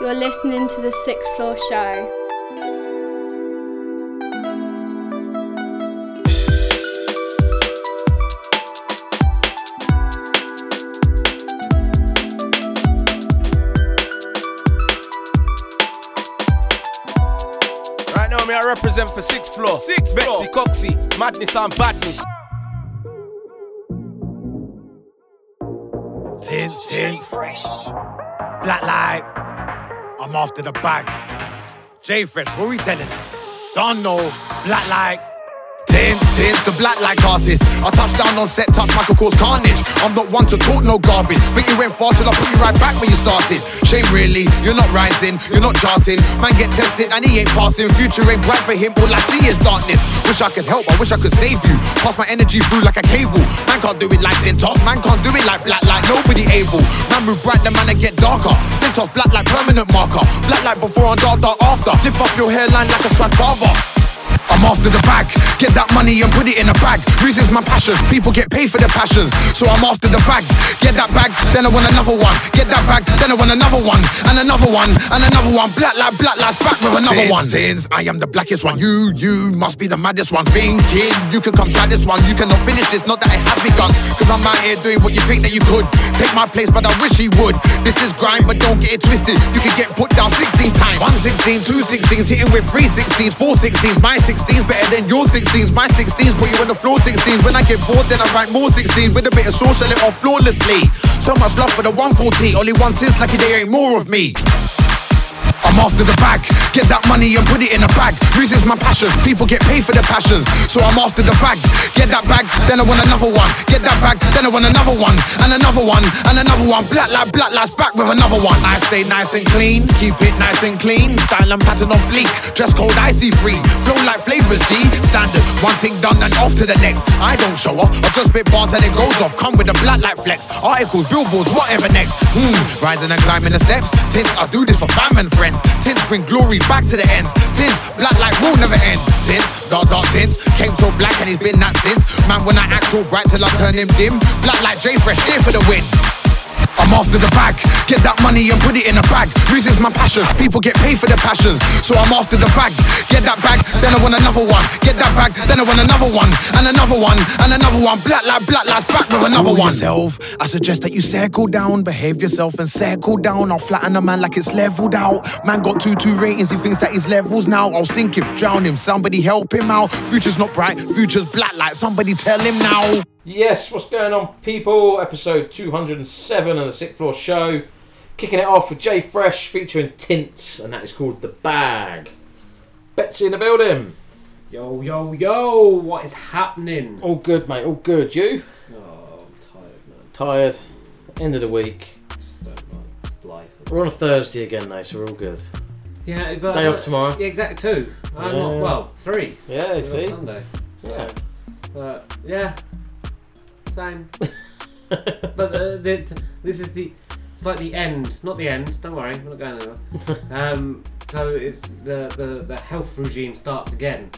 You're listening to the Sixth Floor Show. Right now, me I represent for sixth floor. Sixth floor. Betsy Coxie, madness and badness. Tins, fresh. Black light. I'm after the bag. J Fresh, what are we telling? Don't know. Black light. Tins, tins, the black like artist. I touch down on set, touch Michael cause carnage. I'm not one to talk no garbage. Think you went far till I put you right back where you started. Shame really, you're not rising, you're not charting. Man get tested and he ain't passing. Future ain't bright for him, all I see is darkness. Wish I could help, I wish I could save you. Pass my energy through like a cable. Man can't do it like Tintos, man can't do it like black like nobody able. Man move bright, the man I get darker. Tintos black like permanent marker. Black like before and dark dark after. Lift up your hairline like a swag barber. I'm after the bag, get that money and put it in a bag. Music's my passion, people get paid for their passions. So I'm after the bag, get that bag, then I want another one. Get that bag, then I want another one, and another one, and another one. Black like black lights back with another one. Tins, I am the blackest one. You, you must be the maddest one. Thinking you can come try this one. You cannot finish this, not that it has begun. Cause I'm out here doing what you think that you could. Take my place, but I wish he would. This is grind, but don't get it twisted. You can get put down 16 times. 116, 2 16s, hitting with 3 16s, 4 16s, my 16s better than your 16s. My 16s put you on the floor 16s. When I get bored, then I write more 16s with a bit of sauce, shell it off flawlessly. So much love for the 140, only one tin's lucky there ain't more of me. I'm after the bag, get that money and put it in a bag. Music's my passion, people get paid for their passions. So I'm after the bag, get that bag, then I want another one. Get that bag, then I want another one, and another one, and another one. Black like black lights back with another one. I stay nice and clean, keep it nice and clean. Style and pattern on fleek, dress code icy free. Flow like flavors G, standard. One thing done and off to the next. I don't show off, I just spit bars and it goes off. Come with a black light flex, articles, billboards, whatever next. Hmm, rising and climbing the steps. Tints, I do this for fam and friends. Tints bring glory back to the ends. Tints, black like will never end. Tints, dark dark tints, came so black and he's been that since. Man, when I act all bright till I turn him dim. Black like J Fresh, here for the win. I'm after the bag, get that money and put it in a bag. Music's my passion, people get paid for their passions. So I'm after the bag, get that bag, then I want another one. Get that bag, then I want another one, and another one, and another one. Black like black lights back with another one. Yourself, I suggest that you circle down, behave yourself and circle down. I'll flatten a man like it's leveled out. Man got two two ratings, he thinks that he's levels now. I'll sink him, drown him, somebody help him out. Future's not bright, future's black light. Somebody tell him now. Yes, what's going on, people? Episode 207 of the Sixth Floor Show. Kicking it off with J Fresh featuring Tintz, and that is called The Bag. Betsy in the building. Yo, yo, yo, what is happening? All good, mate, all good. You? Oh, I'm tired, man. Tired? End of the week. Just don't like life. We're on a Thursday again, though, so we're all good. Yeah, but Day off tomorrow. Yeah, exactly two. I'm Yeah. not well, three. Yeah, see? Sunday. Yeah. But yeah, same. but uh, the, this is the it's like the end, not the end. Don't worry, we're not going anywhere. um, so it's the, the the health regime starts again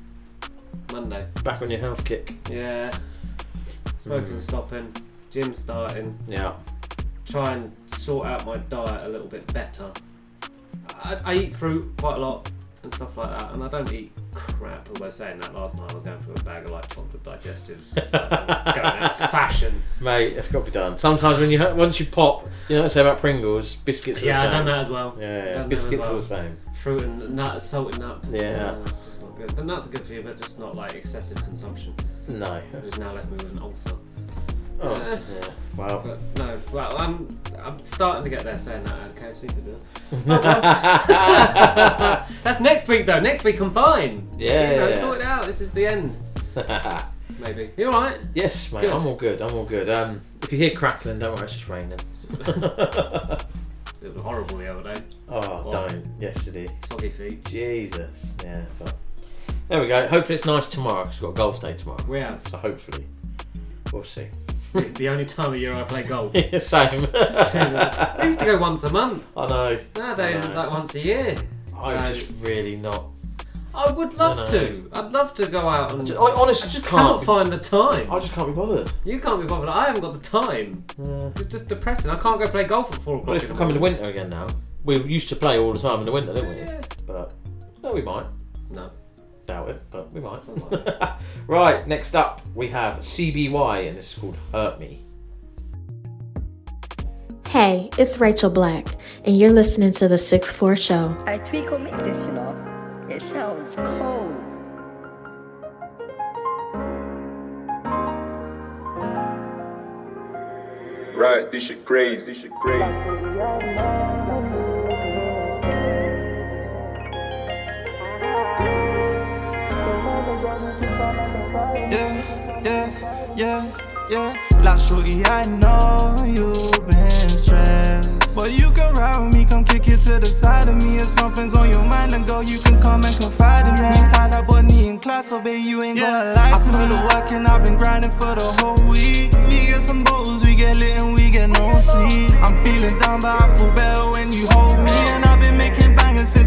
Monday. Back on your health kick. Yeah, smoking Mm. stopping, gym starting. Yeah. try and sort out my diet a little bit better. I, I eat fruit quite a lot and stuff like that, and I don't eat crap. Although saying that, last night I was going through a bag of like chocolate digestives, like, going out of fashion. Mate, it's got to be done. Sometimes when you once you pop, you know what I say about Pringles, biscuits are Yeah, the I've same. done that as well. Yeah, yeah, biscuits as are the same. Fruit and nut, salted nut. Yeah. Oh, it's just not good. But nuts are good for you, but just not like excessive consumption. No. Which now left me with an ulcer. Oh, yeah. Wow. But no, well, I'm I'm starting to get there saying that I had KFC for dinner. That's next week though. Next week I'm fine. Yeah, You know, sort it out. This is the end. Maybe. You alright? yes, mate. Good. I'm all good. I'm all good. Um, if you hear crackling, don't worry, it's just raining. It was horrible the other day. oh, don't. Yesterday. Soggy feet. Jesus. Yeah. But there we go. Hopefully it's nice tomorrow 'cause we've got a golf day tomorrow. We have. So hopefully, we'll see. The only time of year I play golf. Same. I used to go once a month. I know. Nowadays I it's like once a year. I'm So- just really not. I would love to. I'd love to go out and. I honestly I just just can't. be- find the time. I just can't be bothered. You can't be bothered. I haven't got the time. It's just depressing. I can't go play golf at four o'clock. Well, it's in the becoming the winter again now. We used to play all the time in the winter, didn't we? Yeah. But no, we might. No. Doubt it, but we might. right, next up we have CBY, and this is called Hurt Me. Hey, it's Rachel Black, and you're listening to the Sixth Floor Show. I Tweako mix this, you know. It sounds cold. Right, this shit crazy. This shit crazy. Yeah, yeah, yeah. Like shorty, I know you've been stressed. But you can ride with me, come kick it to the side of me. If something's on your mind, then go, you can come and confide in me. Up on knee in class, so baby, you ain't gonna lie to me. I put the work and I've been grinding for the whole week. We get some bowls, we get lit and we get no sleep. I'm feeling down, but I feel better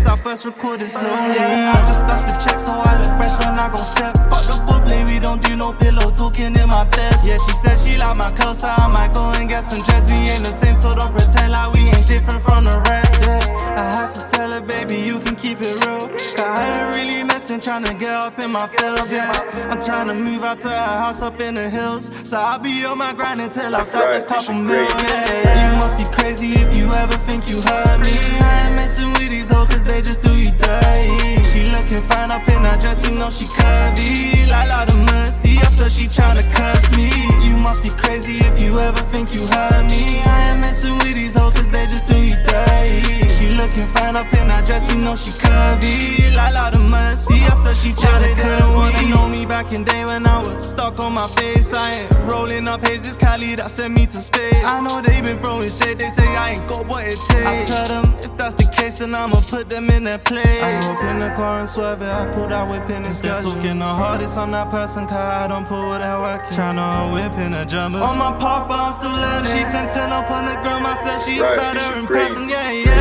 since I first recorded slowly. I just splashed the check, so I look fresh when I go step. Fuck the footplay, we don't do no pillow talking in my bed. Yeah, she said she like my curl, so I might go and get some dreads. We ain't the same, so don't pretend like we ain't different from the rest. Yeah, I had to tell her, baby, you can keep it real. Cause I ain't really messing, tryna get up in my feels. Yeah, I'm tryna move out to her house up in the hills. So I'll be on my grind until I start a couple mil. Yeah, you must be crazy if you ever think you heard me. I ain't messing with these hoes cause they just do you dirty. She looking fine up in her dress, you know she curvy. Like Lord of mercy, I said she tryna curse me. You must be crazy if you ever think you heard me. I ain't messing with these hoes cause they just do you dirty. She looking fine up in her dress, you know she curvy. Like Lord of mercy, I said she tryna curse me. Wanna know me back in day when I was stuck on my face. I ain't rolling up hazes, Cali that sent me to space. I know they been throwing shit, they say I ain't got what it takes. I tell them if that's the case, then I'ma put them in their place. I hop in the car and swerve it, I pull that whip in excursion. Talking the hardest, I'm that person, cause I don't put that work in. Tryna whip in a German. On my path, but I'm still learning. She 10 10 up on the ground, I said she Right, better this in crazy. person, yeah, yeah.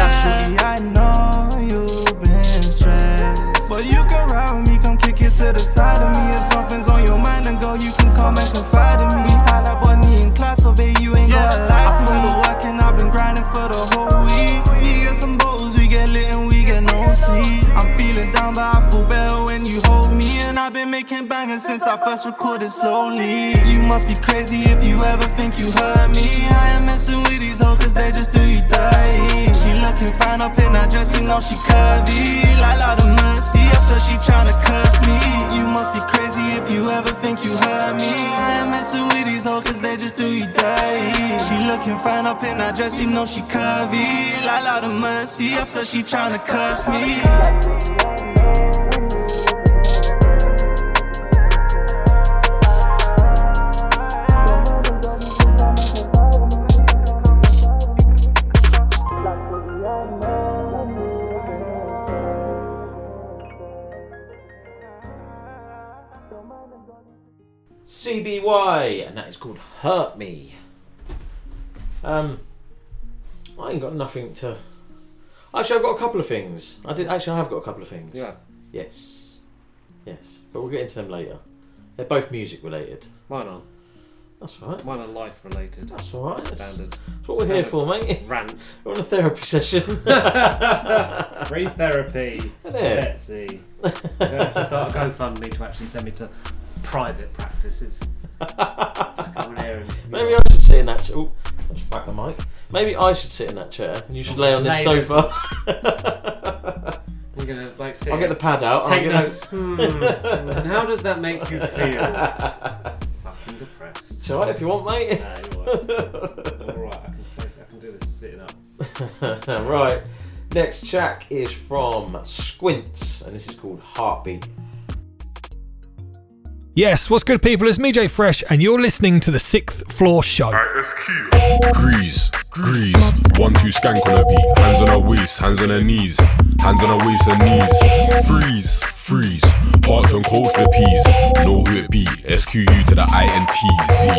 I know you've been stressed. But you can ride with me, come kick it to the side of me. If something's on your mind, then go, you can come and confide in me. Up on in class, so baby, you ain't gonna lie I've been making bangers since I first recorded slowly. You must be crazy if you ever think you heard me. I ain't messing with these hoes cause they just do you dirty. She looking fine up in her dress, you know she curvy. Like Lord of mercy, I said she tryna curse me. You must be crazy if you ever think you heard me. I ain't messing with these hoes cause they just do you dirty. She looking fine up in her dress, you know she curvy. Like Lord of mercy, I said she tryna curse me. CBY, and that is called Hurt Me. Um, I ain't got nothing to. Actually, I've got a couple of things. I did actually. I have got a couple of things. Yeah. Yes. Yes, but we'll get into them later. They're both music related. Mine are. That's right. Mine are life related. That's right. That's, Standard. that's what we're here for, mate. Rant. We're on a therapy session. Free therapy. Isn't it? Betsy. You have to start a GoFundMe to actually send me to private practices. Just come in here and. Maybe I should sit in that. Ch- oh, I'll just back the mic. Maybe I should sit in that chair, and you should lay on this Lay sofa. I'm gonna like sit I'll get the pad out. Take I'm gonna- notes. Hmm. and how does that make you feel? Fucking depressed. It's alright if you want, mate. Nah, you're alright. Alright, I can say I can do this sitting up. right. Next track is from Squintz, and this is called Heartbeat. Yes, what's good, people? It's me, J Fresh, and you're listening to the Sixth Floor Show. Grease, grease. One, two, skank on her beat. Hands on her waist, hands on her knees. Hands on her waist and knees. Freeze, freeze. Hearts on cold for the peas. Know who it be. SQU to the I N T Z.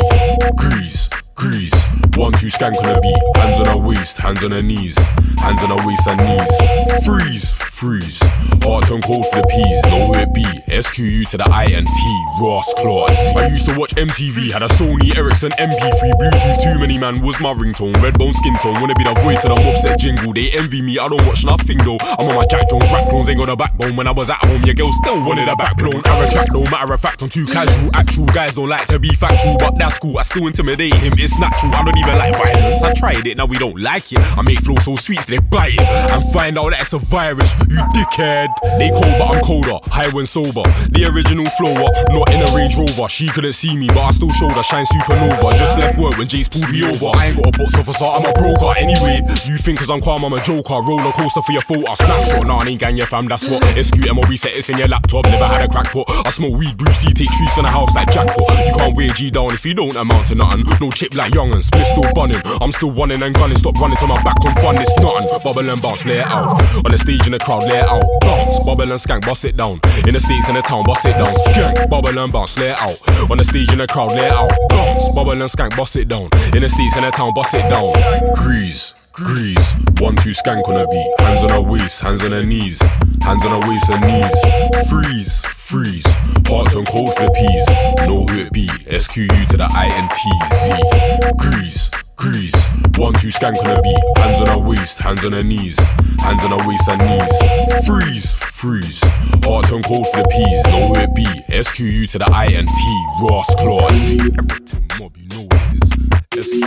Grease, Grease. One, two, skank on the beat. Hands on her waist, hands on her knees. Hands on her waist and knees. Freeze, freeze. Heart turn cold for the peas. Know who it be. SQU to the INT. Ross Claus. I used to watch MTV. Had a Sony Ericsson MP3. Bluetooth too many man was my ringtone. Redbone skin tone. Wanna be the voice of the upset jingle. They envy me. I don't watch nothing though. I'm on my Jack Jones rap clones. Ain't got a backbone. When I was at home, your girl still wanted a backbone. I retract though. Matter of fact, I'm too casual. Actual guys don't like to be factual, but that's cool. I still intimidate him. It's natural. I don't even like violence. I tried it. Now we don't like it. I make flow so sweet, so they bite it and find out that it's a virus. You dickhead. They cold, but I'm colder. High when sober. The original flower, not in a Range Rover. She couldn't see me, but I still showed her shine supernova. Just left work when Jace pulled me over. I ain't got a box officer, I'm a broker. Anyway, you think cause I'm calm, I'm a joker. Roller coaster for your photo. Snapshot, nah, I ain't gang your fam, that's what. SQMOB set it's in your laptop. Never had a crackpot. I smoke weed, Bruce C, take trees in the house like jackpot. You can't wear G down if you don't amount to nothing. No chip like young and split still bunning. I'm still running and gunning. Stop running to my back on fun, it's nothing. Bubble and bounce, lay it out. On the stage in the crowd, lay it out. Bounce, bubble and skank, bust it down. In the states in the town, bust it down. Skank, bubble and bounce, lay it out. On the stage in the crowd, lay it out. Bounce, bubble and skank, bust it down. In the states in the town, bust it down. Grease. Grease, one two skank on her beat, hands on her waist, hands on her knees, hands on her waist and knees. Freeze, freeze, heart on cold for the peas. Know who it be, SQU to the INTZ. Grease, grease, one two skank on her beat, hands on her waist, hands on her knees, hands on her waist and knees. Freeze, freeze, heart on cold for the peas. Know who it be, SQU to the INT. Ross Claus. Everything mob, you know what it is. SQ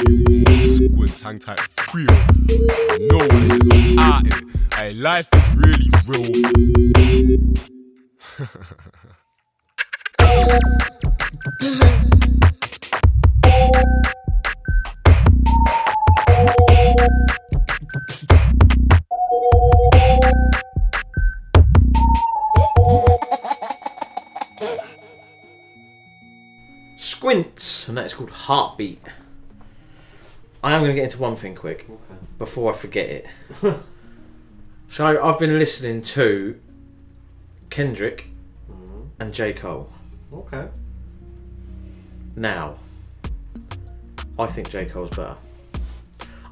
squints hang tight free. You know what it is. I'm out it. Hey, life is really real. Squintz, and that is called Heartbeat. I am going to get into one thing quick before I forget it. so I've been listening to Kendrick mm-hmm. and J Cole. Okay. Now, I think J Cole's better.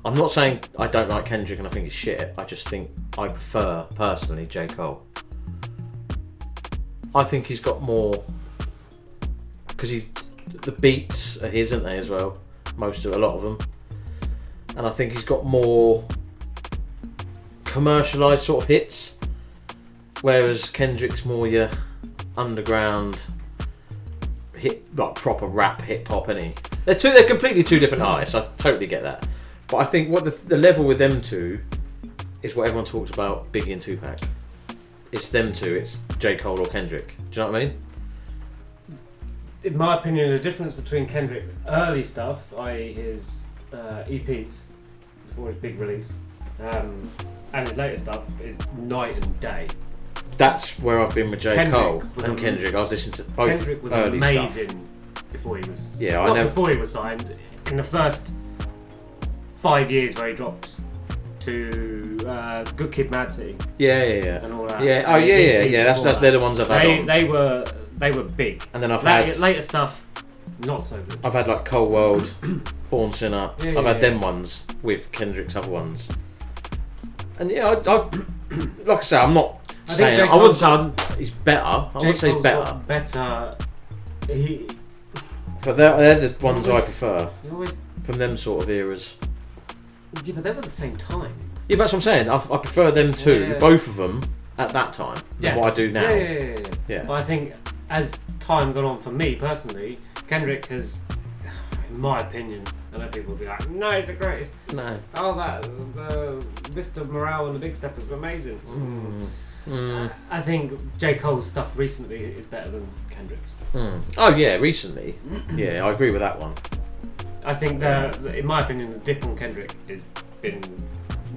I'm not saying I don't like Kendrick and I think he's shit. I just think I prefer personally J Cole. I think he's got more because he's the beats are his, aren't they as well? Most of a lot of them, and I think he's got more commercialized sort of hits, whereas Kendrick's more your underground hip, like proper rap hip hop, Any? They're two. They're completely two different artists. I totally get that, but I think what the, the level with them two is what everyone talks about Biggie and Tupac. It's them two. It's J Cole or Kendrick. Do you know what I mean? In my opinion, the difference between Kendrick's early stuff, i.e., his uh, EPs before his big release, um, and his later stuff, is night and day. That's where I've been with J Kendrick Cole was and a- Kendrick. I was listening to both Kendrick was early amazing stuff. before he was. Yeah, I never- before he was signed. In the first five years where he drops to uh, Good Kid, Mad City. Yeah, yeah, yeah. And all that. Yeah, oh yeah, yeah, yeah. That's that's they're the ones I've had They, on. they were they were big. And then I've later, had- later stuff, not so good. I've had like Cole World, Born Sinner. Yeah, I've yeah, had them ones with Kendrick's other ones. And yeah, I, I like I say, I'm not I think saying J. I wouldn't say I'm, he's better. I wouldn't say he's Cole's better, got better. He, but they're, they're the ones I always- prefer he always, from them sort of eras. yeah, but they were the same time. Yeah, but that's what I'm saying. I, I prefer them two, Yeah. both of them, at that time than what I do now. Yeah, yeah, yeah, yeah. Yeah. But I think as time gone on for me personally, Kendrick has, in my opinion, I know people will be like, no, he's the greatest. No. Oh, that the Mr. Morale and the Big Steppers were amazing. Mm. I think J Cole's stuff recently is better than Kendrick's. Mm. Oh yeah, recently. Yeah, I agree with that one. I think the, in my opinion, the dip on Kendrick has been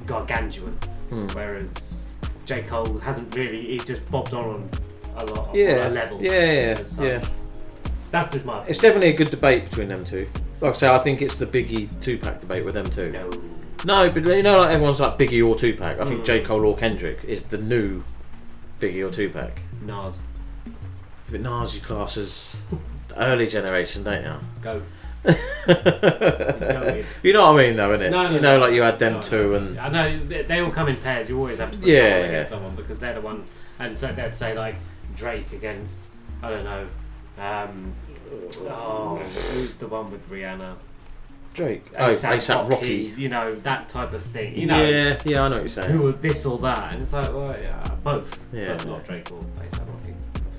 gargantuan, Hmm. whereas J Cole hasn't really. He just bobbed on on a lot Yeah, on a level. yeah, yeah, yeah. That's just my. It's definitely a good debate between them two. Like I say, I think it's the Biggie Tupac debate with them two. No. No, but you know, like everyone's like Biggie or Tupac. I think Mm. J Cole or Kendrick is the new Biggie or Tupac. Nas. But Nas you class as the early generation, don't you? Go. you know what I mean, though, innit? No, no, you know, no. like you had them No, two, and I know they, they all come in pairs. You always have to put Yeah, someone yeah. against someone because they're the one. And so they'd say like Drake against I don't know. Um, oh, who's the one with Rihanna? Drake. Oh, ASAP Rocky. You know that type of thing. You know. yeah, yeah, I know what you're saying. Who are this or that? And it's like, well, yeah, both. Yeah. But not Drake or ASAP Rocky.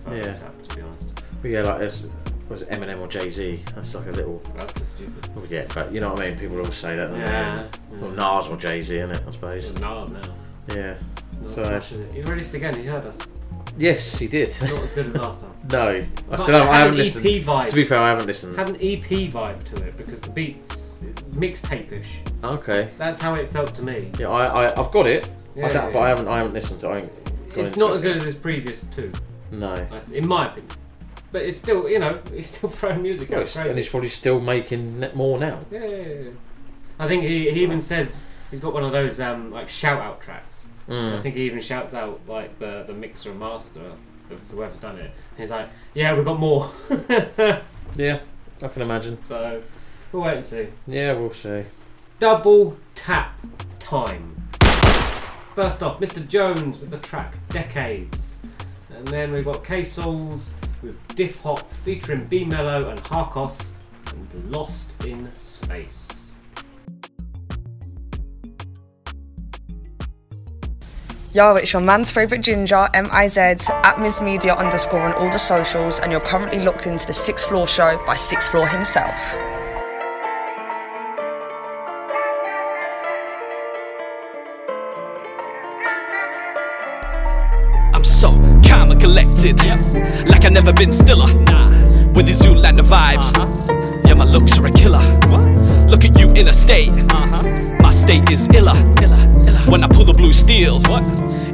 I Yeah. ASAP, to be honest. But yeah, like it's, was it Eminem or Jay Z? That's like a little. That's just stupid. Well, yeah, but you know what I mean. People always say that. don't? Yeah, Well. Nas or Jay Z, innit? I suppose. Nas now. Yeah. Not So it. He released again. He heard us. Yes, he did. Not as good as last time. no, I But still haven't, I had haven't an listened. EP vibe. To be fair, I haven't listened. Had an EP vibe to it because the beats mixtape-ish. Okay. That's how it felt to me. Yeah, I, I I've got it. Yeah, I don't, yeah, but I haven't I haven't listened to. it. I ain't gone It's into not it. as good as his previous two, No. I- in my opinion. But it's still, you know, he's still throwing music Well, out it's- crazy. and he's probably still making more now. Yeah, yeah, yeah. I think he, he even says he's got one of those um, like shout out tracks. Mm. I think he even shouts out like the, the mixer and master of whoever's done it. And he's like, yeah, we've got more. Yeah, I can imagine. so we'll wait and see. Yeah, we'll see. Double tap time. First off, Mr. Jones with the track Decades. And then we've got K-Saulz with Diffhop featuring B Mellow and Harkos and Lost in Space. Yo, it's your man's favourite ginger, M-I-Z, at Ms Media underscore on all the socials, and you're currently locked into the Sixth Floor Show by Sixth Floor himself. I'm so calm and collected, like I've never been stiller. With these Zoolander vibes, uh-huh. yeah, my looks are a killer. Look at you in a state, uh-huh. My state is iller. When I pull the blue steel,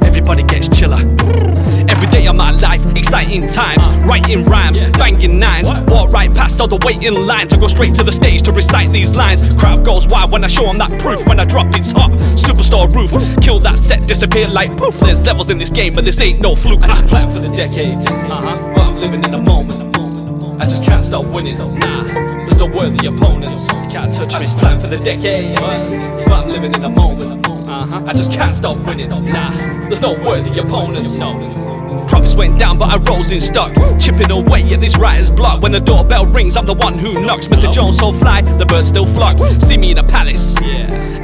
everybody gets chiller. Every day of my life, exciting times, writing rhymes, banging nines. Walk right past all the waiting line to go straight to the stage to recite these lines. Crowd goes wild when I show 'em that proof. When I drop, it's hot. Superstar roof, kill that set, disappear like poof. There's levels in this game, but this ain't no fluke. I just plan for the decades, uh-huh. but I'm living in the moment. I just can't stop winning. Nah, there's no worthy opponents. Can't touch me. I just plan for the decade, but I'm living in the moment. Uh-huh. I just can't stop winning. Nah, there's no worthy opponents. Profits went down, but I rose in stock. Chipping away at this writer's block. When the doorbell rings, I'm the one who knocks. Mr. Jones so fly, the birds still flock. See me in a palace.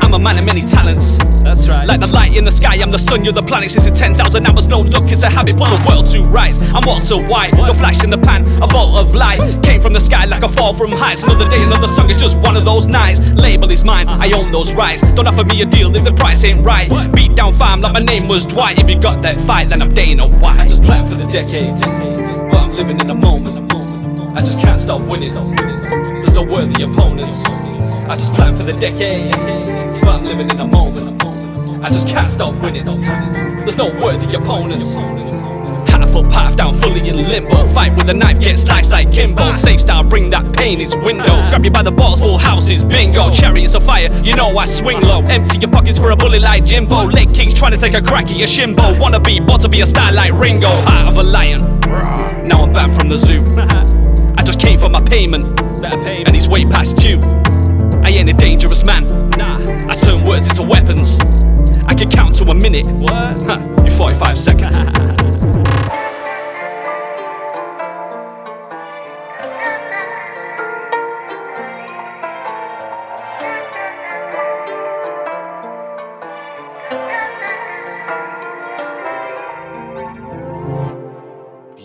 I'm a man of many talents. That's right. Like the light in the sky, I'm the sun, you're the planet. Since it's 10,000 hours, no look, it's a habit. Put the world to rise. I'm Walter White, no flash in the pan, a bolt of light. Came from the sky like a fall from heights. Another day, another song, it's just one of those nights. Label is mine, I own those rights. Don't offer me a deal if the price ain't right. Beat down fam like my name was Dwight. If you got that fight, then I'm Dana White. I just plan for the decades, but I'm living in the moment. I just can't stop winning. There's no worthy opponents. I just plan for the decades, but I'm living in the moment. I just can't stop winning. There's no worthy opponents. A path down fully in limbo. Fight with a knife, get sliced like Kimbo. Safe style, bring that pain, it's window. Grab you by the balls, full houses, bingo. Chariots of fire, you know I swing low. Empty your pockets for a bullet like Jimbo. Leg kicks trying to take a crack at your shimbo. Wanna be, want to be a star like Ringo. Heart of a lion. Now I'm back from the zoo. I just came for my payment, and he's way past due. I ain't a dangerous man. Nah, I turn words into weapons. I can count to a minute. What? Huh, you 45 seconds.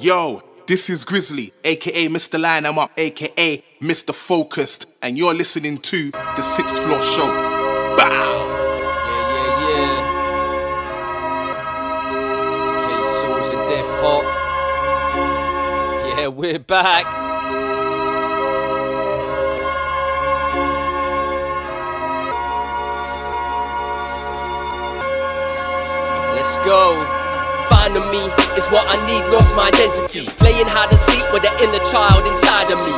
Yo, this is Grizzly, aka Mr. Line I'm Up, aka Mr. Focused, and you're listening to the Sixth Floor Show. Bow! Yeah, we're back. Let's go. Finding me is what I need, lost my identity. Playing hide and seek with the inner child inside of me.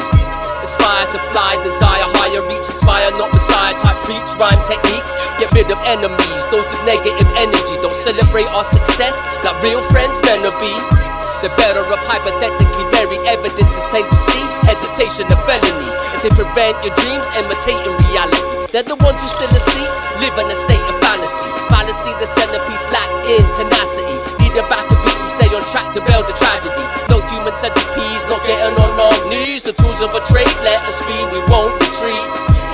Aspire to fly, desire higher reach, inspire, not messiah type preach, rhyme techniques. Get rid of enemies, those with negative energy. Don't celebrate our success like real friends meant to be. The better of hypothetically buried evidence is plain to see. Hesitation a felony. If they prevent your dreams imitating reality, they're the ones who still asleep, live in a state of fantasy. Fallacy, the centerpiece lack in tenacity. Build the tragedy. No human centipedes, not getting on our knees. The tools of a trade, let us be, we won't retreat.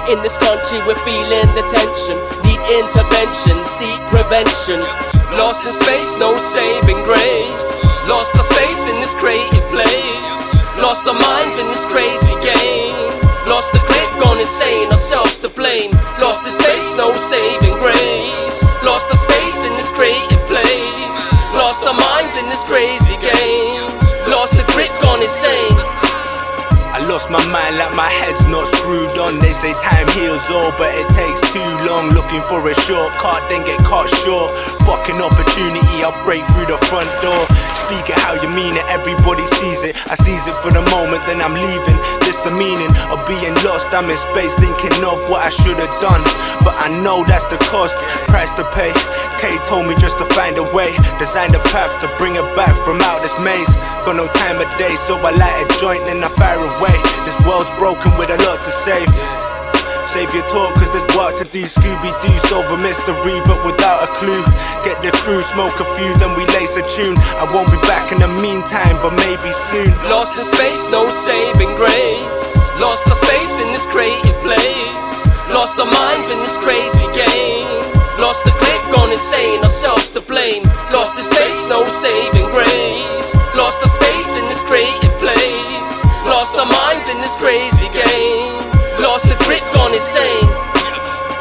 In this country, we're feeling the tension. Need intervention, seek prevention. Lost in space, no saving grace. Lost our space in this creative place. Lost our minds in this crazy game. Lost the grip, gone insane, ourselves to blame. Lost the space, no saving grace. Insane. I lost my mind like my head's not screwed on. They say time heals all, but it takes too long. Looking for a shortcut, then get caught short. Fucking opportunity, I'll break through the front door. Speak it how you mean it, everybody sees it. I seize it for the moment, then I'm leaving. This the meaning of being lost. I'm in space thinking of what I should have done. But I know that's the cost, price to pay. K told me just to find a way, design a path to bring her back from out this maze. Got no time of day, so I light a joint, then I fire away. This world's broken with a lot to save. Save your talk, cause there's work to do. Scooby Doo, solve a mystery, but without a clue. Get the crew, smoke a few, then we lace a tune. I won't be back in the meantime, but maybe soon. Lost in space, no saving grace. Lost our space in this creative place. Lost our minds in this crazy game. Lost the grip, gone insane, ourselves to blame. Lost in space, no saving grace. Lost our space in this creative. Lost our minds in this crazy game. Lost the grip, gone insane.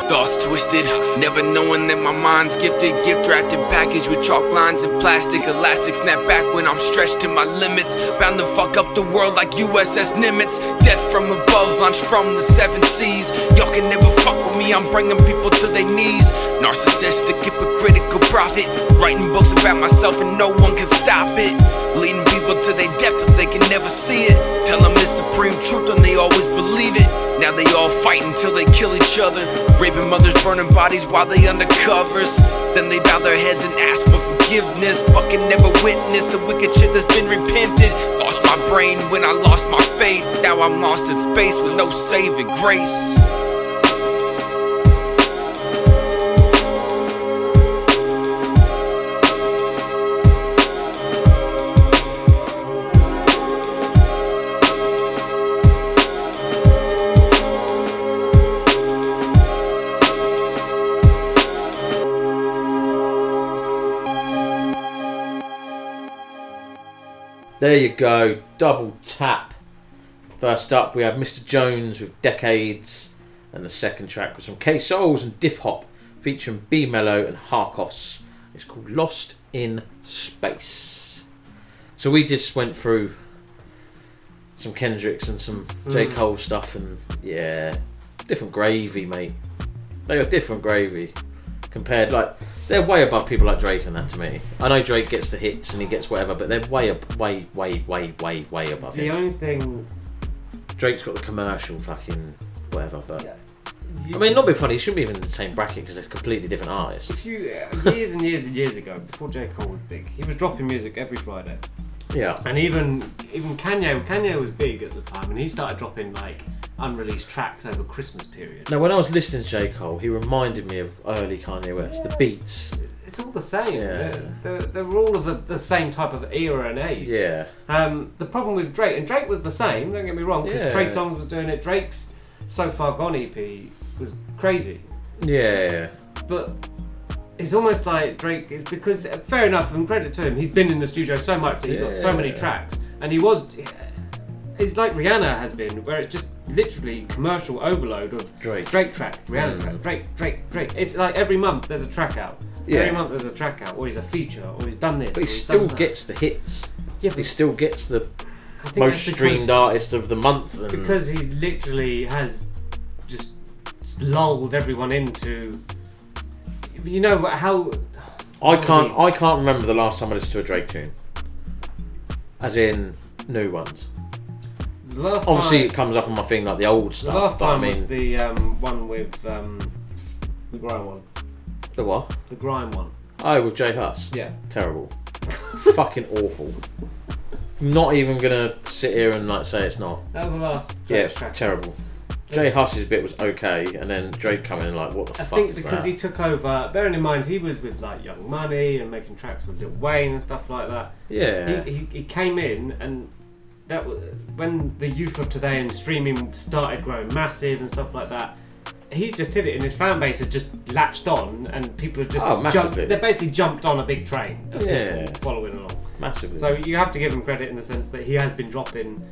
Thoughts twisted, never knowing that my mind's gifted. Gift wrapped in package with chalk lines and plastic. Elastic snap back when I'm stretched to my limits. Bound to fuck up the world like USS Nimitz. Death from above, launch from the seven seas. Y'all can never fuck with me, I'm bringing people to their knees. Narcissistic, hypocritical prophet. Writing books about myself and no one can stop it. Leading people to their death but they can never see it. Tell them it's supreme truth and they always believe it. Now they all fight until they kill each other. Raping mothers, burning bodies while they undercovers. Then they bow their heads and ask for forgiveness. Fucking never witnessed the wicked shit that's been repented. Lost my brain when I lost my faith. Now I'm lost in space with no saving grace. There you go, double tap. First up, we have Mr. Jones with Decades, and the second track was from K-Saulz and Diffhop, featuring B Mellow and Harkos. It's called Lost in Space. So we just went through some Kendricks and some J. Mm. Cole stuff, and yeah, different gravy, mate. They are different gravy compared, like they're way above people like Drake and that to me. I know Drake gets the hits and he gets whatever, but they're way, ab- way, way, way, way, way above The him. only thing Drake's got the commercial fucking whatever, but I mean, not be funny. He shouldn't be even in the same bracket because they're completely different artists. If you uh, years and years and years ago, before J Cole was big, he was dropping music every Friday. Yeah. And even even Kanye, Kanye was big at the time, and he started dropping like unreleased tracks over Christmas period. Now, when I was listening to J Cole, he reminded me of early Kanye West. The beats. It's all the same. Yeah. They're, they're, they're all of the, the same type of era and age. Yeah. Um, the problem with Drake, and Drake was the same. Don't get me wrong, because Yeah. Trey Songz was doing it. Drake's So Far Gone EP was crazy. Yeah. But it's almost like Drake is because fair enough and credit to him, he's been in the studio so much that he's got so many tracks, and he was. It's like Rihanna has been, where it's just literally commercial overload of Drake, Drake track, Rihanna Mm. track, Drake, Drake, Drake. It's like every month there's a track out. Yeah. Every month there's a track out, or he's a feature, or he's done this. But he still gets the hits. Yeah, he still gets the most streamed artist of the month. And because he literally has just lulled everyone into. You know how I can't. I can't remember the last time I listened to a Drake tune. As in new ones. The last Obviously, time- it comes up on my thing like the old The stuff. last but I time mean, was the um, one with um, the grime one. the what? The grime one. Oh, with J Hus. Yeah. Terrible. Fucking awful. Not even gonna sit here and like say it's not. That was the last Yeah, it's track. terrible. J Hus's bit was okay, and then Drake coming in like, what the I fuck I think because that? he took over, bearing in mind he was with like Young Money and making tracks with Lil Wayne and stuff like that. Yeah. He, he, he came in and that was when the youth of today and streaming started growing massive and stuff like that. He's just hit it, and his fan base has just latched on, and people have just Oh, jumped. massively. They basically jumped on a big train of people Yeah. following along. Massively. So you have to give him credit in the sense that he has been dropping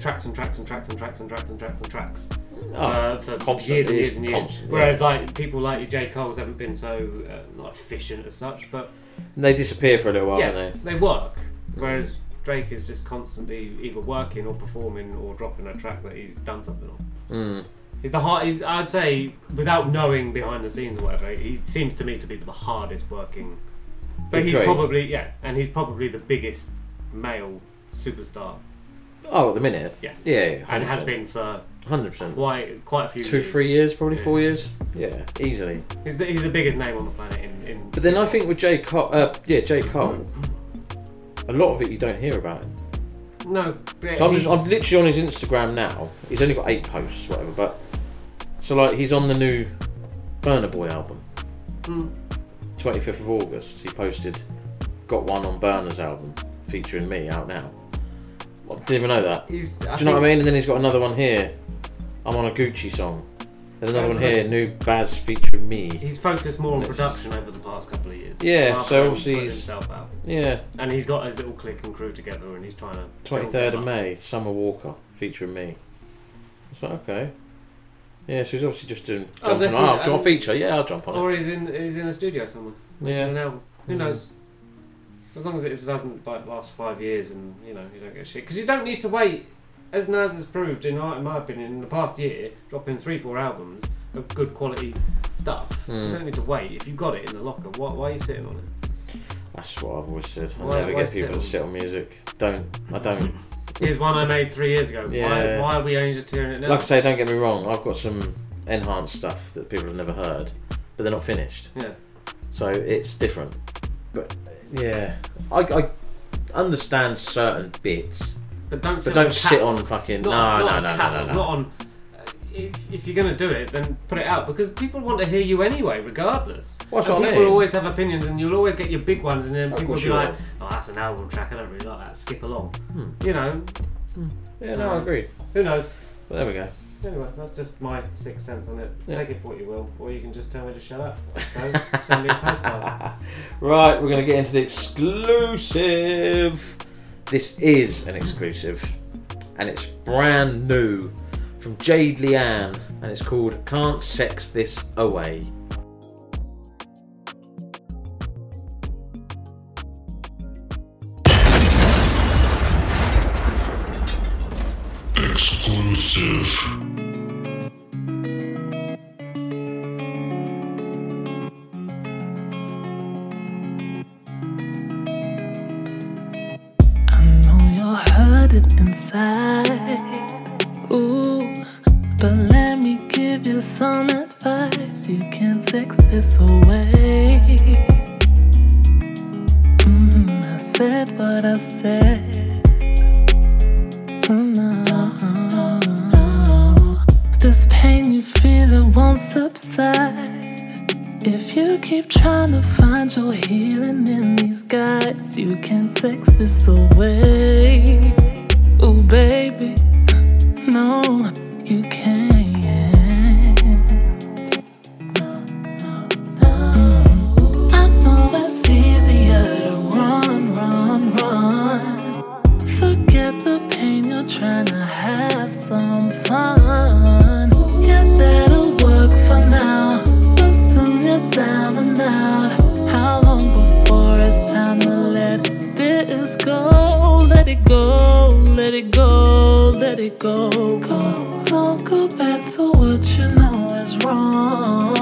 tracks and tracks and tracks and tracks and tracks and tracks and tracks Oh, uh, for constant. years and It years and years. constant, Whereas yeah. like people like your J Cole's haven't been so uh, not efficient as such, but They disappear for a little while, yeah, don't they? they work. Whereas Drake is just constantly either working or performing or dropping a track that he's done something on. Mm. He's the hard. He's, I'd say, without knowing behind the scenes or whatever, he seems to me to be the hardest working. But Big he's Drake. probably yeah, and he's probably the biggest male superstar. Oh, at the minute? Yeah. Yeah, and has been for 100%. quite quite a few Two, years. three years, probably four years. Yeah, easily. He's the, he's the biggest name on the planet in, in But then I think with J Cole, uh, yeah, J Cole, a lot of it you don't hear about him. no. but So I'm just, I'm literally on his Instagram now. He's only got eight posts, whatever. But so like he's on the new Burna Boy album, Mm. 25th of August. He posted, got one on Burna's album featuring me out now. I didn't even know that. He's- Do you know what I mean? And then he's got another one here. I'm on a Gucci song. Then another one here, new Bas featuring me. He's focused more on And it's- production over the past couple of years. Yeah, rather so than obviously putting he's- himself out. yeah. and he's got his little clique and crew together, and he's trying to. build 23rd them of up. May, Summer Walker featuring me. It's like, okay. Yeah, so he's obviously just doing. Oh, Jumping this on. is- do you a um, feature? Yeah, I'll jump on it. Or it. he's in he's in a studio somewhere. Yeah. An album. Who Mm. knows? As long as it doesn't like last five years, and you know you don't get shit, because you don't need to wait. As Nas has proved, in my, in my opinion, in the past year, dropping three, four albums of good quality stuff. You Mm. don't need to wait. If you've got it in the locker, why, why are you sitting on it? That's what I've always said. I Why- never why get people to sit on music. Don't. I don't. Here's one I made three years ago. Yeah. Why, why are we only just hearing it now? Like I say, don't get me wrong. I've got some enhanced stuff that people have never heard, but they're not finished. Yeah. So it's different. But yeah, I, I understand certain bits. But don't sit but don't on sit on fucking. Not- no, not no, no, no, catalog, no, no. Not on. uh, If, if you're gonna do it, then put it out because people want to hear you anyway, regardless. Well, that's And people mean. always have opinions, and you'll always get your big ones, and then Of people will be like, will. "Oh, that's an album track. I don't really like that. Skip along." Hmm. You know. Yeah, no, I agree. Who knows? But there we go. Anyway, that's just my sixth sense on it. Yeah. Take it for what you will, or you can just tell me to shut up. So send me a postcard. Right, we're going to get into the exclusive. This is an exclusive, and it's brand new from Jade Leanne, and it's called Can't Sex This Away. Exclusive. Inside. Ooh, but let me give you some advice. You can't sex this away. Mm, I said what I said. No, this pain you feel it won't subside. If you keep trying to find your healing in these guys, you can't sex this away. Ooh, baby, no, you can't. I know it's easier to run, run, run. Forget the pain, you're trying to have some fun. Yeah, that'll work for now. But soon you're down and out. How long before it's time to let this go? Let it go, let it go, let it go. Go, don't go back to what you know is wrong.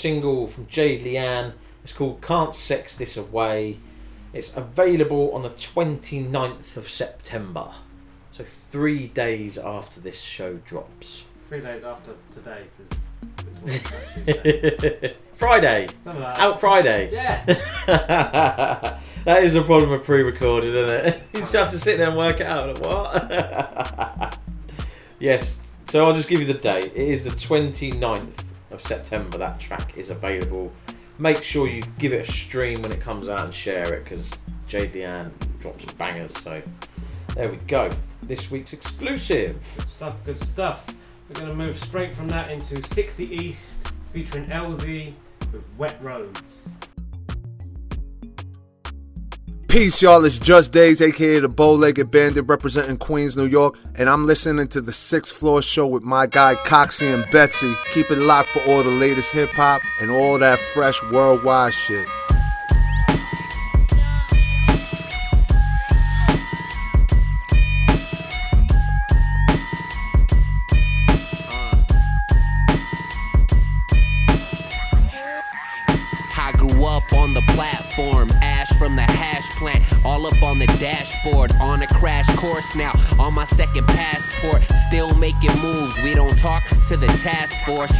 Single from Jade Leanne. It's called Can't Sex This Away. It's available on the 29th of September. So three days after this show drops. Three days after today, because Friday. Something like that. Out Friday. Yeah. that is a problem with pre-recorded, isn't it? You just have to sit there and work it out. Like, what? yes. So I'll just give you the date. It is the 29th of September. That track is available. Make sure you give it a stream when it comes out and share it because Leanne drops bangers. So there we go. This week's exclusive. Good stuff, good stuff. We're going to move straight from that into 60 East featuring Elzhi with Wet Roads. Peace, y'all. It's Just Days, aka the Bow Legged Bandit, representing Queens, New York, and I'm listening to the Sixth Floor Show with my guy Coxie and Betsy. Keep it locked for all the latest hip hop and all that fresh worldwide shit. The dashboard, on a crash course now, on my second passport, still making moves. We don't talk to the task force.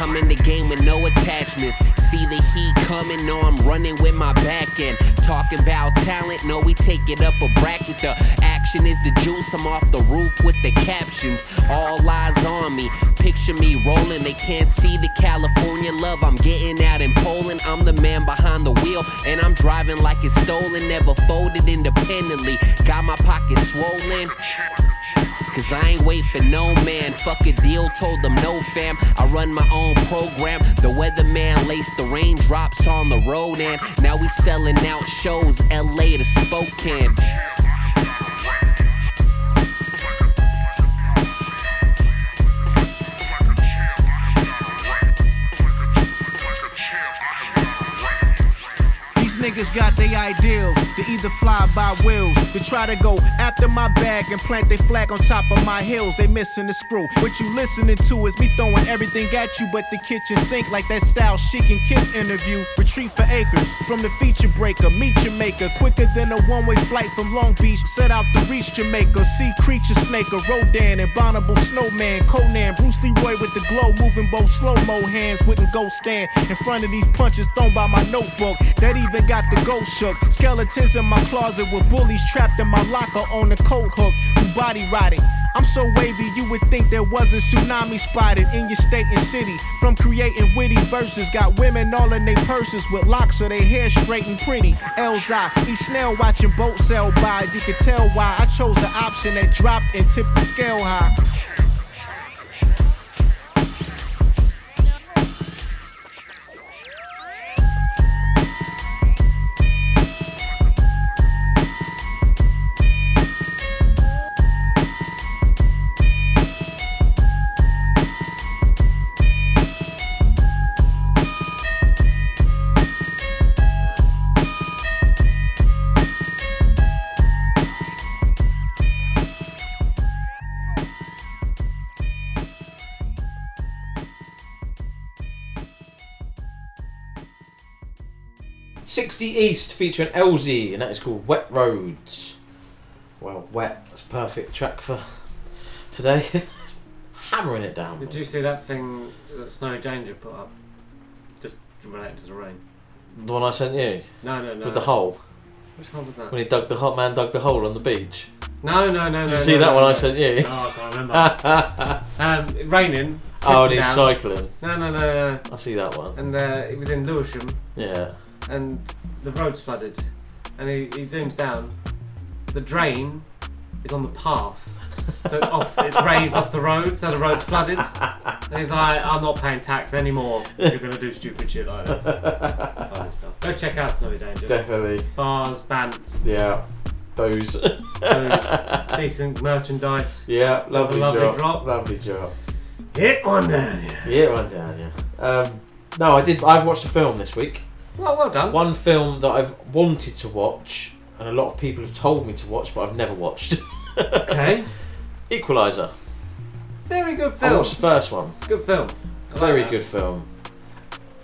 I'm in the game with no attachments. See the heat coming, know I'm running with my back end. Talking about talent, no, we take it up a bracket. The action is the juice, I'm off the roof with the captions. All eyes on me, picture me rolling. They can't see the California love I'm getting out in Poland. I'm the man behind the wheel, and I'm driving like it's stolen. Never folded independently, got my pockets swollen. Cause I ain't wait for no man. Fuck a deal, told them no fam. I run my own program. The weatherman laced the raindrops on the road, and now we selling out shows LA to Spokane. Niggas got their ideals. They either fly by wheels, they try to go after my bag and plant their flag on top of my hills. They missing the screw. What you listening to is me throwing everything at you, but the kitchen sink like that style chic and kiss interview. Retreat for acres from the feature breaker. Meet Jamaica quicker than a one way flight from Long Beach. Set out to reach Jamaica. See creature snake, a Rodan, abominable snowman, Conan, Bruce Leroy with the glow, moving both slow mo hands. Wouldn't go stand in front of these punches thrown by my notebook. That even got the ghost shook. Skeletons in my closet with bullies trapped in my locker on the coat hook. Who body rotted. I'm so wavy, you would think there was a tsunami spotted in your state and city. From creating witty verses, got women all in their purses with locks so their hair straight and pretty. Elzhi, eat snail watching boats sail by. You can tell why I chose the option that dropped and tipped the scale high. Sixty East featuring Elzhi, and that is called Wet Roads. Well, wet. That's a perfect track for today. Hammering it down. Did you see that thing that Snow Danger put up? Just related to the rain. The one I sent you. No, no, no. With the hole. Which hole was that? When he dug the hot man dug the hole on the beach. No, no, no, Did no. you see no, that no, one no. I sent you? Oh, I can't remember. um, raining. Oh, and he's down. cycling. No, no, no, no. I see that one. And uh, it was in Lewisham. Yeah. And the road's flooded. And he, he zooms down. The drain is on the path. So it's off. It's raised off the road, so the road's flooded. And he's like, "I'm not paying tax anymore. You're gonna do stupid shit like this." Funny stuff. Go check out Snowy Danger. Definitely. Bars, bants, Yeah. Booze. booze, decent merchandise. Yeah, lovely, lovely job. drop. Lovely job. Hit one down, yeah. Yeah, one down, yeah. Um, no, I did. I've watched a film this week. Well, well done. One film that I've wanted to watch, and a lot of people have told me to watch, but I've never watched. Okay. Equalizer. Very good film. I watched the first one. Good film. I Very good film.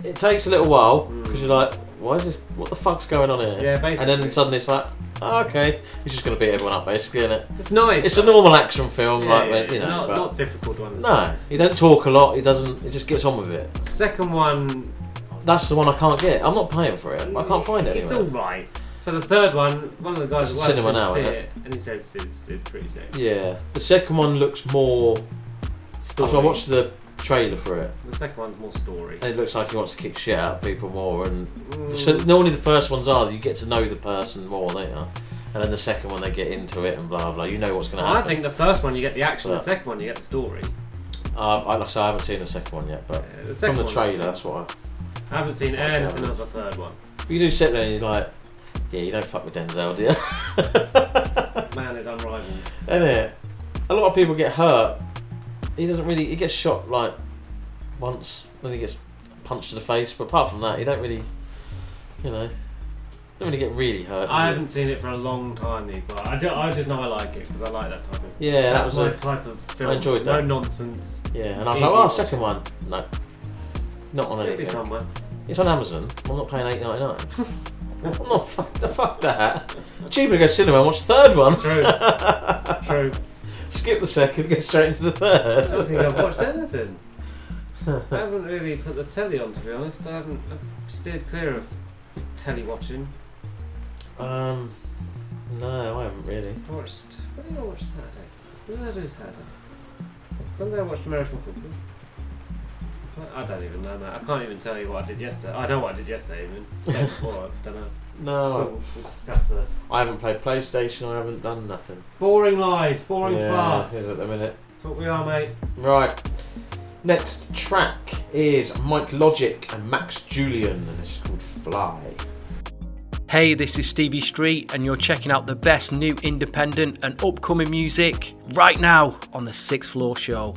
It takes a little while because hmm. you're like, why is this? What the fuck's going on here? Yeah, basically. And then suddenly it's like, oh, okay, he's just going to beat everyone up, basically, isn't it? It's nice. It's a normal action film, Yeah, like yeah, when- you know. not, but- not difficult to no, he don't talk a lot. He doesn't. He just gets on with it. Second one, That's the one I can't get. I'm not paying for it. I can't find it it's anywhere. all right. For the third one, one of the guys at work cinema went now, see isn't it, it? and he says it's, it's pretty sick. Yeah, the second one looks more. Story. I watched the trailer for it, The second one's more story. and it looks like he wants to kick shit out of people more. And Mm. so normally the first ones are you get to know the person more, don't? And then the second one they get into it and blah blah. You know what's going to happen. I happen. think the first one you get the action, the second one you get the story. Uh, I, like I say, I haven't seen the second one yet, but the from the one trailer, that's what I haven't seen anything of the third one. You do sit there and you're like, yeah, you don't fuck with Denzel, do you? Man is unrivaled. Isn't it? A lot of people get hurt. He doesn't really. He gets shot like once, then he gets punched to the face. But apart from that, he don't really, you know, don't really get really hurt. I haven't seen it for a long time, Nick, but I, do, I just know I like it because I like that type of. Yeah, that was my a- type of film. I enjoyed that. No nonsense. Yeah, and I was Easy like, oh, second one. No, not on Maybe anything. somewhere. It's on Amazon. I'm not paying eight ninety nine. I'm not fuck the fuck that. Cheaper to go cinema and watch the third one. True. True. Skip the second, go straight into the third. I don't think I've watched anything. I haven't really put the telly on, to be honest. I haven't I've steered clear of telly watching. Um, no, I haven't really. I watched. What did I watch Saturday? What did I do Saturday? Sunday I watched American football. I- I don't even know, mate. I can't even tell you what I did yesterday. I know what I did yesterday, even. Before, I don't know. No, We'll, we'll discuss the I haven't played PlayStation. I haven't done nothing. boring life, boring yeah, farts. it is at the minute. That's what we are, mate. Right. Next track is Mic Logik and Max Julian, and this is called Fly. Hey, this is Stevie Street, and you're checking out the best new independent and upcoming music right now on the Sixth Floor Show.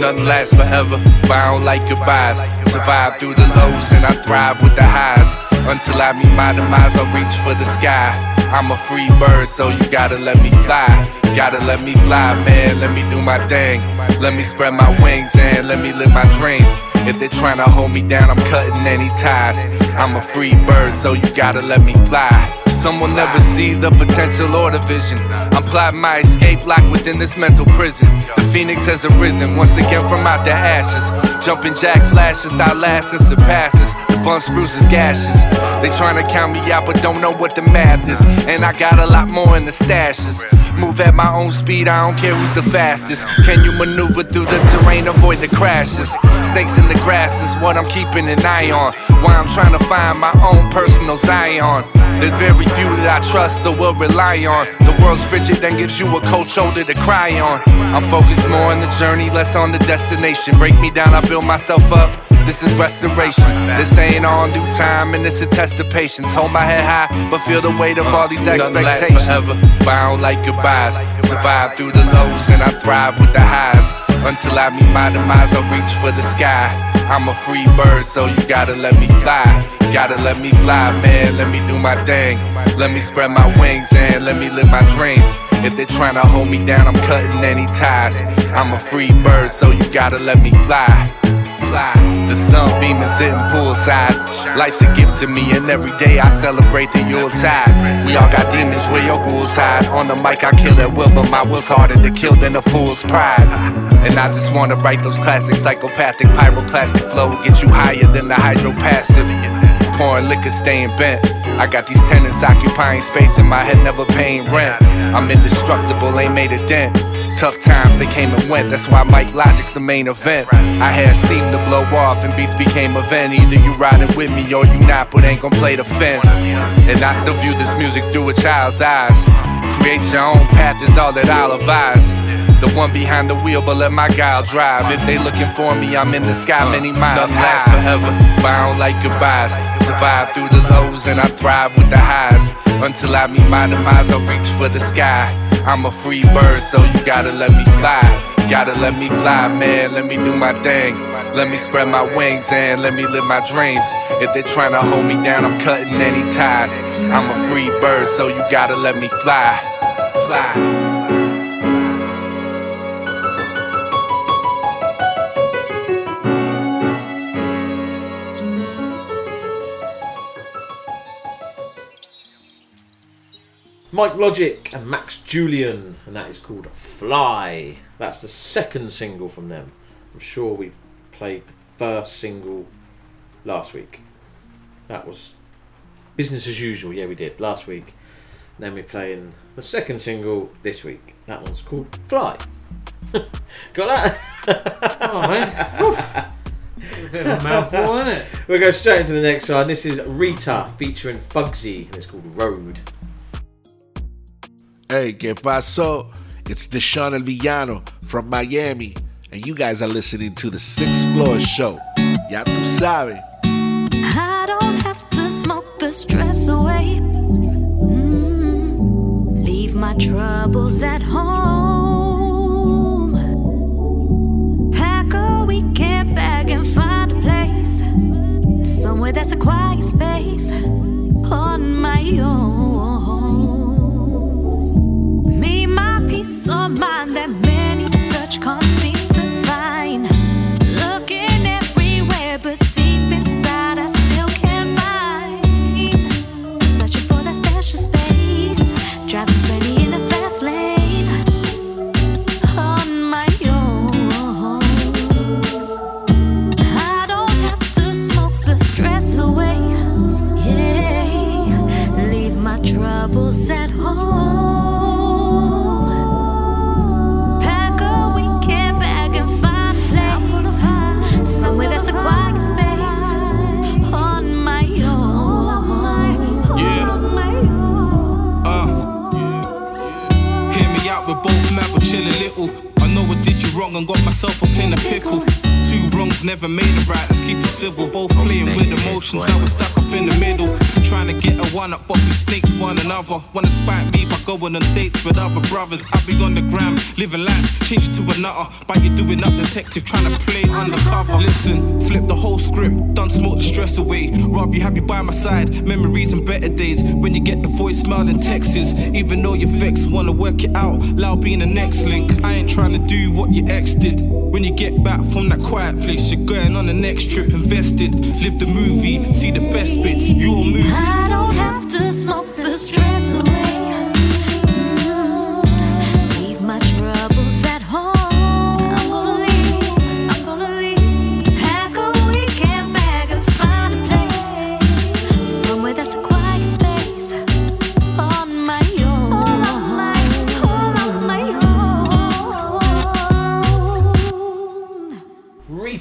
Nothing lasts forever, but I don't like goodbyes. Survive through the lows and I thrive with the highs. Until I meet my demise, I'll reach for the sky. I'm a free bird, so you gotta let me fly. Gotta let me fly, man, let me do my thing. Let me spread my wings and let me live my dreams. If they're trying to hold me down, I'm cutting any ties. I'm a free bird, so you gotta let me fly. Someone never see the potential or the vision. I'm plotting my escape locked within this mental prison. The phoenix has arisen once again from out the ashes. Jumping jack flashes, not lasting surpasses. The bumps, bruises, gashes. They tryna count me out, but don't know what the math is. And I got a lot more in the stashes. Move at my own speed, I don't care who's the fastest. Can you maneuver through the terrain, avoid the crashes? Snakes in the grass is what I'm keeping an eye on. Why I'm trying to find my own personal Zion. There's very few that I trust or will rely on. The world's frigid, then gives you a cold shoulder to cry on. I'm focused more on the journey, less on the destination. Break me down, I build myself up. This is restoration. This ain't all due time, and it's a test of patience. Hold my head high, but feel the weight of uh, all these Nothing lasts expectations. forever, but like goodbyes. Survive through the lows and I thrive with the highs. Until I meet my demise, I'll reach for the sky. I'm a free bird, so you gotta let me fly. Gotta let me fly, man. Let me do my thing. Let me spread my wings and let me live my dreams. If they're trying to hold me down, I'm cutting any ties. I'm a free bird, so you gotta let me fly. Fly. The sun beaming sitting poolside. Life's a gift to me, and every day I celebrate the Yuletide. We all got demons where your ghouls hide. On the mic, I kill at will, but my will's harder to kill than a fool's pride. And I just wanna write those classic psychopathic pyroclastic flow, get you higher than the hydropassive. Pouring liquor, staying bent. I got these tenants occupying space in my head, never paying rent. I'm indestructible, ain't made a dent. Tough times, they came and went. That's why Mic Logik's the main event. I had steam to blow off, and beats became a vent. Either you riding with me or you not, but ain't gon' play the fence. And I still view this music through a child's eyes. Create your own path is all that I'll advise. The one behind the wheel, but let my guile drive. If they looking for me, I'm in the sky many uh, miles Nothing lasts forever, but I don't like goodbyes. Survive through the lows and I thrive with the highs. Until I meet my demise, I'll reach for the sky. I'm a free bird, so you gotta let me fly. Gotta let me fly, man. Let me do my thing. Let me spread my wings and let me live my dreams. If they're trying to hold me down, I'm cutting any ties. I'm a free bird, so you gotta let me fly. Fly. Mic Logik and Max Julian, and that is called Fly. That's the second single from them. I'm sure we played the first single last week. That was business as usual. Yeah, we did last week. And then we're playing the second single this week. That one's called Fly. Got that? Oh, man. Oof. A bit of a mouthful, isn't it? We'll go straight into the next one. This is Reeta featuring Fugzi, and it's called Road. Hey, que paso? It's Deshaun El Villano from Miami, and you guys are listening to the Sixth Floor Show. Ya tu sabe. I don't have to smoke the stress away. Mm, leave my troubles at home. Pack a weekend bag and find a place. Somewhere that's a quiet space on my own. Of mind that many such can't I know I did you wrong and got myself up in a pickle. Two wrongs never made it right, let's keep it civil. Both playing with emotions, now we're stuck up in the middle. Trying to get a one up, but we snaked one another. Wanna spite me by going on dates with other brothers. I be on the gram, living life, change to another. By you doing up detective, trying to play undercover. Listen, flip the whole script, done smoke the stress away. Rather you have you by my side, memories and better days. When you get the voicemail and texts, even though you're vexed, wanna work it out. Loud being the next link. I ain't trying to do what your ex did. When you get back from that quiet place, you're going on the next trip, invested. Live the movie, see the best bits, your movie. I don't have to smoke the stress away.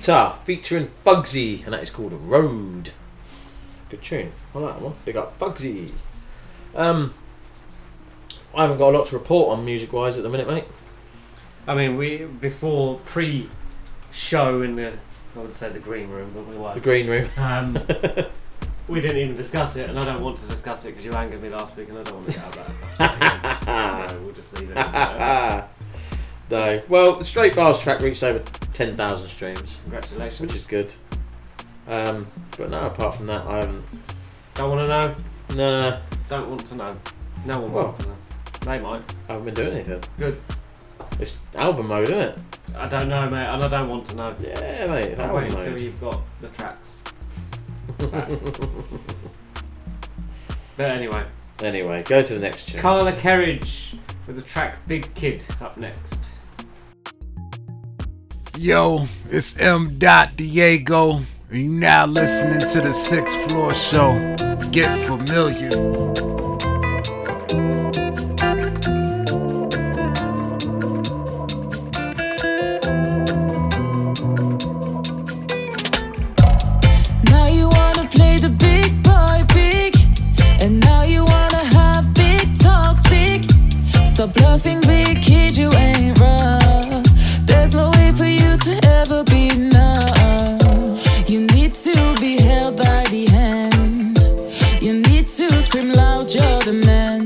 Skepta featuring Fugzi, and that is called Road. Good tune. I like that one. Big up Fugzi. Um, I haven't got a lot to report on music wise at the minute, mate. I mean, we before pre-show in the I would say the green room, but we were The green room. Um, we didn't even discuss it, and I don't want to discuss it because you angered me last week, and I don't want to get out of that. so we'll just leave it. no. Well, the Straight Bars track reached over 10,000 streams. Congratulations. Which is good. Um, but no, apart from that, I haven't. Don't want to know. Nah. Don't want to know. No one Well. wants to know. They might. I haven't been doing anything. Good. It's album mode, isn't it? I don't know, mate, and I don't want to know. Yeah, mate. I'll wait mode. until you've got the tracks. but anyway, Anyway, go to the next tune. Carla Kerridge with the track "Big Kid" up next. Yo, it's M. Diego, and you now listening to the Sixth Floor Show. Get familiar. Now you wanna play the big boy big, and now you wanna have big talks big. Stop bluffing, big kid, you ain't. Ever be enough. You need to be held by the hand. You need to scream loud, you're the man.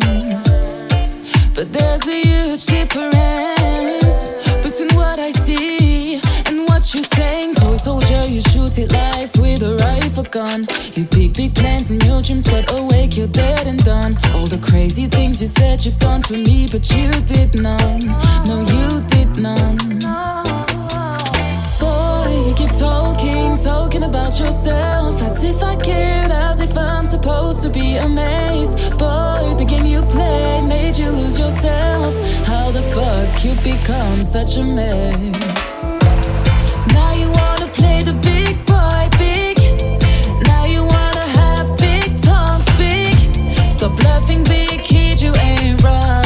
But there's a huge difference between what I see and what you're saying. Toy soldier, you shoot it live with a rifle gun. You big, big plans in your dreams, but awake, you're dead and done. All the crazy things you said you've done for me, but you did none. No, you did none. Keep talking, talking about yourself as if I cared, as if I'm supposed to be amazed. Boy, the game you play made you lose yourself. How the fuck you've become such a mess? Now you wanna play the big boy big. Now you wanna have big talks big. Stop bluffing, big kid, you ain't rough.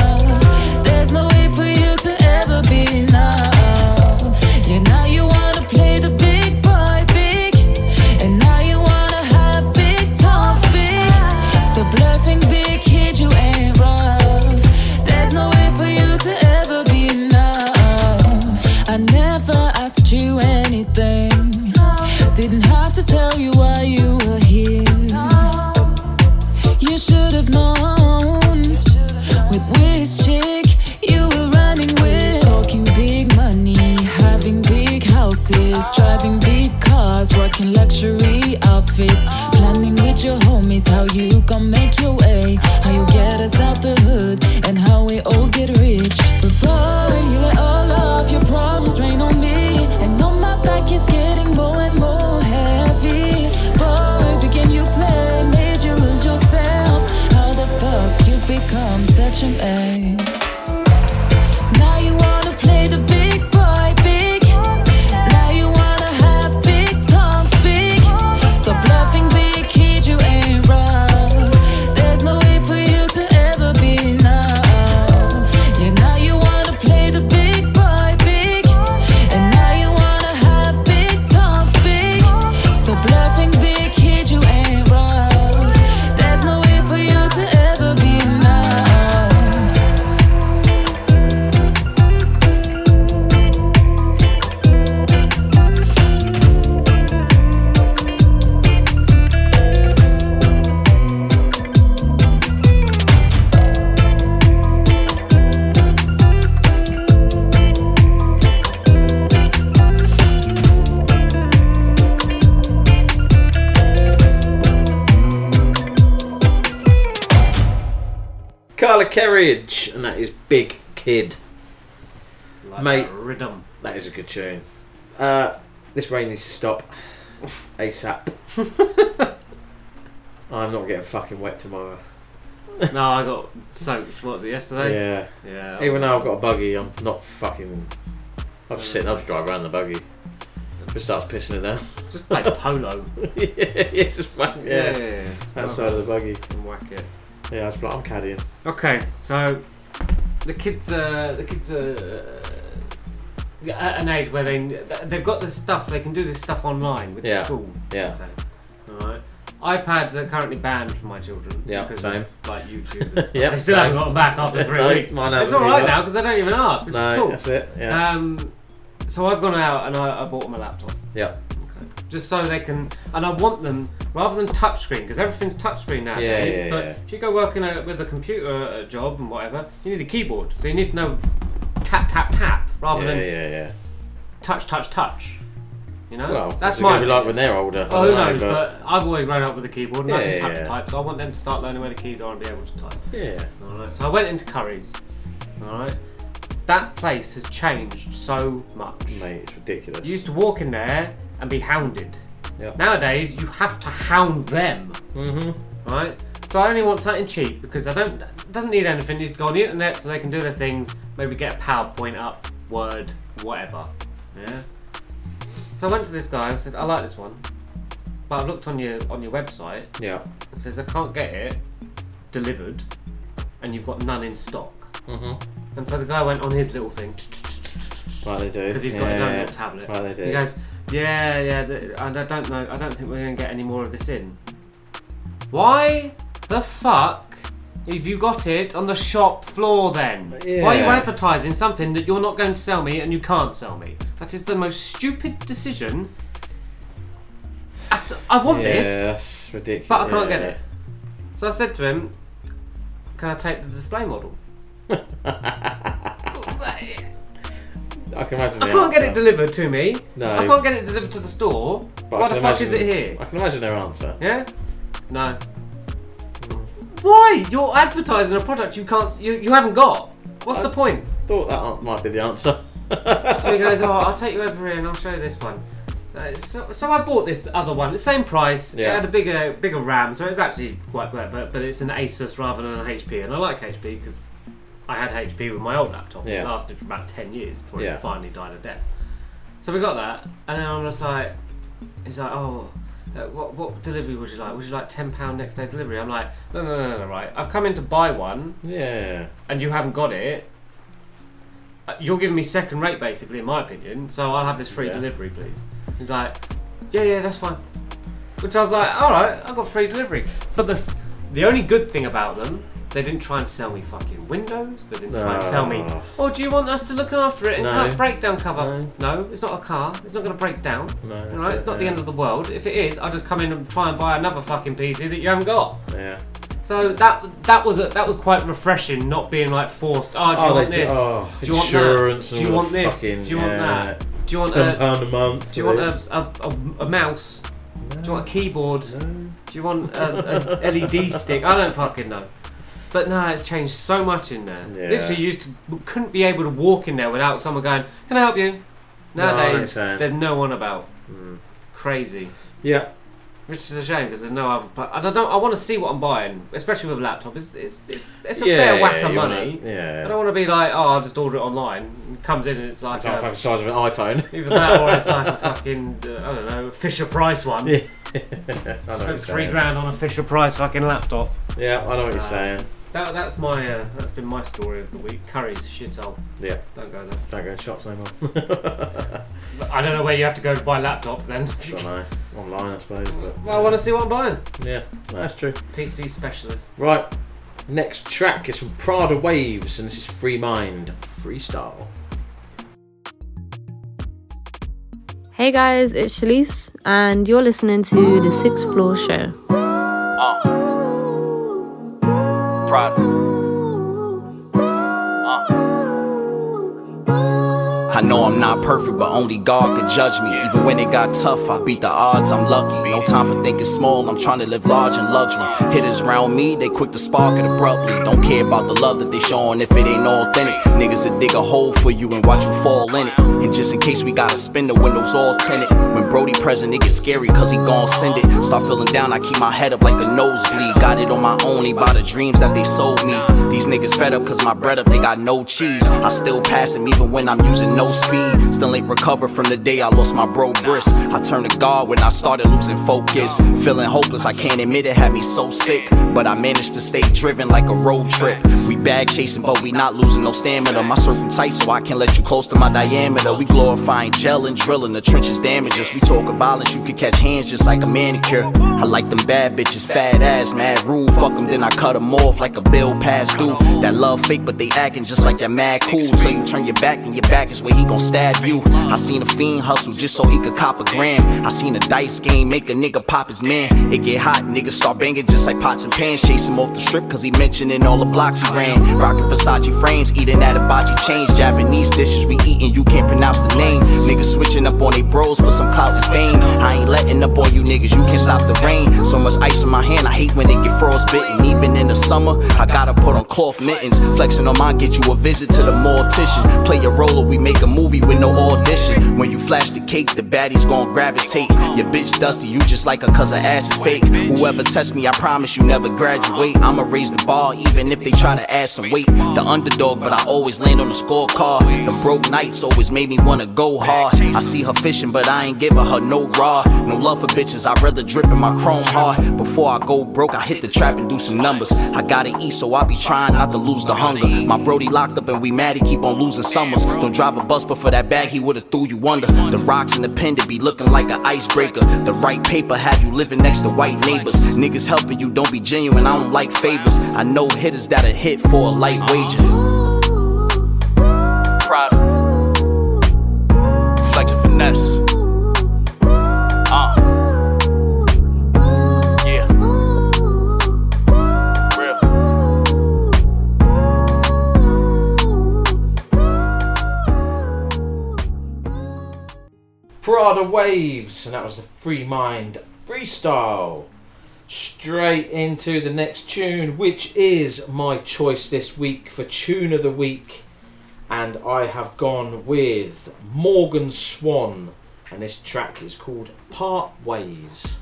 Cars, rocking luxury outfits. Planning with your homies how you gon' make your way. How you get us out the hood and how we all get rich. But boy, you let all of your problems rain on me. And on my back is getting more and more heavy. Boy, the game you play made you lose yourself. How the fuck you've become such a mess? That is Big Kid. Like Mate, that rhythm. that is a good tune. Uh, this rain needs to stop ASAP. I'm not getting fucking wet tomorrow. no, I got soaked. What was it yesterday? Yeah. Yeah. Even though I've got a buggy, I'm not fucking. I'll just sit I'll just drive around the buggy. If it starts pissing it down. Just play polo. yeah, yeah, just whack, yeah, Yeah, yeah, yeah. Outside of the buggy. And whack it. Yeah, I was like, I'm caddying. Okay, so the kids, uh, the kids, uh, at an age where they they've got this stuff. They can do this stuff online with Yeah. the school. Yeah. Okay. All right. iPads are currently banned from my children. Yeah, because same. Of, like YouTube. And stuff. Yep, they still same. haven't got them back after three No, weeks. mine it's all right either. now because they don't even ask, which No, is cool. that's it, yeah. Um, so I've gone out and I, I bought them a laptop. Yeah. Just so they can, and I want them rather than touchscreen because everything's touchscreen nowadays. Yeah, yeah, but yeah. if you go working a, with a computer uh, job and whatever, you need a keyboard. So you need to know tap tap tap rather Yeah, than yeah, yeah. touch touch touch. You know, Well, that's my be like when they're older? Oh, who knows? But... but... I've always grown up with a keyboard and I can touch yeah, yeah. type, so I want them to start learning where the keys are and be able to type. Yeah. All right. So I went into Curry's. All right. That place has changed so much. Mate, it's ridiculous. You used to walk in there and be hounded. Nowadays, you have to hound them. Mm-hmm. Right? So I only want something cheap because I don't. Doesn't need anything. Needs to go on the internet so they can do their things. Maybe get a PowerPoint up, Word, whatever. Yeah. So I went to this guy and said, "I like this one, but I've looked on your on your website. Yeah. It says I can't get it delivered, and you've got none in stock." Mhm. And so the guy went on his little thing Right, they do. because he's got his own Yeah. little tablet. Right, they do. He goes, "Yeah, yeah, the, and I don't know. I don't think we're going to get any more of this in." Why the fuck have you got it on the shop floor then? Why are you advertising something that you're not going to sell me and you can't sell me? That is the most stupid decision. After- I want yeah, this, that's ridiculous. but I can't yeah. get it. So I said to him, "Can I take the display model?" I can imagine. I can't get it delivered to me. No. I can't get it delivered to the store. But Why the fuck is it here? I can imagine their answer. Yeah? No. Why? You're advertising a product you can't, you, you haven't got. What's the point? Thought that might be the answer. So he goes, oh, I'll take you over here and I'll show you this one. Uh, so, so I bought this other one, the same price. Yeah. It had a bigger bigger RAM, so it's actually quite good, but, but it's an Asus rather than an HP. And I like HP because I had HP with my old laptop. It lasted for about 10 years before Yeah. it finally died a death. So we got that, and then I'm just like, he's like, oh, uh, what, what delivery would you like? Would you like £10 next day delivery? I'm like, no, no, no, no, right. I've come in to buy one, Yeah. and you haven't got it. Uh, You're giving me second rate, basically, in my opinion. So I'll have this free Yeah. delivery, please. He's like, yeah, yeah, that's fine. Which I was like, all right, I've got free delivery. But the the only good thing about them, they didn't try and sell me fucking Windows. They didn't try and sell me. No. Oh, do you want us to look after it and No. cut breakdown cover? No. it's not a car. It's not going to break down. No, All that's right, it's it, not the yeah. end of the world. If it is, I'll just come in and try and buy another fucking PC that you haven't got. Yeah. So that that was a, that was quite refreshing, not being like forced. Oh, do you Oh, want they do- this? oh, do you want insurance that? and Do you all want the this? fucking- do you want yeah. that? Do you want £10 a, a month Do you for want this. a, a, a, a mouse? Do you want a keyboard? Do you want um, a, a LED stick? I don't fucking know. But no, it's changed so much in there. Yeah. Literally, you used to, couldn't be able to walk in there without someone going, "Can I help you?" Nowadays, understand. there's no one about. Mm. Crazy. Yeah. Which is a shame because there's no other. But and I don't. I want to see what I'm buying, especially with a laptop. It's it's it's, it's a Yeah, fair whack yeah, of you wanna- money. yeah. I don't want to be like, oh, I'll just order it online. It comes in and it's like It's like a- fucking size of an iPhone. Even that or it's like a fucking uh, I don't know Fisher Price one. Yeah. I know Spent three saying. grand on a Fisher Price fucking laptop. Yeah, I know what you're saying. That, that's my uh, that's been my story of the week. Curry's a shithole. Yeah. Don't go there. Don't go in shops anymore. I don't know where you have to go to buy laptops then. I don't know. Online, I suppose. But well, I want to see what I'm buying. yeah, that's true. PC specialist. Right. Next track is from Prada Wavez, and this is Free Mind Freestyle. Hey guys, it's Shalise, and you're listening to the Sixth Floor Show. Prada. I know I'm not perfect, but only God could judge me. Even when it got tough, I beat the odds, I'm lucky. No time for thinking small, I'm trying to live large in luxury. Hitters round me, they quick to spark it abruptly. Don't care about the love that they showing if it ain't authentic. Niggas that dig a hole for you and watch you fall in it. And just in case we gotta spin the windows all tinted. When Brody present, it gets scary cause he gon' send it. Start feeling down, I keep my head up like a nosebleed. Got it on my own, they buy the dreams that they sold me. These niggas fed up cause my bread up, they got no cheese. I still pass him even when I'm using no speed. Still ain't recovered from the day I lost my bro Briss. I turned to God when I started losing focus. Feeling hopeless, I can't admit it had me so sick. But I managed to stay driven like a road trip. We bag chasing, but we not losing no stamina. My circle tight, so I can't let you close to my diameter. We glorifying gel and drilling, the trenches damage us. We talk of violence, you can catch hands just like a manicure. I like them bad bitches, fat ass, mad rude. Fuck them, then I cut them off like a bill past due. That love fake, but they acting just like they're mad cool. Till you turn your back, then your back is where he gon' stab you. I seen a fiend hustle just so he could cop a gram. I seen a dice game make a nigga pop his man. It get hot, niggas start banging just like pots and pans. Chase him off the strip, cause he mentioning all the blocks he ran. Rockin' Versace frames, eating at a hibachi change. Japanese dishes we eatin', you can't pronounce the name. Niggas switching up on they bros for some clout and fame. I ain't letting up on you niggas, you can't stop the rain. So much ice in my hand, I hate when it get frostbitten. Even in the summer, I gotta put on cloth mittens. Flexing on mine, get you a visit to the mortician. Play a roller, we make a movie with no audition. When you flash the cake, the baddies gon' gravitate. Your bitch dusty, you just like her cause her ass is fake. Whoever test me, I promise you never graduate. I'ma raise the bar even if they try to add some weight. The underdog, but I always land on the scorecard. The broke nights always made me wanna go hard. I see her fishing, but I ain't giving her no raw. No love for bitches, I'd rather drip in my chrome hard. Before I go broke, I hit the trap and do some numbers. I gotta eat, so I be trying not to lose the hunger. My Brody locked up and we mad, he keep on losing summers. Don't drive a bus, but for that bag, he would've threw you under. The rocks in the pen to be looking like an icebreaker. The right paper have you living next to white neighbors. Niggas helping you, don't be genuine, I don't like favors. I know hitters that'll hit for a light wager. Prada. Flex and finesse. Prada Wavez, and that was the Free Mind freestyle. Straight into the next tune, which is my choice this week for Tune of the Week. And I have gone with Morgan Swann, and this track is called Part Ways.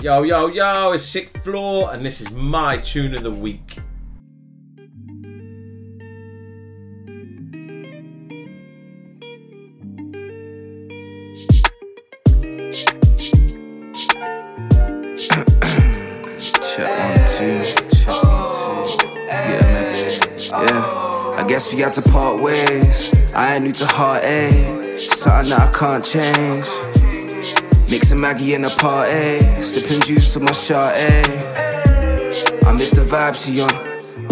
Yo, yo, yo, it's Sick Floor, and this is my Tune of the Week. Guess we got to part ways. I ain't new to heartache. Eh? Something that I can't change. Mixing Maggie in a party. Sipping juice with my shot, eh? I miss the vibes she on.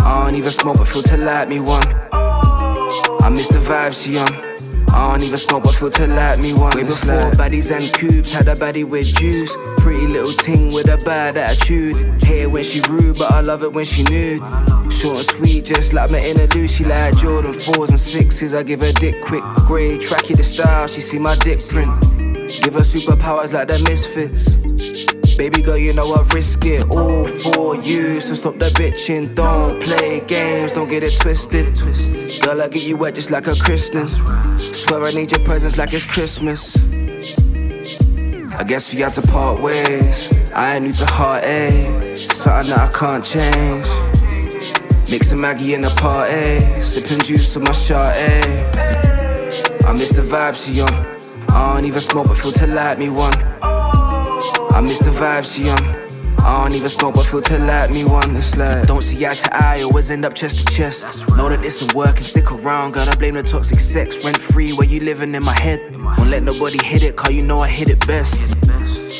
I don't even smoke, but feel to light me one. I miss the vibes she on. I don't even smoke, but feel to light me one. Way before baddies and cubes, had a baddie with juice. Pretty little ting with a bad attitude. Hate it when she rude, but I love it when she nude. Short and sweet, just like my inner dude. She like Jordan 4s and 6s. I give her dick quick. Grey, tracky the style, she see my dick print. Give her superpowers like the misfits. Baby girl, you know I risk it all for you. So stop the bitching, don't play games, don't get it twisted. Girl, I get you wet just like a christening. Swear I need your presence like it's Christmas. I guess we got to part ways. I ain't new to heartache, eh? something that I can't change. Mixing Maggie in a party, sipping juice with my shot, eh? I miss the vibes she on. I don't even smoke, but feel to light me one. I miss the vibes on. I don't even smoke, but feel to light me one. It's like don't see eye to eye, always end up chest to chest. Know that this will work and stick around. Gotta blame the toxic sex, rent free. Where you living in my head? Won't let nobody hit it, cause you know I hit it best.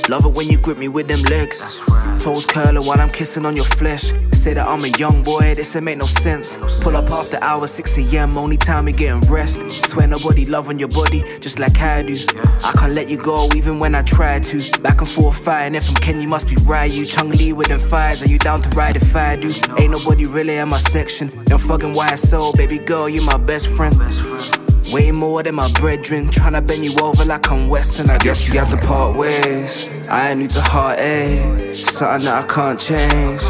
Love it when you grip me with them legs. Toes curling while I'm kissing on your flesh. Say that I'm a young boy, this ain't make no sense. Pull up after hours, 6 a.m. Only time we getting rest. Swear nobody love on your body, just like I do. I can't let you go even when I try to. Back and forth fighting, if I'm Ken, you must be. You Chun-Li with them fires, are you down to ride if I do? Ain't nobody really in my section. Them fucking YSL, baby girl, you my best friend. Way more than my brethren. Tryna bend you over like I'm Western. I guess we got to part ways. I ain't new to heartache. Eh? Something that I can't change.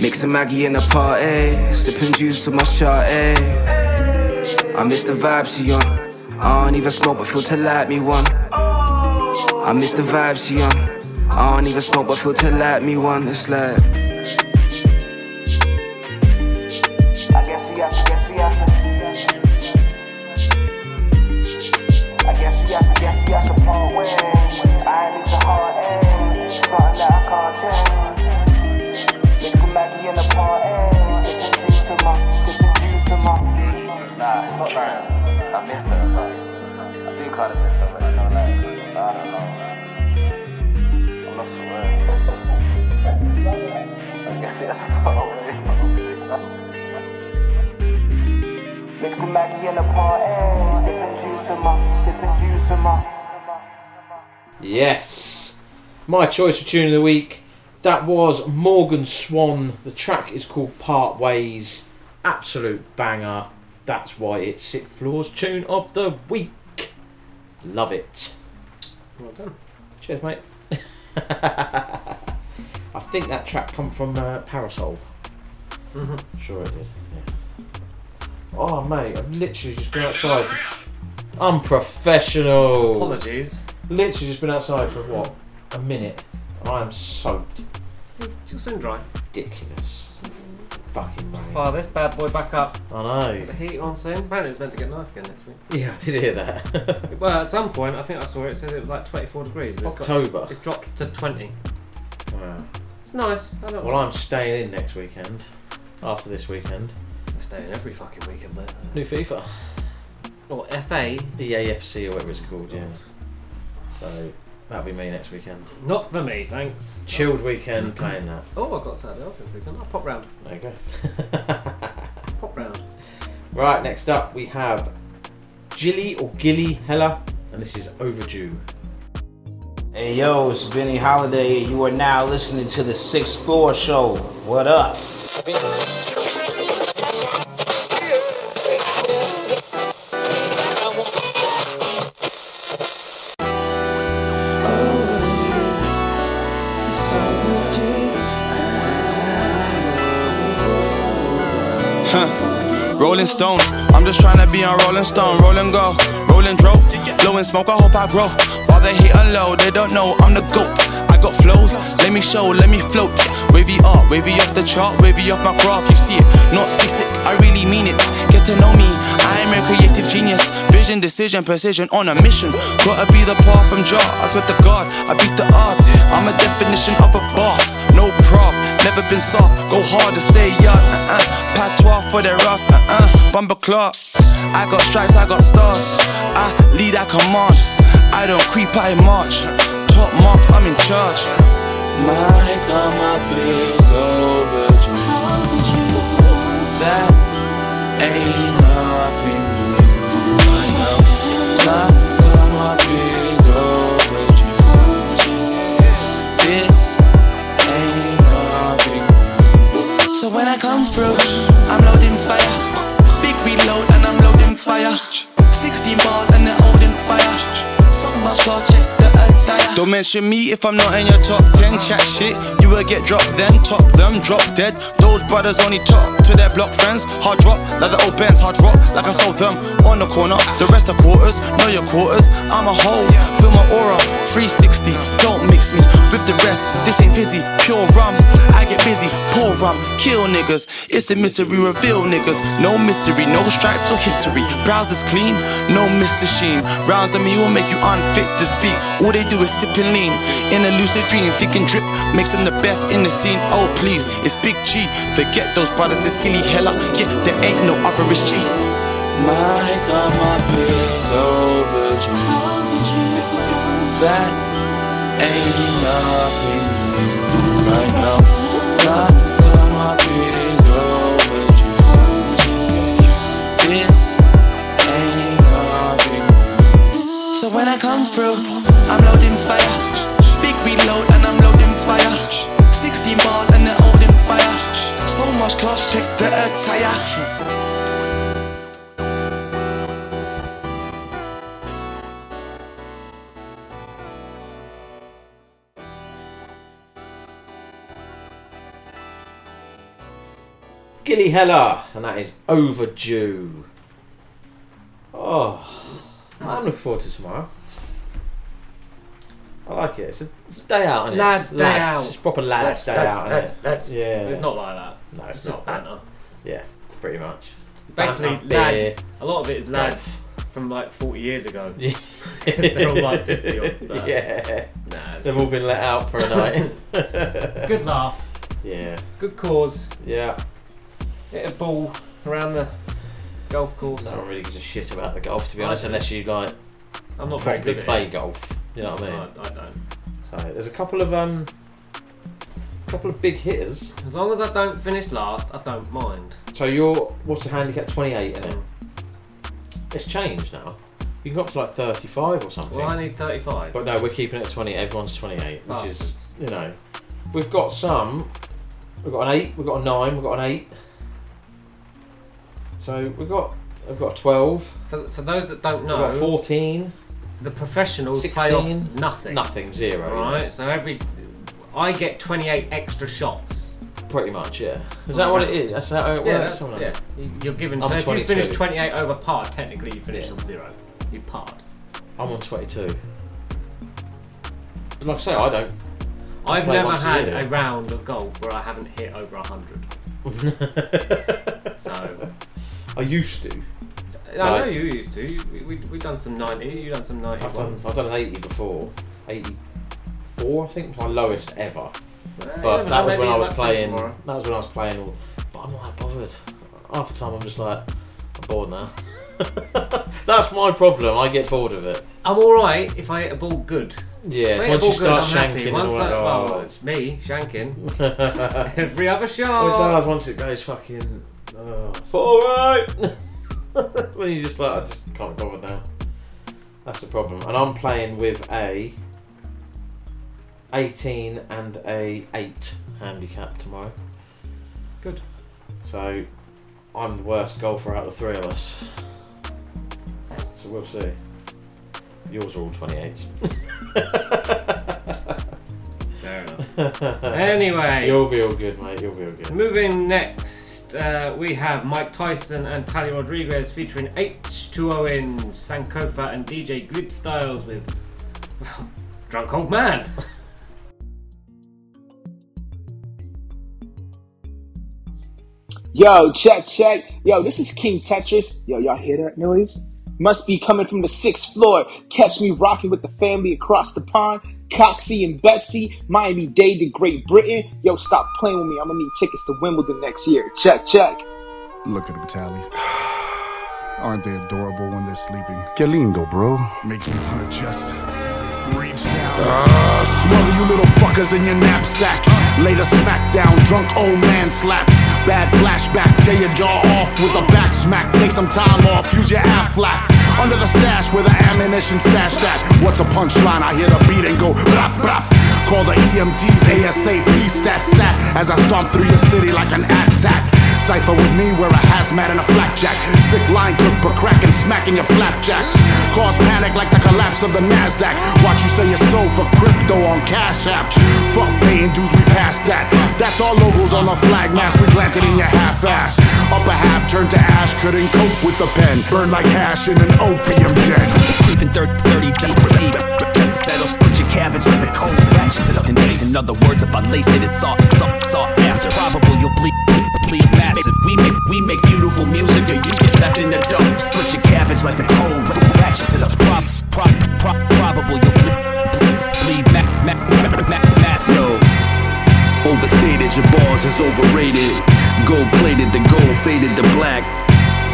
Mixing Maggie in a party. Sipping juice with my shot, eh? I miss the vibes she on. I don't even smoke, but feel to light me one. I miss the vibes she on. I don't even smoke, but feel to light me one. It's like. Like, I do kind of you know, like, I don't know. I'm not. I guess that's. Mixing Maggie in a? Sipping juice in my, sipping juice in my. Yes. My choice for tune of the week. That was Morgan Swann. The track is called Part Ways. Absolute banger. That's why it's Sixth Floor's tune of the week. Love it. Well done. Cheers, mate. I think that track come from uh, Parasol. Mhm. Sure it did. Yeah. Oh mate, I've literally just been outside. Unprofessional. Apologies. Literally just been outside for what? A minute. I am soaked. She'll soon dry. Ridiculous. Fucking rain. Fire this bad boy back up. I know. Put the heat on soon. Apparently it's meant to get nice again next week. Yeah, I did hear that. well, at some point, I think I saw it, it said it was like 24 degrees. But it's got- October. it's dropped to 20. Wow. It's nice. I don't Well, I'm staying in next weekend. After this weekend. I'm staying every fucking weekend, mate. New FIFA. Or FA. EAFC or whatever it's called, yeah. Oh. So that'll be me next weekend. Not for me, thanks. Chilled weekend playing that. Oh, I've got Saturday off this weekend. I'll pop round. There you go. Pop round. Right, next up we have Gilly or Gilly Heller, and this is overdue. Hey yo, it's Benny Holiday. You are now listening to the Sixth Floor Show. What up? Rolling Stone, I'm just trying to be on Rolling Stone, rolling go, rolling dro, blowing smoke. I hope I grow. While they hate unload, they don't know I'm the goat. I got flows, let me show, let me float. Wavy up, wavy off the chart, wavy off my craft. You see it, not seasick, I really mean it. Get to know me, I am a creative genius. Vision, decision, precision on a mission. Gotta be the path from jar. I swear to God, I beat the odds. I'm a definition of a boss, no prob. Never been soft, go hard and stay yard. Uh uh, patois for the Ross. Uh uh, bumper clock. I got stripes, I got stars. I lead, I command. I don't creep, I march. Top marks, I'm in charge. My God, my bills So when I come through, I'm loading fire. Big reload and I'm loading fire. 16 bars and they're holding fire. So much God the. Don't mention me if I'm not in your top 10. Chat shit, you will get dropped then. Top them, drop dead. Those brothers only talk to their block friends. Hard drop, like the old bands, hard rock, like I sold them on the corner. The rest are quarters, know your quarters. I'm a hoe, feel my aura. 360, don't mix me with the rest. This ain't fizzy, pure rum. I get busy, pour rum, kill niggas. It's a mystery, reveal niggas. No mystery, no stripes or history. Browsers clean, no Mr. Sheen. Rounds of me will make you unfit to speak. All they do is sip and lean. In a lucid dream, thick and drip makes them the best in the scene. Oh please, it's Big G. Forget those brothers, it's Skilly Hella. Yeah, there ain't no other as G. My God, my bills overdue. That ain't nothing new right now. My God, my bills overdue. This ain't nothing new. So when I come through, I'm loading fire. Big reload and I'm loading fire. 16 bars and they're holding fire. So much class, check the attire. Gilly Heller, and that is overdue. Oh, I'm looking forward to tomorrow. I like it. It's a, it's a day out, isn't Lads' it? day lads. out. It's proper lads' Lads, day lads, out. lads, isn't lads. Yeah. It's not like that. No, it's, It's not. not banter. Yeah, pretty much. Basically, Banter, lads. A lot of it is lads from like 40 years ago. Yeah. 'Cause they're all like 50 or but- yeah. Nah, it's They've all been let out for a night. Good laugh. Yeah. Good cause. Yeah. Hit a ball around the golf course. No one really gives a shit about the golf, to be I honest, do. unless you like. I'm not very properly good at play it. golf. You know what I mean? I, I don't. So there's a couple of um, couple of big hitters. As long as I don't finish last, I don't mind. So you're what's the handicap? 28, isn't it? It's changed now. You can go up to like 35 or something. Well, I need 35. But no, we're keeping it at 20. Everyone's 28, which Bastards. is, you know. We've got some. We've got an 8, we've got a 9, we've got an 8. So we've got we've got a 12. For, for those that don't We've know, got 14. The professionals play off nothing. Nothing, zero. Right. yeah. So every, I get 28 extra shots. Pretty much, yeah. Is that what it is? That's how it Yeah, works? that's, yeah. like You- You're given. I'm so if you finish 28 over par, technically you finish on zero. You parred. that. I'm on 22. But like I say, I don't. I I've play never once a had year. a round of golf where I haven't hit over 100. so. I used to. I know you used to. You- We, we, we've done some 90, you've done some 90 I've done, ones. I've done an 80 before. 84, I think, was my lowest ever. but that was when I was playing. That was when I was playing. All, but I'm not that bothered. Half the time I'm just like, I'm bored now. That's my problem. I get bored of it. I'm alright if I hit a ball good. Yeah, If I hit a once ball you start good, I'm happy. shanking and Once all I, that, well, oh. it's me shanking. Every other shot. It does once it goes fucking. Oh, alright. then you just like, I just can't be bothered now. That's the problem. And I'm playing with a 18 and a 8 handicap tomorrow. Good. So I'm the worst golfer out of the three of us. So we'll see. Yours are all 28s. Fair enough. Anyway. You'll be all good, mate. You'll be all good. Moving next, uh, we have Mike Titan and Tali Rodriguez featuring H2 Owens Sankofa and DJ GlibStylez with Drunk Old Man. Yo, check, check. Yo, this is King Tetris. Yo, y'all hear that noise? Must be coming from the sixth floor. Catch me rocking with the family across the pond. Coxie and Betsy, Miami Dade to Great Britain. Yo, stop playing with me. I'm gonna need tickets to Wimbledon next year. Check, check. Look at them, Tali. Aren't they adorable when they're sleeping? Que lindo, bro. Makes me wanna just reach down. Uh, smother you little fuckers in your knapsack. Lay the smack down, drunk old man slap. Bad flashback, tear your jaw off with a back smack. Take some time off, use your Aflac. Under the stash where the ammunition stashed at. What's a punchline? I hear the beat and go brap brap. Call the EMTs ASAP, stat stat. As I stomp through your city like an attack. Cypher with me, wear a hazmat and a flakjack. Sick line cook, but cracking, smacking your flapjacks. Cause panic like the collapse of the NASDAQ. Watch you sell your soul for crypto on Cash App. Fuck paying dues, we passed that. That's our logos on the flag mask, we planted in your half ass. Upper half turned to ash, couldn't cope with the pen. Burn like hash in an opium den. Creeping 30, 30 deep, deep. That'll split your cabbage like a cold ratchet. In other words, if I laced it, it's all, it's all, all after. Probable you'll bleed, bleed, bleed massive. We make, we make beautiful music, or you just left in the dust. Split your cabbage like a cold ratchet to the prop, prop, prop, probable you'll bleed, bleed, ma, ma, ma, ma, massive. Yo, overstated, your bars is overrated. Gold plated, the gold faded to black.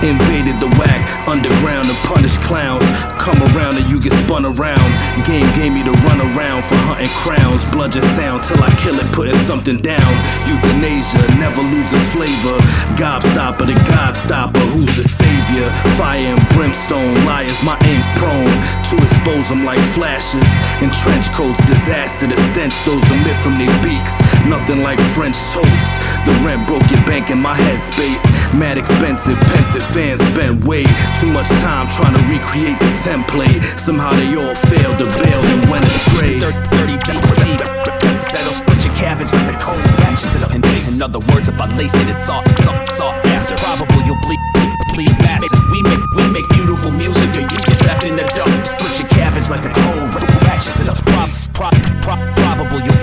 Invaded the whack, underground and punish clowns. Come around and you get spun around. Game gave me the run around for hunting crowns. Just sound till I kill it, putting something down. Euthanasia never loses flavor. Gobstopper, the God stopper, who's the savior? Fire and brimstone, liars, my ink prone to expose them like flashes. In trench coats, disaster, the stench those emit from their beaks. Nothing like French toast. The rent broke your bank in my headspace. Mad expensive, pensive fans spent way too much time trying to recreate the template. Somehow they all failed to bail and went astray. 30 deep, deep. That'll split your cabbage like a cold ratchet to the face. In other words, if I laced it, it's all, it's all, it's all after. Probable you'll bleed, bleed, bleed massive. We make, we make beautiful music, or you just left in the dust. Split your cabbage like a cold ratchet to the prop, prop, prop, probable you'll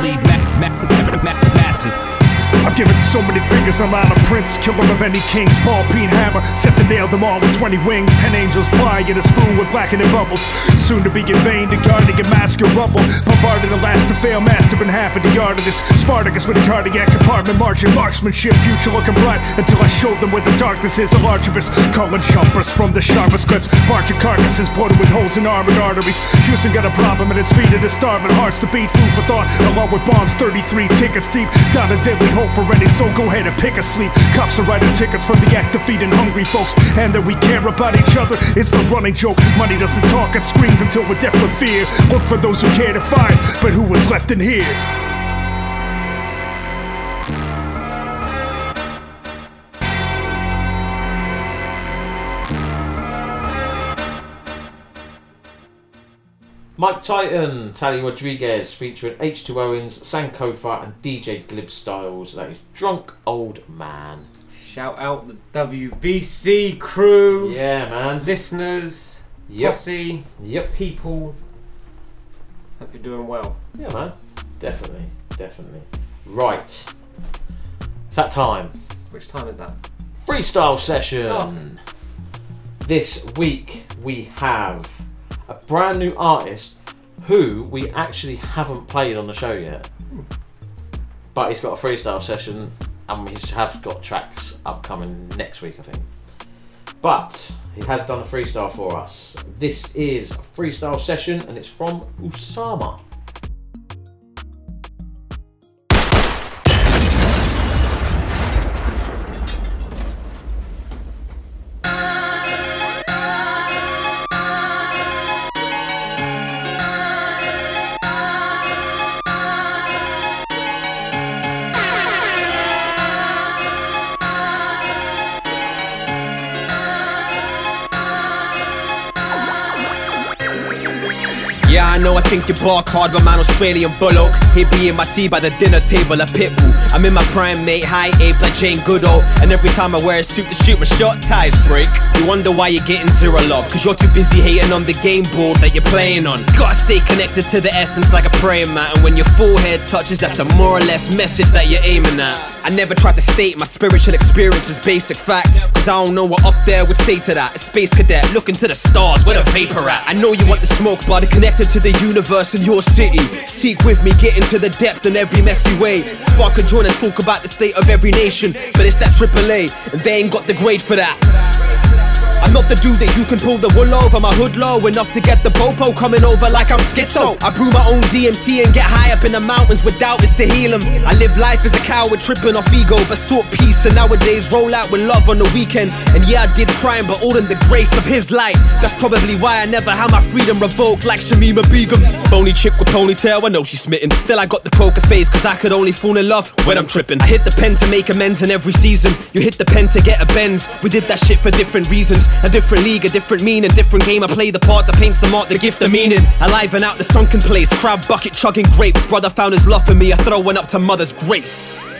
bleed, bleed, ma, ma, ma, ma, massive. I've given so many fingers, I'm out of prince, killer of any kings. Ball peen hammer, set to nail them all with 20 wings. Ten angels fly in a spoon with blackening bubbles. Soon to be in vain, the guarding and mask your rubble. Bombarded the last to fail, master been the yard of this. Spartacus with a cardiac compartment, marching marksmanship, future looking bright. Until I showed them where the darkness is, a largebus. Calling jumpers from the sharpest cliffs. Marching carcasses, bloated with holes in armored arteries. Houston got a problem and it's feeding the starving hearts to beat food for thought. Along with bombs, 33 tickets deep. Got a deadly hope for any so go ahead and pick a sleep. Cops are writing tickets for the act of feeding hungry folks, and that we care about each other. It's the running joke. Money doesn't talk, it screams until we're deaf with fear. Look for those who care to find, but who was left in here? Mike Titan, Tali Rodriguez featuring H2 Owens, Sankofa, and DJ GlibStylez. That is Drunk Old Man. Shout out the WVC crew. Yeah, man. Listeners, Yep. posse, Yep. people. Hope you're doing well. Yeah, man. Definitely. Definitely. Right. It's that time. Which time is that? Freestyle session. Oh. This week we have a brand new artist who we actually haven't played on the show yet. But he's got a freestyle session and he's have got tracks upcoming next week, I think. But he has done a freestyle for us. This is a freestyle session and it's from Ousama. Think you bark hard, but man, Australian bullock. He be in my tea by the dinner table, a pit bull. I'm in my prime, mate, high ape like Jane Goodall. And every time I wear a suit to shoot, my short ties break. You wonder why you're getting zero love, cause you're too busy hating on the game board that you're playing on. Gotta stay connected to the essence like a praying mat. And when your forehead touches, that's a more or less message that you're aiming at. I never tried to state my spiritual experience is basic fact. Cause I don't know what up there would say to that. A space cadet looking to the stars, where the vapor at. I know you want the smoke, but connected to the universe in your city. Seek with me, get into the depth in every messy way. Spark a joint and talk about the state of every nation. But it's that AAA, and they ain't got the grade for that. I'm not the dude that you can pull the wool over my hood low enough to get the popo coming over like I'm schizo. I brew my own DMT and get high up in the mountains without it's to heal 'em. I live life as a coward tripping off ego, but sought peace and nowadays roll out with love on the weekend. And yeah, I did crime, but all in the grace of his light. That's probably why I never had my freedom revoked like Shamima Begum. Bony chick with ponytail, I know she's smitten. Still, I got the poker face, cause I could only fall in love when I'm tripping. I hit the pen to make amends in every season. You hit the pen to get a bends. We did that shit for different reasons. A different league, a different meaning, different game. I play the part I paint some art, the gift of meaning. Alive and out the sunken place. Crab bucket chugging grapes. Brother found his love for me. I throw one up to mother's grace.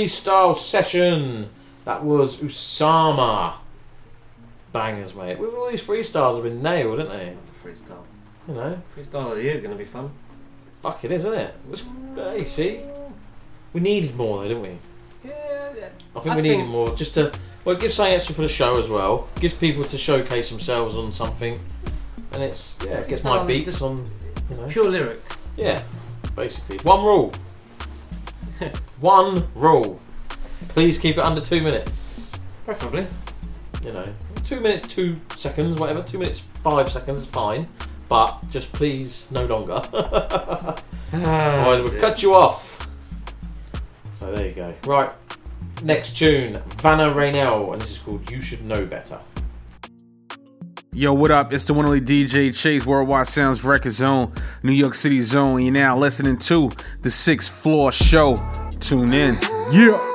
Freestyle session. That was Ousama. Bangers, mate. With all these freestyles have been nailed, haven't they? Freestyle. You know. Freestyle of the year is going to be fun. Fuck it is, isn't it? It's, hey, see? We needed more though, didn't we? Yeah, I think I we needed more just to well give something extra for the show as well. Gives people to showcase themselves on something. And it's yeah, it gets my beats just- on you know. Pure lyric. Yeah, basically. One rule. One rule. Please keep it under two minutes. Preferably. You know, two minutes, two seconds, whatever. Two minutes, five seconds is fine. But just please, no longer. Ah, Otherwise, we'll dear. cut you off. So there you go. Right. Next tune, Vanna Rainelle, and this is called You Should Know Better. Yo, what up? It's the one only DJ Chase, Worldwide Sounds Record Zone, New York City Zone. You're now listening to the Sixth Floor Show. Tune in. Yeah.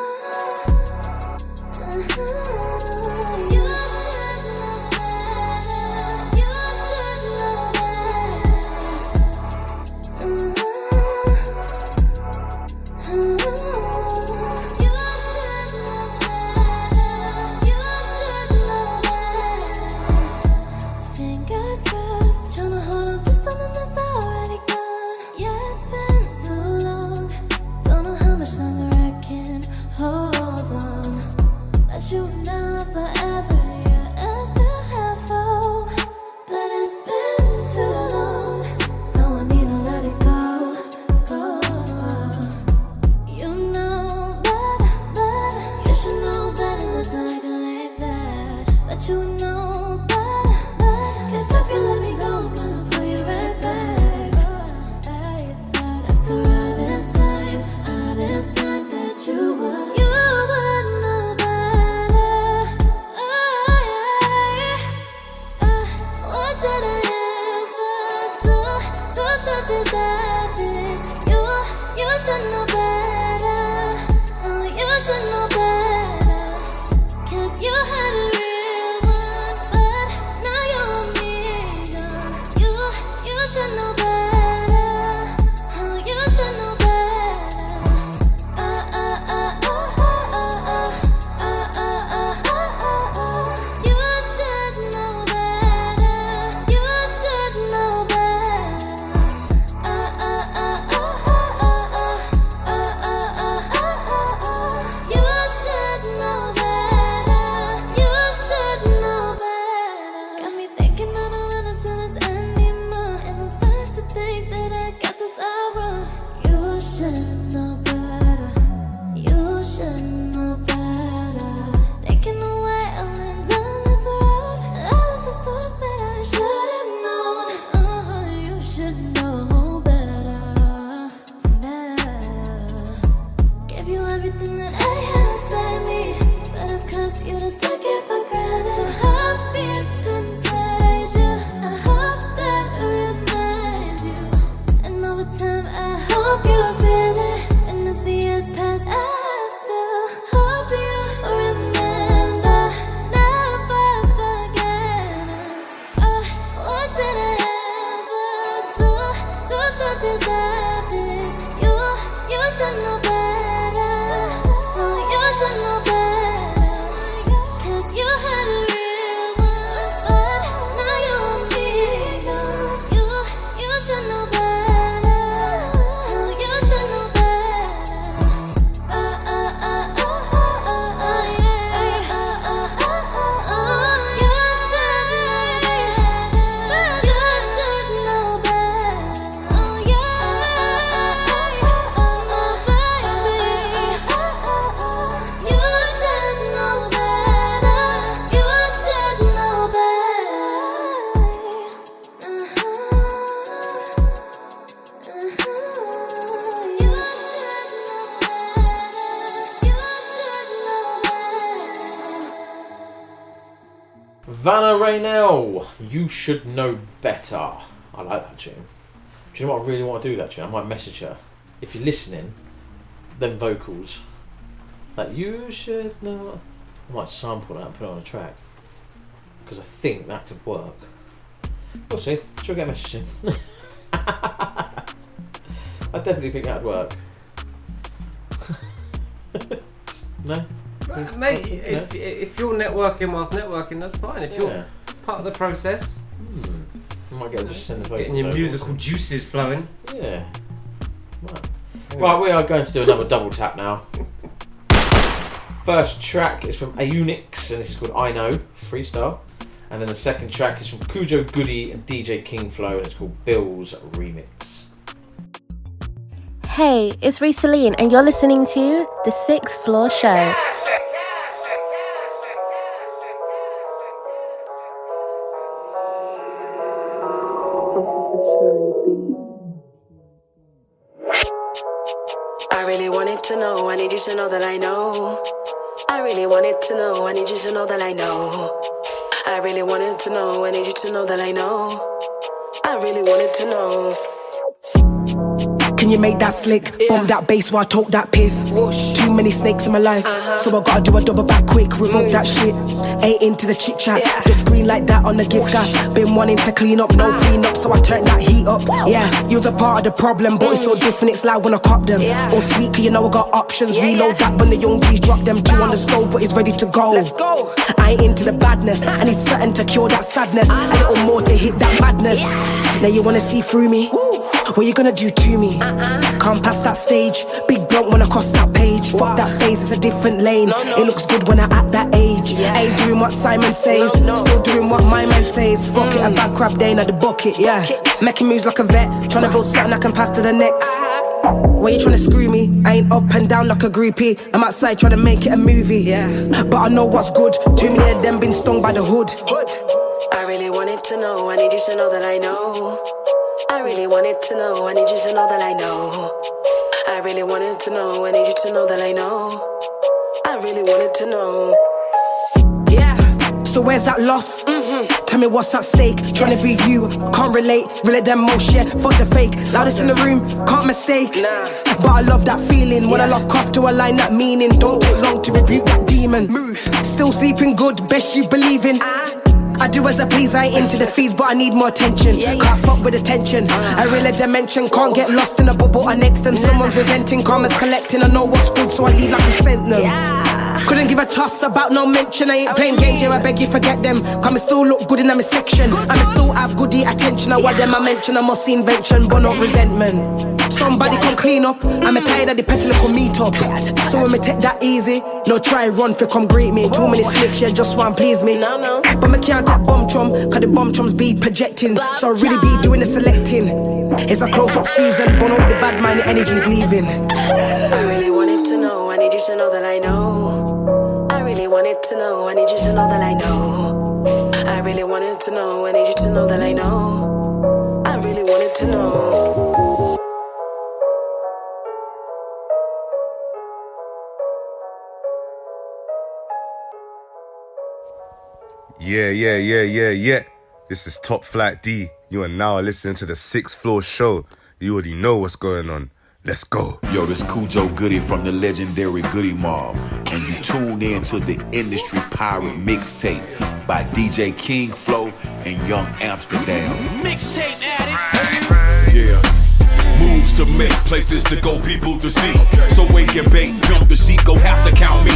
You should know better. I like that tune. Do you know what I really want to do that tune? I might message her. If you're listening, then vocals. Like, you should know. I might sample that and put it on a track. Because I think that could work. We'll see. She'll get a message in. I definitely think that'd work. no? Mate, No? if, if you're networking whilst networking, that's fine. If Yeah. you're part of the process, hmm. I might get just send the getting vocals your over. musical juices flowing. Yeah. Right. Right, we are going to do another double tap now. First track is from Ayooniks, and this is called I Know, freestyle. And then the second track is from Khujo Goodie and DJ King Flow, and it's called Bill's Remix. Hey, it's Risaline, and you're listening to The Sixth Floor Show. You to know that I know. I really wanted to know, I need you to know that I know. I really wanted to know, I need you to know that I know. I really wanted to know. Can you make that slick? Bomb that bass while I talk that piff. Too many snakes in my life, uh-huh. so I gotta do a double back quick. Revoke that mm. shit. Ain't into the chit chat. Just green like that on the gift guy. Been wanting to clean up, no uh-huh. clean up, so I turn that heat up. Yeah, you was a part of the problem, but it's so mm. different. It's loud when I cop them. Or sweet, 'cause you know I got options. Reload that when the young G's drop them. Two on the stove, but it's ready to go. Let's go. I ain't into the badness. I need something to cure that sadness. A uh-huh. little more to hit that madness. Now you wanna see through me? What you gonna do to me? Uh-huh. Can't pass that stage. Big blunt when I cross that page. Fuck that phase, it's a different lane. It looks good when I at that age. Yeah. Ain't doing what Simon says. No, Still doing what my man says. Fuck it, a mm. bad crab day in the bucket, yeah. Making moves like a vet. Trying to build something I can pass to the next. Why you tryna screw me? I ain't up and down like a groupie. I'm outside trying to make it a movie. Yeah. But I know what's good. Too many of them been stung by the hood. I really wanted to know, I need you to know that I know. I really wanted to know, I need you to know that I know. I really wanted to know, I need you to know that I know. I really wanted to know. Yeah. So where's that loss? Mm-hmm. Tell me what's at stake. Trying to be you, can't relate. Really them most yeah. Fuck the fake. Loudest in the room, can't mistake. But I love that feeling when I lock off to align that meaning. Don't take long to rebuke that demon. Move. Still sleeping good, best you believe in. I do as I please, I ain't into the fees, but I need more attention. Can't fuck with attention. Uh-huh. I really dimension, can't get lost in a bubble. I next them, someone's resenting, karma's collecting. I know what's good, so I leave like a sent them. Couldn't give a toss about no mention. I ain't playing games here, I beg you forget them. Come still look good in my section. I'm still have goodie attention. I want them I mention, I must see invention, but not resentment. Somebody come clean up. I'm a tired of the petty little meet up. So when me take that easy, no try run for come greet me. Too many snakes, yeah, just want please me. But me can't take bomb chum, cause the bomb chums be projecting. So I really be doing the selecting. It's a close up season, but all the bad mind the energy's leaving. I really wanted to know, I need you to know that I know. I wanted to know, I need you to know that I know. I really wanted to know, I need you to know that I know. I really wanted to know. Yeah, yeah, yeah, yeah, yeah. This is Top Flight D. You are now listening to the Sixth Floor Show. You already know what's going on. Let's go. Yo, this Khujo Goodie from the legendary Goodie Mob, and you tune in to the Industry Pirate Mixtape by DJ King Flow and Young Amsterdam. Mixtape addict. Yeah. To make, places to go, people to see. So wake and bake, jump the sheet, go have to count me.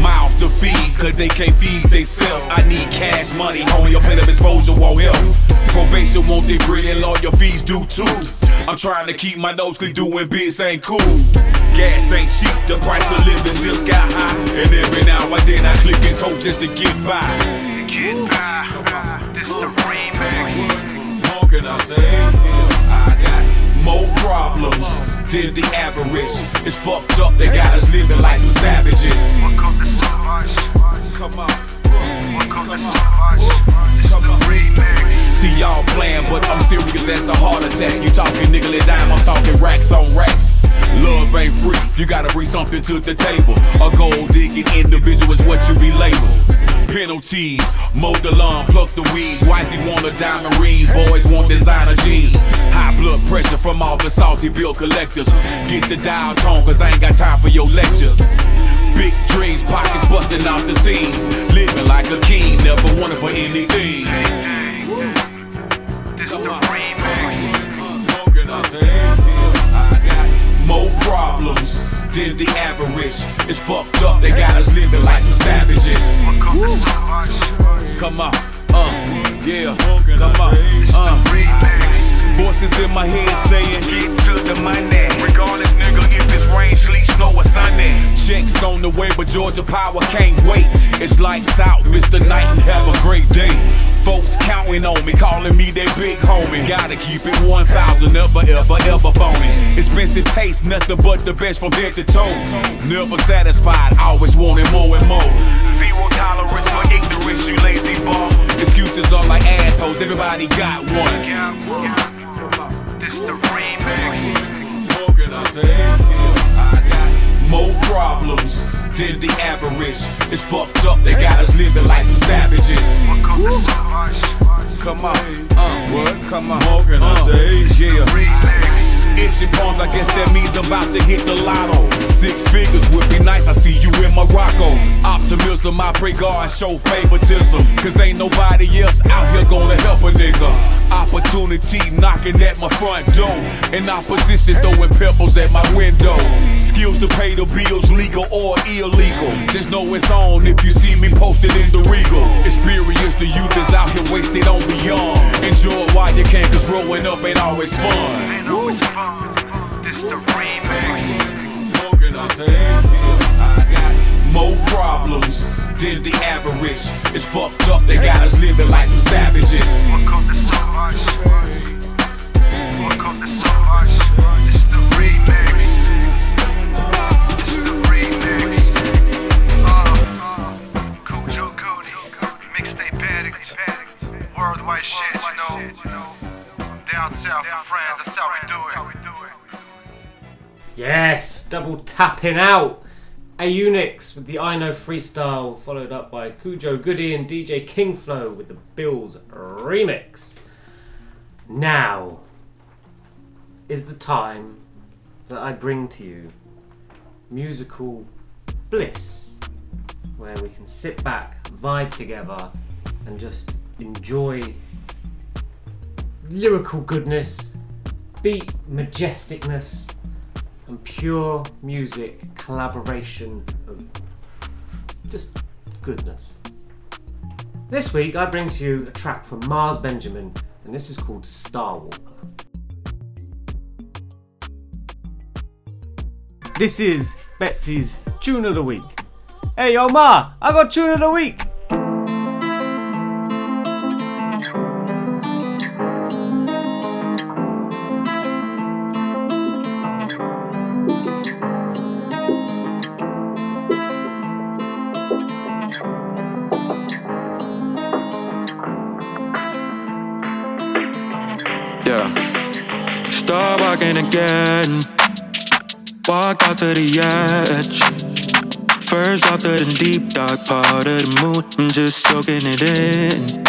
Mouth to feed, cause they can't feed they self. I need cash money, homie, up in of exposure won't help. Probation won't degree and lawyer fees do too. I'm trying to keep my nose clean, doing bits ain't cool. Gas ain't cheap, the price of living still sky high. And every now and then I click and told just to get by. Get by. This the remix. What can I say? More problems than the average. It's fucked up, they got us living like some savages. Welcome to Savage. Come on. Welcome to Savage. This the remix. See y'all playing, but I'm serious as a heart attack. You talking nickel dime, I'm talking racks on rack. Love ain't free, you gotta bring something to the table. A gold digging individual is what you be labeled. Penalties, mow the lawn, pluck the weeds. Wifey want a diamond ring, boys want designer jeans. High blood pressure from all the salty bill collectors. Get the dial tone, cause I ain't got time for your lectures. Big dreams, pockets busting out the seams. Living like a king, never wanted for anything. This the remix. I say? I got more problems than the average. It's fucked up, they got us living like some savages. Come on, uh, yeah, come on, uh. Voices in my head saying, Get to the money. Regardless, nigga, if it's rain, sleet, snow, or sunny. Checks on the way, but Georgia Power can't wait. It's lights out, Mr. Knight, and have a great day. Folks counting on me, calling me their big homie. Gotta keep it 1,000, never, ever, ever phony. Expensive taste, nothing but the best from head to toe. Never satisfied, always wanting more and more. Zero tolerance for ignorance, you lazy bum. Excuses are like assholes, everybody got one. This the remix. What can I say? More problems than the average. It's fucked up, they got us living like some savages. To Come on, uh, what? Come on. What can I say? Yeah. Itchy palms, I guess that means I'm about to hit the lotto. Six figures would be nice, I see you in Morocco. Optimism, I pray God show favoritism. Cause ain't nobody else out here gonna help a nigga. Opportunity knocking at my front door. And opposition throwing pebbles at my window. Skills to pay the bills, legal or illegal. Just know it's on if you see me posted in the regal. Experience the youth is out here wasted on beyond. Enjoy it while you can, cause growing up ain't always fun. Ain't always fun. This the remix. What can I got more problems than the average. It's fucked up, they got us living like some savages. Welcome to Savage. Welcome to Savage. This the remix. The. Uh, Khujo Goodie. Mixtape addict. Worldwide shit, you know. Down south to France, that's how we do it. Yes, double tapping out. Ayooniks with the I Know freestyle, followed up by Khujo Goodie and DJ King Flow with the Bills remix. Now is the time that I bring to you musical bliss, where we can sit back, vibe together, and just enjoy lyrical goodness, beat majesticness, and pure music collaboration of just goodness. This week I bring to you a track from Marz Benjamin, and this is called Star Walker. This is Betsy's Tune of the Week. Hey, yo, Ma, I got Tune of the Week. Again. Walk out to the edge. First off to the deep dark part of the moon. I'm just soaking it in.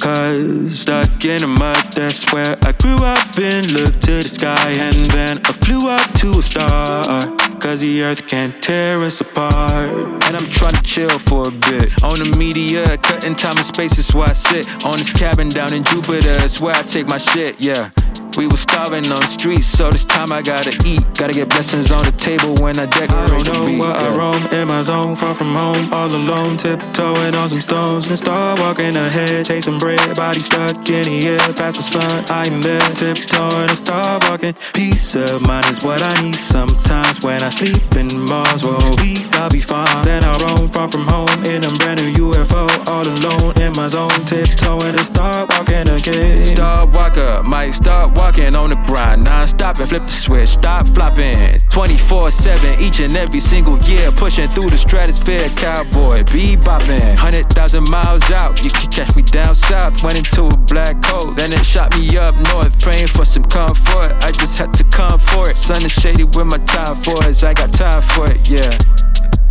Cause stuck in the mud, that's where I grew up and looked to the sky. And then I flew up to a star. Cause the earth can't tear us apart. And I'm trying to chill for a bit. On the media, cutting time and space is where I sit. On this cabin down in Jupiter, it's where I take my shit, yeah. We was starving on the streets, so this time I gotta eat. Gotta get blessings on the table when I decorate I the don't beat. know where I roam in my zone, far from home, all alone, tiptoeing on some stones. And start walking ahead, chasing bread, body stuck in the air, past the sun. I'm there, tiptoeing and start walking. Peace of mind is what I need sometimes when I sleep in Mars. A week, I'll be fine. Then I roam far from home in a brand new UFO, all alone in my zone, tiptoeing and start walking again. Star Walker, might start walking on the grind. Non stop and flip the switch, stop flopping. 24 7, each and every single year. Pushing through the stratosphere, cowboy, be bopping. 100,000 miles out, you can catch me down south. Went into a black hole, then it shot me up north. Praying for some comfort, I just had to come for it. Sun is shady with my time for it, I got time for it, yeah.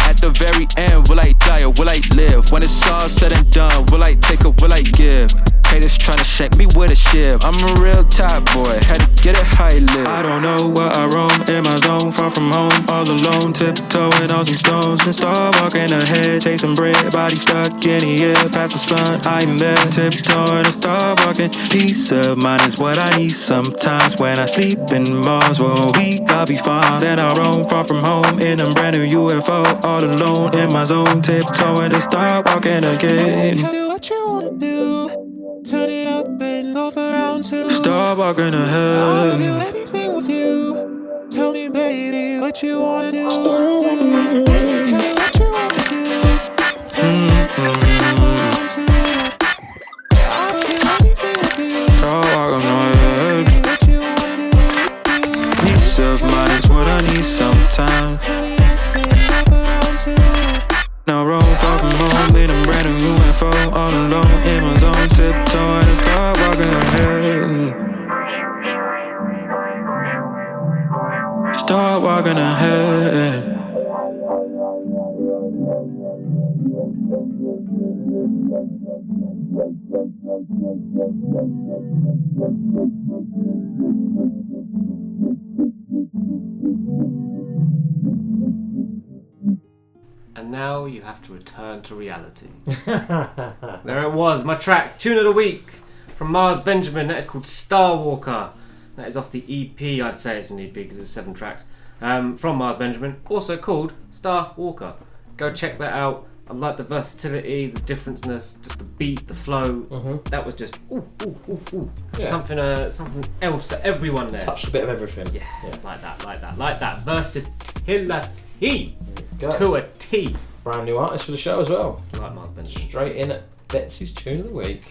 At the very end, will I die or will I live? When it's all said and done, will I take or will I give? Haters tryna shake me with a shiv. I'm a real top boy, had to get it how I live. I don't know where I roam in my zone, far from home, all alone, tiptoeing on some stones. And start walking ahead, chasing bread, body stuck in the air, past the sun. I'm there, tiptoeing and start walking. Peace of mind is what I need sometimes when I sleep in Mars. For a week, I'll be fine. Then I roam far from home in a brand new UFO, all alone in my zone, tiptoeing and start walking again. do what you wanna do. Turn it up and go for round two. Start walking I'll do anything with you. Tell me, baby, what you wanna do. Tell me what you wanna do. Tell me round two. I'll do anything with you. Start walking ahead. Peace of mind is what I need sometimes. Now roll far from home, in a brand new All alone in my zone, tiptoeing and start walking ahead. Start walking ahead. And now you have to return to reality. there it was, my track, Tune of the Week from Marz Benjamin. That is called Star Walker. That is off the EP, I'd say it's an EP because it's seven tracks. Um, from Marz Benjamin, also called Star Walker. Go check that out. I like the versatility, the differenceness, just the beat, the flow. That was just ooh, ooh, ooh, ooh. Yeah. something, uh, something else for everyone there. Touched a bit of everything. Yeah, like that, like that, like that. Versatility to a T. Brand new artist for the show as well. Like Marz Benjamin. Straight in at Betsy's tune of the week.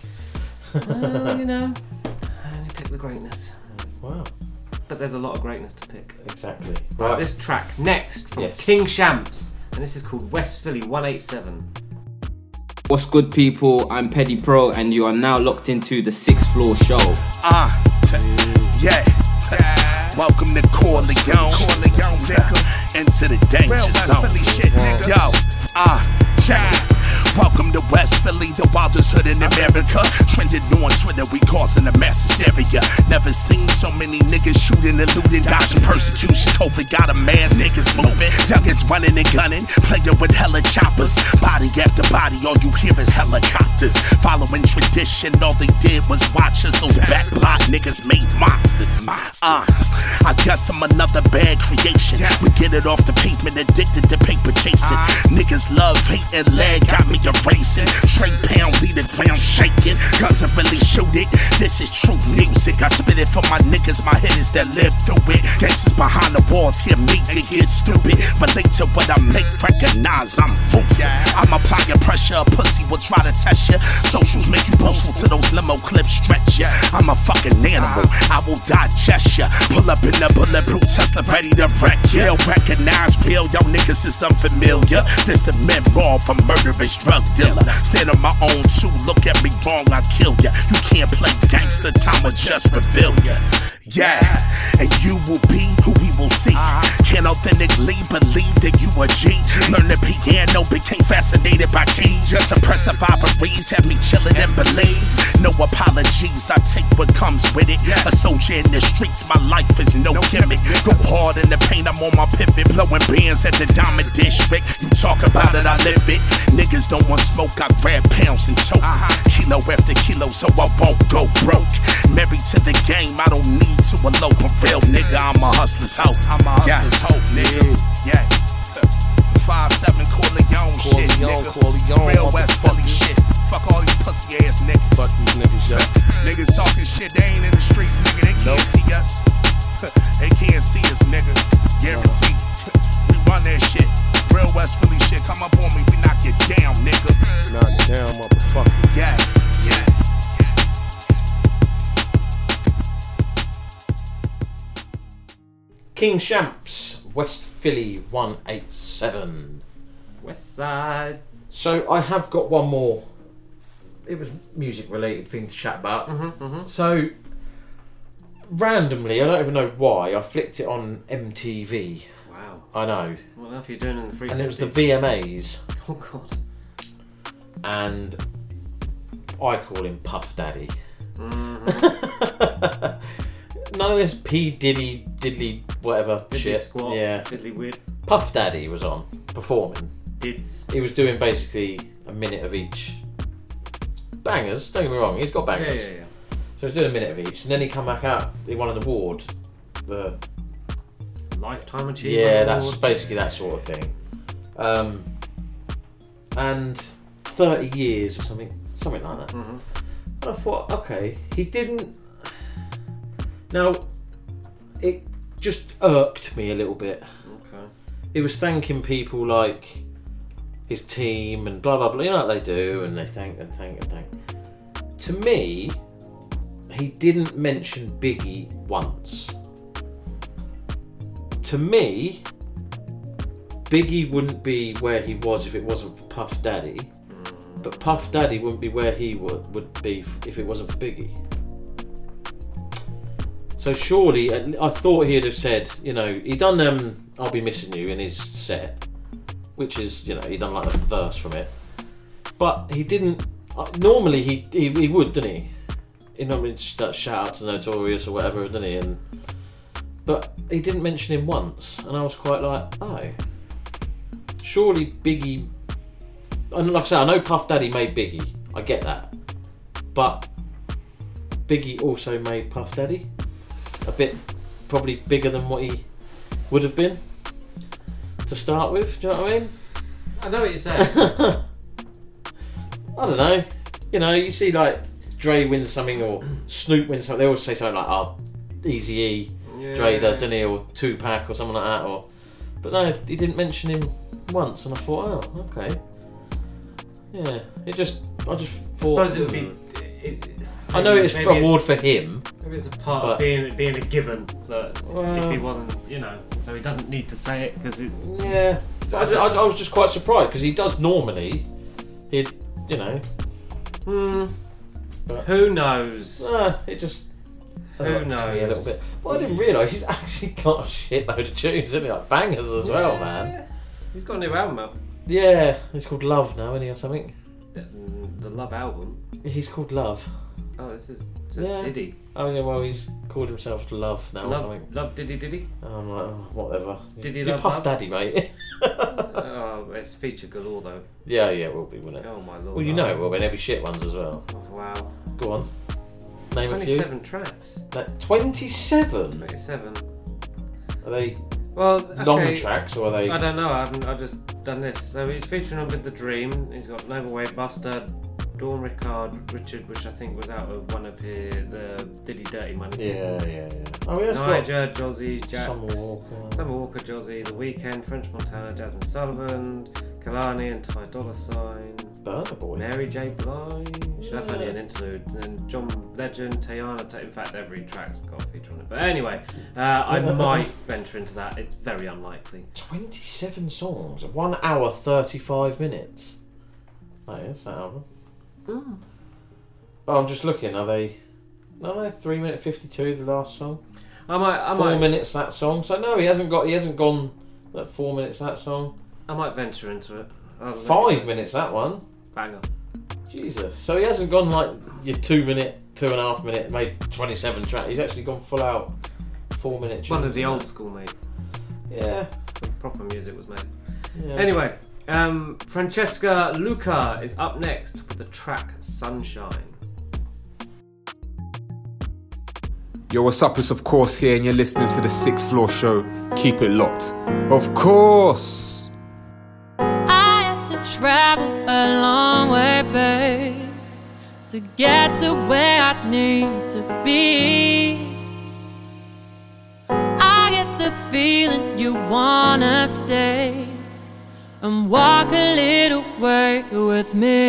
Well, you know, I only pick the greatness. Wow. But there's a lot of greatness to pick. Exactly. Right, Right. this track next from Yes. King Shampz, and this is called West Philly 187. What's good, people? I'm Petty Pro, and you are now locked into the Sixth Floor Show. Ah, uh, t- yeah. T- welcome to Corleone, Corleone, nigga, into the danger zone. Yo, ah, uh, check it. Welcome to West Philly, the wildest hood in America. Trending on Twitter, we causing a mass hysteria. Never seen so many niggas shooting and looting, dodging persecution. COVID got a mass, niggas moving. Youngins running and gunning, playing with hella choppers. Body after body, all you hear is helicopters. Following tradition, all they did was watch us. Those back block niggas made monsters. Uh, I guess I'm another bad creation. We get it off the pavement, addicted to paper chasing. Uh-huh. Niggas love, hate, and lag got me erasing. Straight pound, lead the ground shaking. Guns are really shoot it. This is true music. I spit it for my niggas, my hitters that live through it. Gangsters behind the walls hear me and get stupid. Relate to what I make, recognize I'm ruthless. I'm applying pressure, a pussy will try to test you. Socials make you boastful to those limo clips stretch ya. I'm a fucking animal, I will digest ya. Pull up in the bulletproof Tesla, ready to wreck ya. Recognize real, yo niggas is unfamiliar. This the memoir a murderous drug dealer. Stand on my own too, look at me wrong, I kill ya. You can't play gangster, time will just reveal ya. Yeah, and you will be who we will see. Uh-huh. Can't authentically believe that you a G. Learn the piano, became fascinated by keys. Your suppressive ivories have me chilling in Belize. No apologies, I take what comes with it. A soldier in the streets, my life is no gimmick. Go hard in the paint, I'm on my pivot. Blowing bands at the Diamond District. You talk about it, I live it. Niggas don't want smoke, I grab pounds and choke. Uh-huh. Kilo after kilo, so I won't go broke. Married to the game, I don't need to elope. A real nigga, I'm a hustler's hope. I'm a hustler's hope, nigga. Yeah. Five seven Corleone, shit, nigga. Real West Philly shit. Fuck all these pussy ass niggas. Fuck these niggas, yeah. niggas talking shit, they ain't in the streets, nigga. They can't see us. they can't see us, nigga. Guarantee. we run that shit. Real West Philly shit. Come up on me, we knock you down, nigga. Knock you down, motherfucker. Yeah, King Shampz, West Philly 187. West Side. So I have got one more. It was music related thing to chat about. Mm-hmm, So randomly, I don't even know why, I flicked it on MTV. Wow. I know. What else are you doing in the free And it was the VMAs. Oh god. And I call him Puff Daddy. Mm-hmm. None of this P Diddy Diddly whatever Diddly shit. squat, yeah. diddly weird. Puff Daddy was on performing. Dids. He was doing basically a minute of each. Bangers, don't get me wrong, he's got bangers. Yeah, yeah, yeah. So he's doing a minute of each, and then he come back out. He won an award. The Lifetime achievement. yeah, that's award. basically that sort of thing. Um, and thirty years or something, something like that. Mm-hmm. And I thought, okay, he didn't. Now, it just irked me a little bit. Okay. He was thanking people like his team and blah blah blah. You know what they do, and they thank and thank and thank. To me, he didn't mention Biggie once. To me, Biggie wouldn't be where he was if it wasn't for Puff Daddy, mm. but Puff Daddy wouldn't be where he would would be if it wasn't for Biggie. So surely, I thought he'd have said, you know, he done um, "I'll Be Missing You" in his set, which is, you know, he done like a verse from it, but he didn't. Uh, normally, he, he he would, didn't he? He normally just like, shout out to Notorious or whatever, didn't he? And but he didn't mention him once, and I was quite like, oh, surely Biggie. And like I said, I know Puff Daddy made Biggie. I get that, but Biggie also made Puff Daddy a bit probably bigger than what he would have been to start with. Do you know what I mean? I know what you're saying. I don't know. You know, you see like Dre wins something or Snoop wins something. They always say something like, "Oh, Eazy E." Dre Yeah. does, doesn't he? Or Tupac or something like that. Or, but no, he didn't mention him once, and I thought, oh, okay. Yeah, it just, I just I thought. suppose it would be. hmm. It- I know it's maybe an award for him. Maybe it's a part but- of being being a given that if Well- he wasn't, you know, so he doesn't need to say it because it. Yeah, I, ju- I, I was just quite surprised because he does normally. He'd, you know. Hmm. Who knows? Uh, it just. Who irked me a little bit. Well, I didn't realise he's actually got a shitload of tunes, isn't he? Like bangers as well, man. He's got a new album out. Yeah, it's called Love now, isn't he, or something? The, the Love album. He's called Love. Oh, this is this is Yeah. Diddy. Oh yeah, well he's called himself Love now or Love, something. love Diddy Diddy. And I'm like, oh, whatever. Diddy you Love Puff Love? Daddy, mate. oh, it's feature galore though. yeah, yeah, it will be, won't it? Oh my lord. Well, you know it will be. and There'll be shit ones as well. Oh, wow. Go on. Name a few. Twenty-seven tracks. That- Twenty-seven. Twenty-seven. Are they Well, long okay. tracks or are they? I don't know. I haven't. I've just done this. So he's featuring on with the Dream. He's got Nova Wave Buster, Dawn Ricard, Richard, which I think was out of one of his the Diddy Dirty Money. Yeah, yeah, yeah. Oh, he has Niger, Jozzy, Jax, Summer Walker. Summer Walker, Jozzy, The Weeknd, French Montana, Jazmine Sullivan, Kehlani, and Ty Dolla Sign. Burna Boy. Mary J. Blige. That's only an interlude. And then John Legend, Teyana. In fact, every track's got a feature on it. But anyway, uh, I might venture into that. It's very unlikely. Twenty-seven songs, one hour thirty-five minutes. That is that album. Oh. oh, I'm just looking. Are they? No, no, three minute fifty-two. The last song. I might. I four might. minutes that song. So no, he hasn't got. He hasn't gone. Like four minutes that song. I might venture into it. Five minutes that one. Banger. Jesus. So he hasn't gone like your two minute, two and a half minute, made 27 track. He's actually gone full out four minute One of the old school, mate. Yeah. Proper music was made. Yeah. Anyway, um, Francesca Luker is up next with the track Sunshine. Yo, what's up? It's of course here, and you're listening to the Sixth Floor Show. Keep it locked. Of course. I had to travel a long way, babe, to get to where I need to be. I get the feeling you wanna stay and walk a little way with me.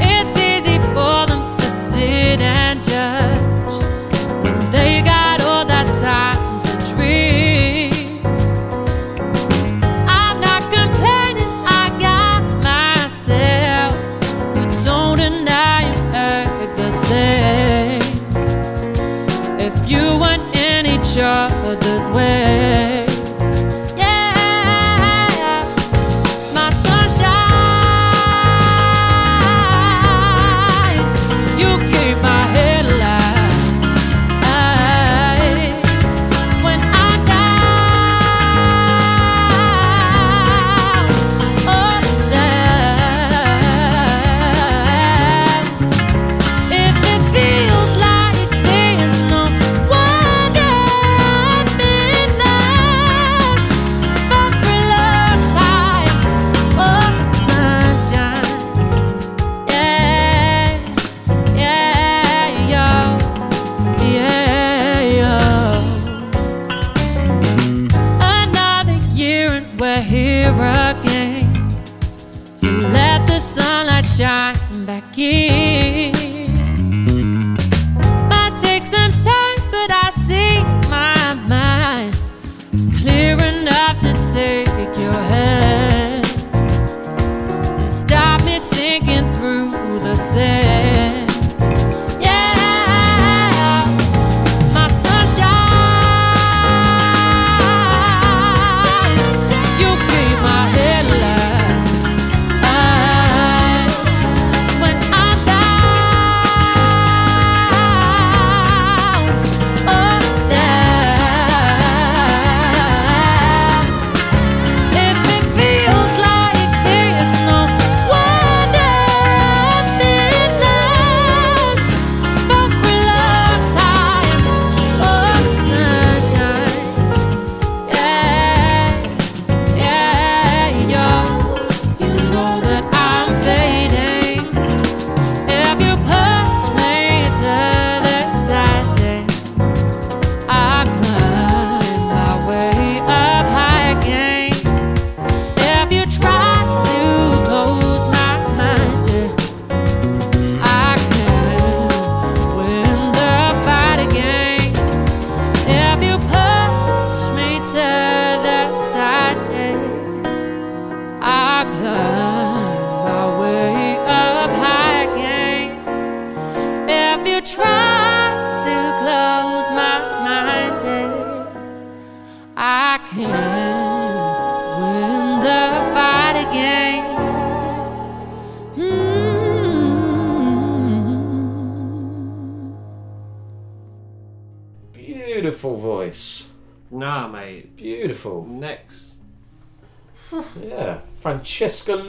It's easy for them to sit and judge when they got all that time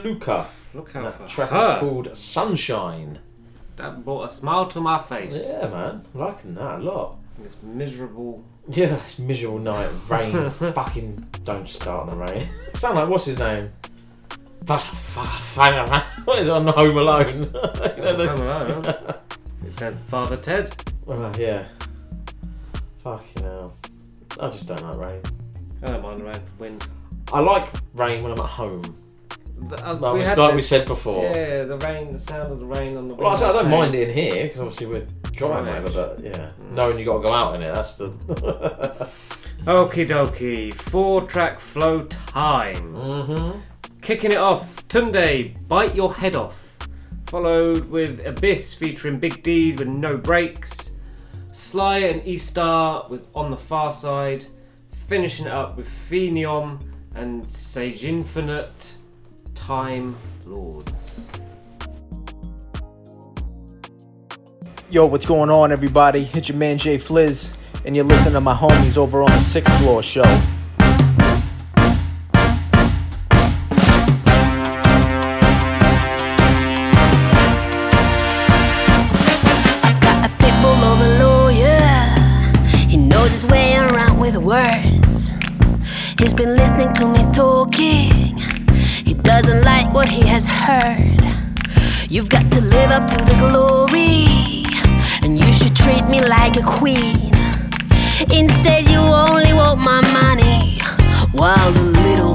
Luker. Look out That for track her. is called Sunshine. That brought a smile to my face. Yeah, man, liking that a lot. This miserable. Yeah, it's miserable night, rain. fucking don't start in the rain. Sound like what's his name? Fuck, fuck, fuck, What is it on Home Alone? You know, the- Home Alone, huh? It said Father Ted. Oh, yeah. Fucking hell. I just don't like rain. I don't mind rain. Wind. I like rain when I'm at home. The- uh, Like we, had like we this- said before. Yeah, the rain, the sound of the rain on the. Well, I, say I don't mind it in here because obviously we're dry and whatever, but yeah, knowing you got to go out in it, that's the. Okie dokie, four track flow time. Mm-hmm. Kicking it off, Tunde, Bite Your Head Off. Followed with Abyss featuring Big Dese with No Brakes. Sly and E Star with On the Pharcyde. Finishing it up with Pheeneom and Sageinfinite Time Lords. Yo, what's going on, everybody? It's your man Jay Fliz, and you're listening to my homies over on the Sixth Floor Show. Pitbull over lawyer. He knows his way around with words. He's been listening to me talking. Doesn't like what he has heard. You've got to live up to the glory. And you should treat me like a queen. Instead, you only want my money. While the little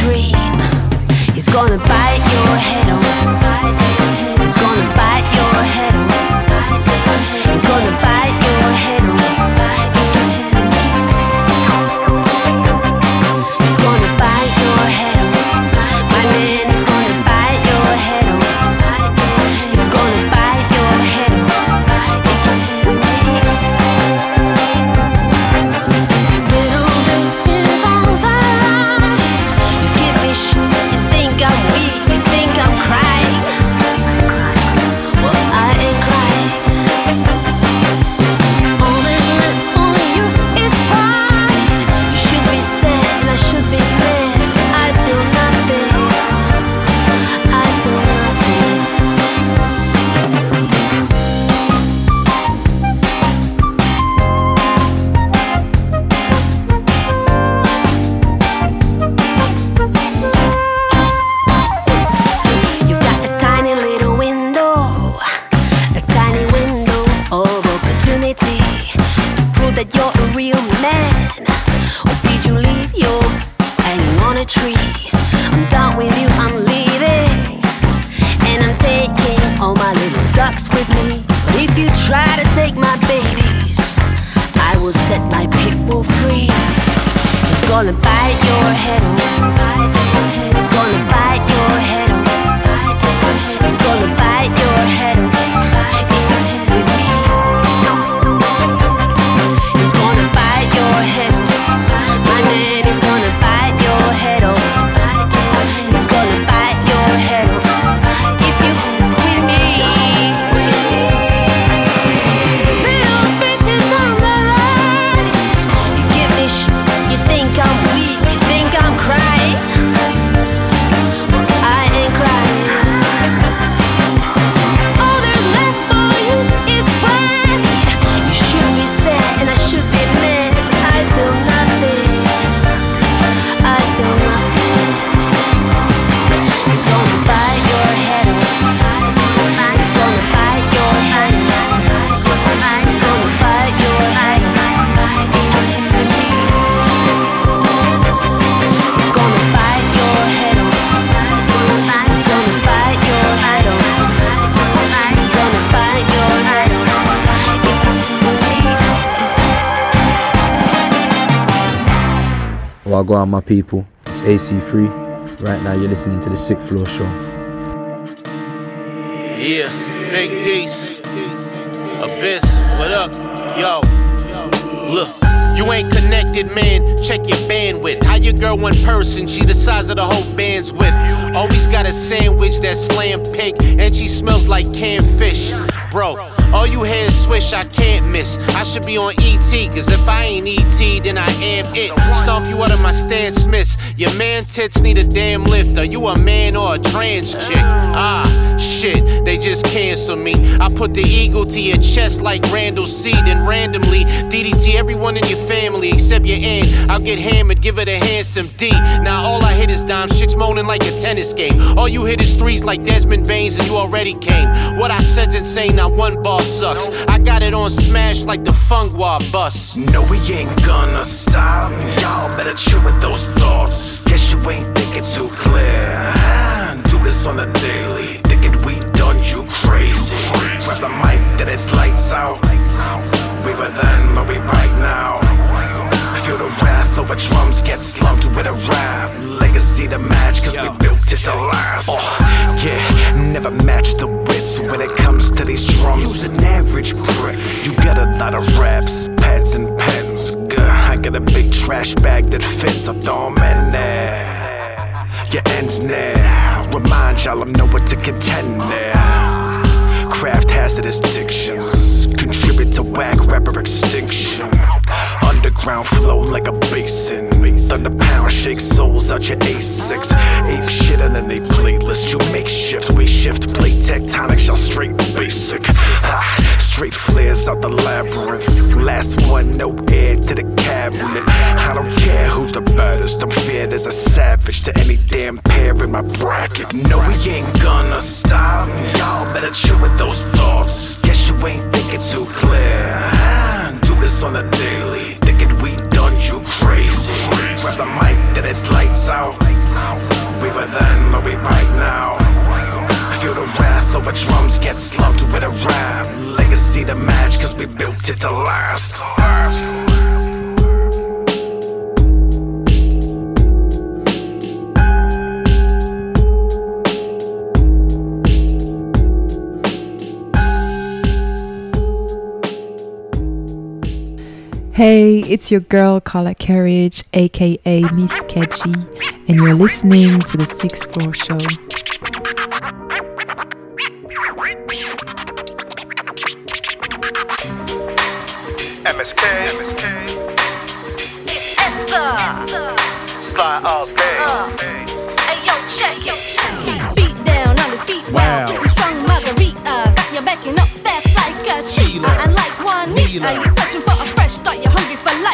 dream is gonna bite your head off. Wagwan, my people. It's AC3. Right now, you're listening to the Sixth Floor Show. Yeah, Big Dese. Abyss, what up? Yo, look. You ain't connected, man. Check your bandwidth. How your girl one person? She the size of the whole band's width. Always got a sandwich that slam pink, and she smells like canned fish. Bro, all you hear is swish, I I should be on ET, cause if I ain't ET, then I am it. Stomp you out of my Stan Smiths. Your man tits need a damn lift. Are you a man or a trans chick? Ah, shit, they just cancel me. I put the eagle to your chest like Randall Seed, and randomly DDT everyone in your family except your aunt. I'll get hammered, give it a handsome D. Now all I hit is dime, chicks moaning like a tennis game. All you hit is threes like Desmond Baines, and you already came. What I said's insane, not one bar sucks. I got it on smash like the Fung Wah bus. No, we ain't gonna stop. Y'all better chill with those thoughts. Guess you ain't thinking too clear. Do this on a daily. It's lights out. We were then, but we right now. Feel the wrath over drums get slumped with a rap. Legacy to match, cause we built it to last. Oh, yeah, never match the wits when it comes to these drums. Use an average prick. You got a lot of raps, pads and pens. I got a big trash bag that fits. I throw in there. Your ends now. Remind y'all I'm nowhere to contend there. Craft hazardous dictions. Contribute to whack rapper extinction. Underground flow like a basin. Thunder pound shake souls out your A6. Ape shit and then they playlist. You make shift, we shift. Play tectonics, y'all straight basic. Ah, straight flares out the labyrinth. Last one, no air to the cabinet. I don't care who's the baddest. I'm feared as a savage to any damn pair in my bracket. No, we ain't gonna stop. Y'all better chill with those thoughts. Guess you ain't thinking too clear. Do this on a daily. Thinking we done you crazy. Grab the mic, then it's lights out. We were then, but we right now. Feel the wrath over drums get slumped with a rhyme. Legacy to match, cause we built it to last. Hey, it's your girl Carla Kerridge, aka Miss Sketchy, and you're listening to the Sixth Floor Show. MSK. Slide all day. Beat down on this beat Wow. Pretty strong margarita. Got you backing up fast like a cheetah. Unlike Juanita, you're searching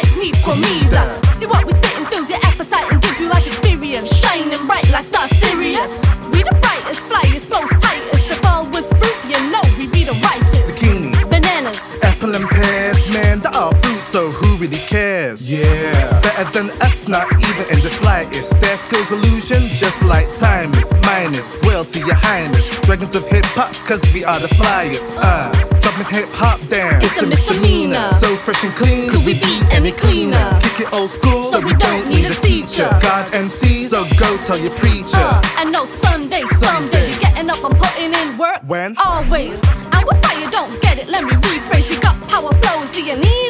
life. Need comida. See what we spitting fills your appetite and gives you life experience. Shining bright like Star Sirius. We the brightest, flyest, flows tightest. The fall was fruit, you know we be the ripest. Zucchini. Bananas. Apple and pears, man, that are all fruit, so who really cares? Yeah. Better than us, not even in the slightest. Their skills illusion, just like time is. Mine is, well to your highness. Dragons of hip hop, cause we are the flyers. Uh, jumping hip hop down. It's a misdemeanor. So fresh and clean, Could we be any cleaner? Kick it old school, So we don't need a teacher. God MC, so go tell your preacher. Uh, and no Sunday, someday you're getting up and putting in work. When? Always. And with fire, you, don't get it. Let me rephrase. We got power flows. Do you need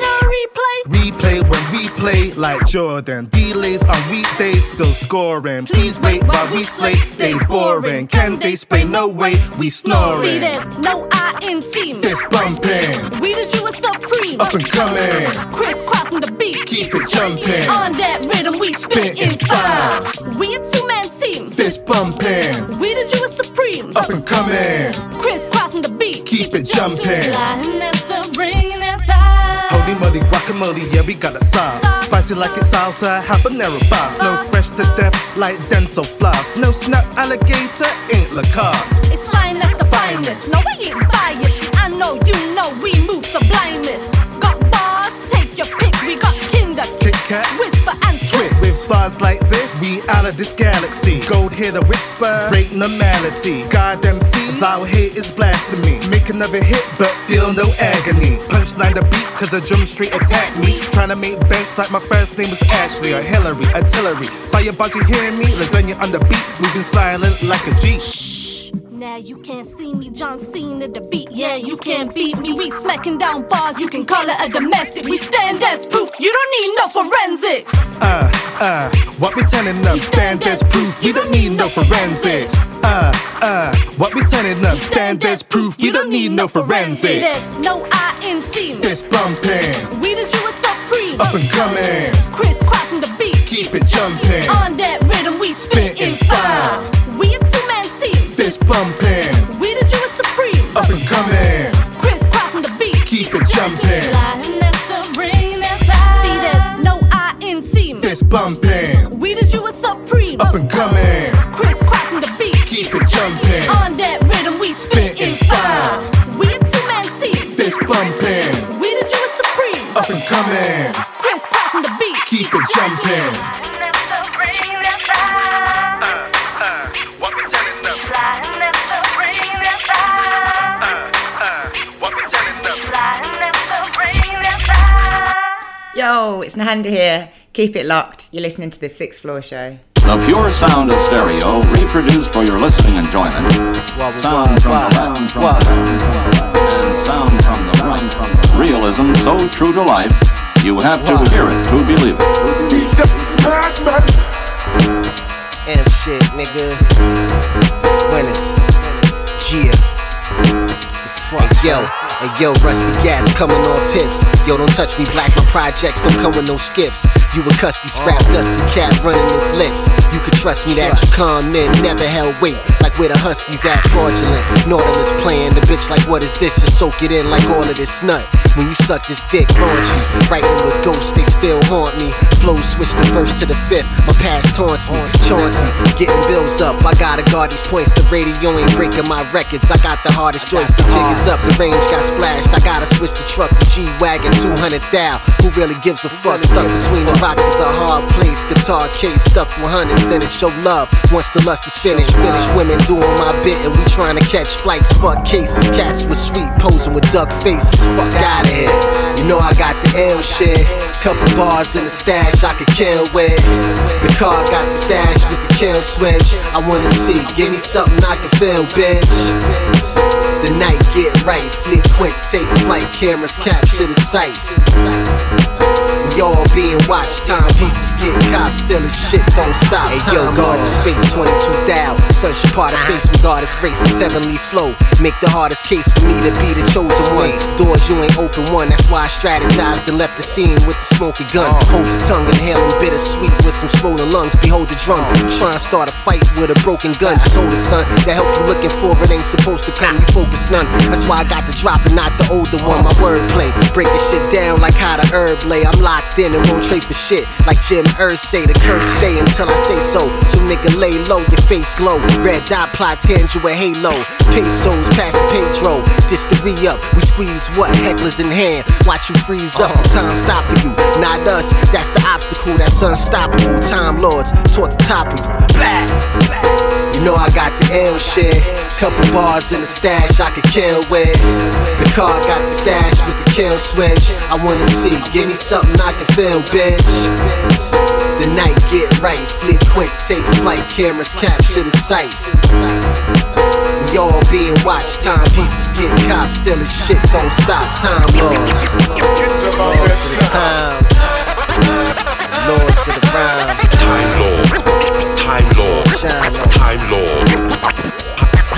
replay? Replay when we play like Jordan. Delays on weekdays, still scoring. Please wait while we slay. They boring. Can they spray? No way, we snoring. See, there's no I in team. Fist bumping, We the Jew supreme. up and coming. Crisscrossing the beat. Keep it jumping. On that rhythm, we spit in fire. We a two man team. Fist bumping, We the Jew supreme. up and coming. Crisscrossing the beat. Keep it jumping. Moly, guacamole, yeah, we got a sauce. Spicy like it's salsa, habanero boss. No fresh to death like dental floss. No snap alligator, ain't Lacoste. It's lioness the finest. No, we ain't biased. I know you know we move sublimeness. Got bars, take your pick. We got kinder, Kit Kat, whisper and Twit twit. with bars like this, we out of this galaxy. Gold hear the whisper, great normality. God MC, thou hate is blasphemy. Make another hit, but feel no agony. Punchline the beat, cause the drum straight attack me. Tryna make banks like my first name was Ashley or Hillary, artillery. Fire bars, you hear me? Lasagna on the beat, moving silent like a G. Now you can't see me, John Cena, the beat. Yeah, you can't beat me. We smacking down bars, you can call it a domestic. We stand as proof, you don't need no forensics. Uh, uh, what we telling up? Stand as proof. We don't need no forensics. Uh, uh, what we telling up? Stand as proof. We don't need no forensics. There's no I in team. Fist bumping, We the Jewish supreme. up and coming. Crisscrossing the beat. Keep it jumping. On that rhythm, we spitting bumping, We the Jewish supreme. up and coming. Crisscrossing the beat. Keep it jumping. That's the ring that. See, there's no I in team. Fist bumping, We the Jewish supreme. up and coming. Crisscrossing the beat. Keep it jumping. On that rhythm, we spitting fire. We a two man team. Fist bumping, We the Jewish supreme. up and coming. Crisscrossing the beat. Keep it jumping. Yo, it's Nahanda here. Keep it locked. You're listening to the Sixth Floor Show. The pure sound of stereo, reproduced for your listening enjoyment. Sound from the left, and sound from the right. Realism so true to life, you have to hear it to believe it. M shit, nigga. Winners. Yeah. Hey yo, hey yo, rusty gats coming off hips. Yo, don't touch me black, my projects don't come with no skips. You a custy scrap, dusty cat running his lips. You could trust me that you con men never held weight. Like where the Huskies at fraudulent. Northern is playing the bitch like what is this? Just soak it in like all of this nut. When you suck this dick raunchy, writing with ghosts, they still haunt me. Flow switch the first to the fifth, my past taunts me. Chauncey, getting bills up, I gotta guard these points. The radio ain't breaking my records, I got the hardest joints. The jig is up, the range got splashed. I gotta switch the truck to G Wagon 200 thou. Who really gives a fuck? Stuck between the boxes, a hard place. Guitar case stuffed with hundreds, and it show love. Once the lust is finished, finish women doing my bit, and we trying to catch flights. Fuck cases, cats with sweet posing with duck faces. Fuck out of here. You know I got the L shit. Couple bars in the stash I could kill with. The car got the stash with the kill switch. I wanna see, give me something I can feel, bitch. The night get right, fleet quick, take flight, cameras capture the sight. We all being watched, timepieces get cops, still as shit don't stop. Hey yo, guard the space 22 thou. Sunshine part of face with goddess grace, the heavenly flow. Make the hardest case for me to be the chosen one. Doors you ain't open one, that's why I strategized and left the scene with the smoky gun. Hold your tongue, inhaling bittersweet with some swollen lungs. Behold the drum, try and start a fight with a broken gun. Just hold it, son. The help you looking for, it ain't supposed to come. You focus none. That's why I got the drop and not the older one. My wordplay, breaking shit down like how the herb lay. I'm locked in and won't trade for shit. Like Jim say, the curse stay until I say so. So nigga lay low, your face glow. Red dot plots hand you a halo. Pesos past the Pedro. This the re up. We squeeze what hecklers in hand. Watch you freeze up. The time stop for you, not us. That's the obstacle that's unstoppable. Time lords toward the top of you. Blah. You know I got the L shit. Couple bars in the stash I could kill with. The car got the stash with the kill switch. I wanna see, give me something I can feel, bitch. The night get right, fleet quick, take flight, cameras capture the sight. We all being watched, timepieces get cops, still as shit don't stop. Time lords, lords to the time, lords to the rhyme. Time Lord, Time Lord, Time Lord,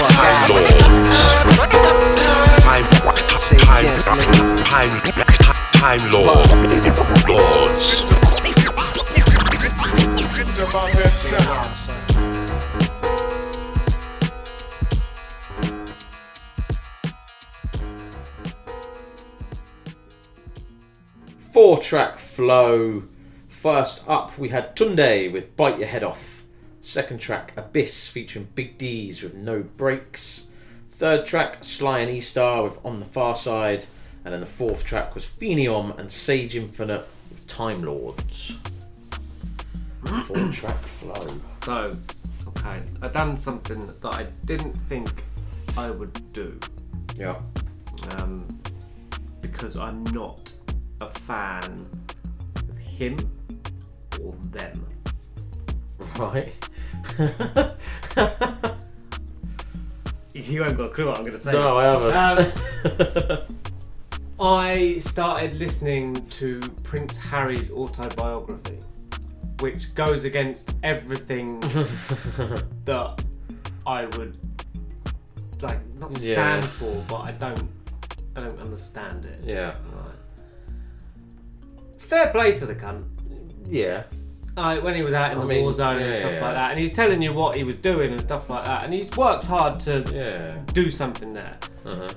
Time Time, Time, Time, Time Lord, Lords. Four track flow. First up, we had Tunde with Bite Your Head Off. Second track, Abyss featuring Big Dese with No Brakes. Third track, Sly and E Star with On the Pharcyde. And then the fourth track was Pheeneom and Sageinfinite with Time Lords. Four track flow. So, okay, I've done something that I didn't think I would do. Yeah. Um, because I'm not a fan of him or them. Right. You haven't got a clue what I'm going to say. No, I haven't. Um, I started listening to Prince Harry's autobiography, which goes against everything that I would like not Yeah. stand for, but I don't I don't understand it. Yeah. Right. Fair play to the cunt. Yeah. Like when he was out in I the mean, war zone and stuff yeah. like that, and he's telling you what he was doing and stuff like that, and he's worked hard to Yeah. do something there. Uh-huh.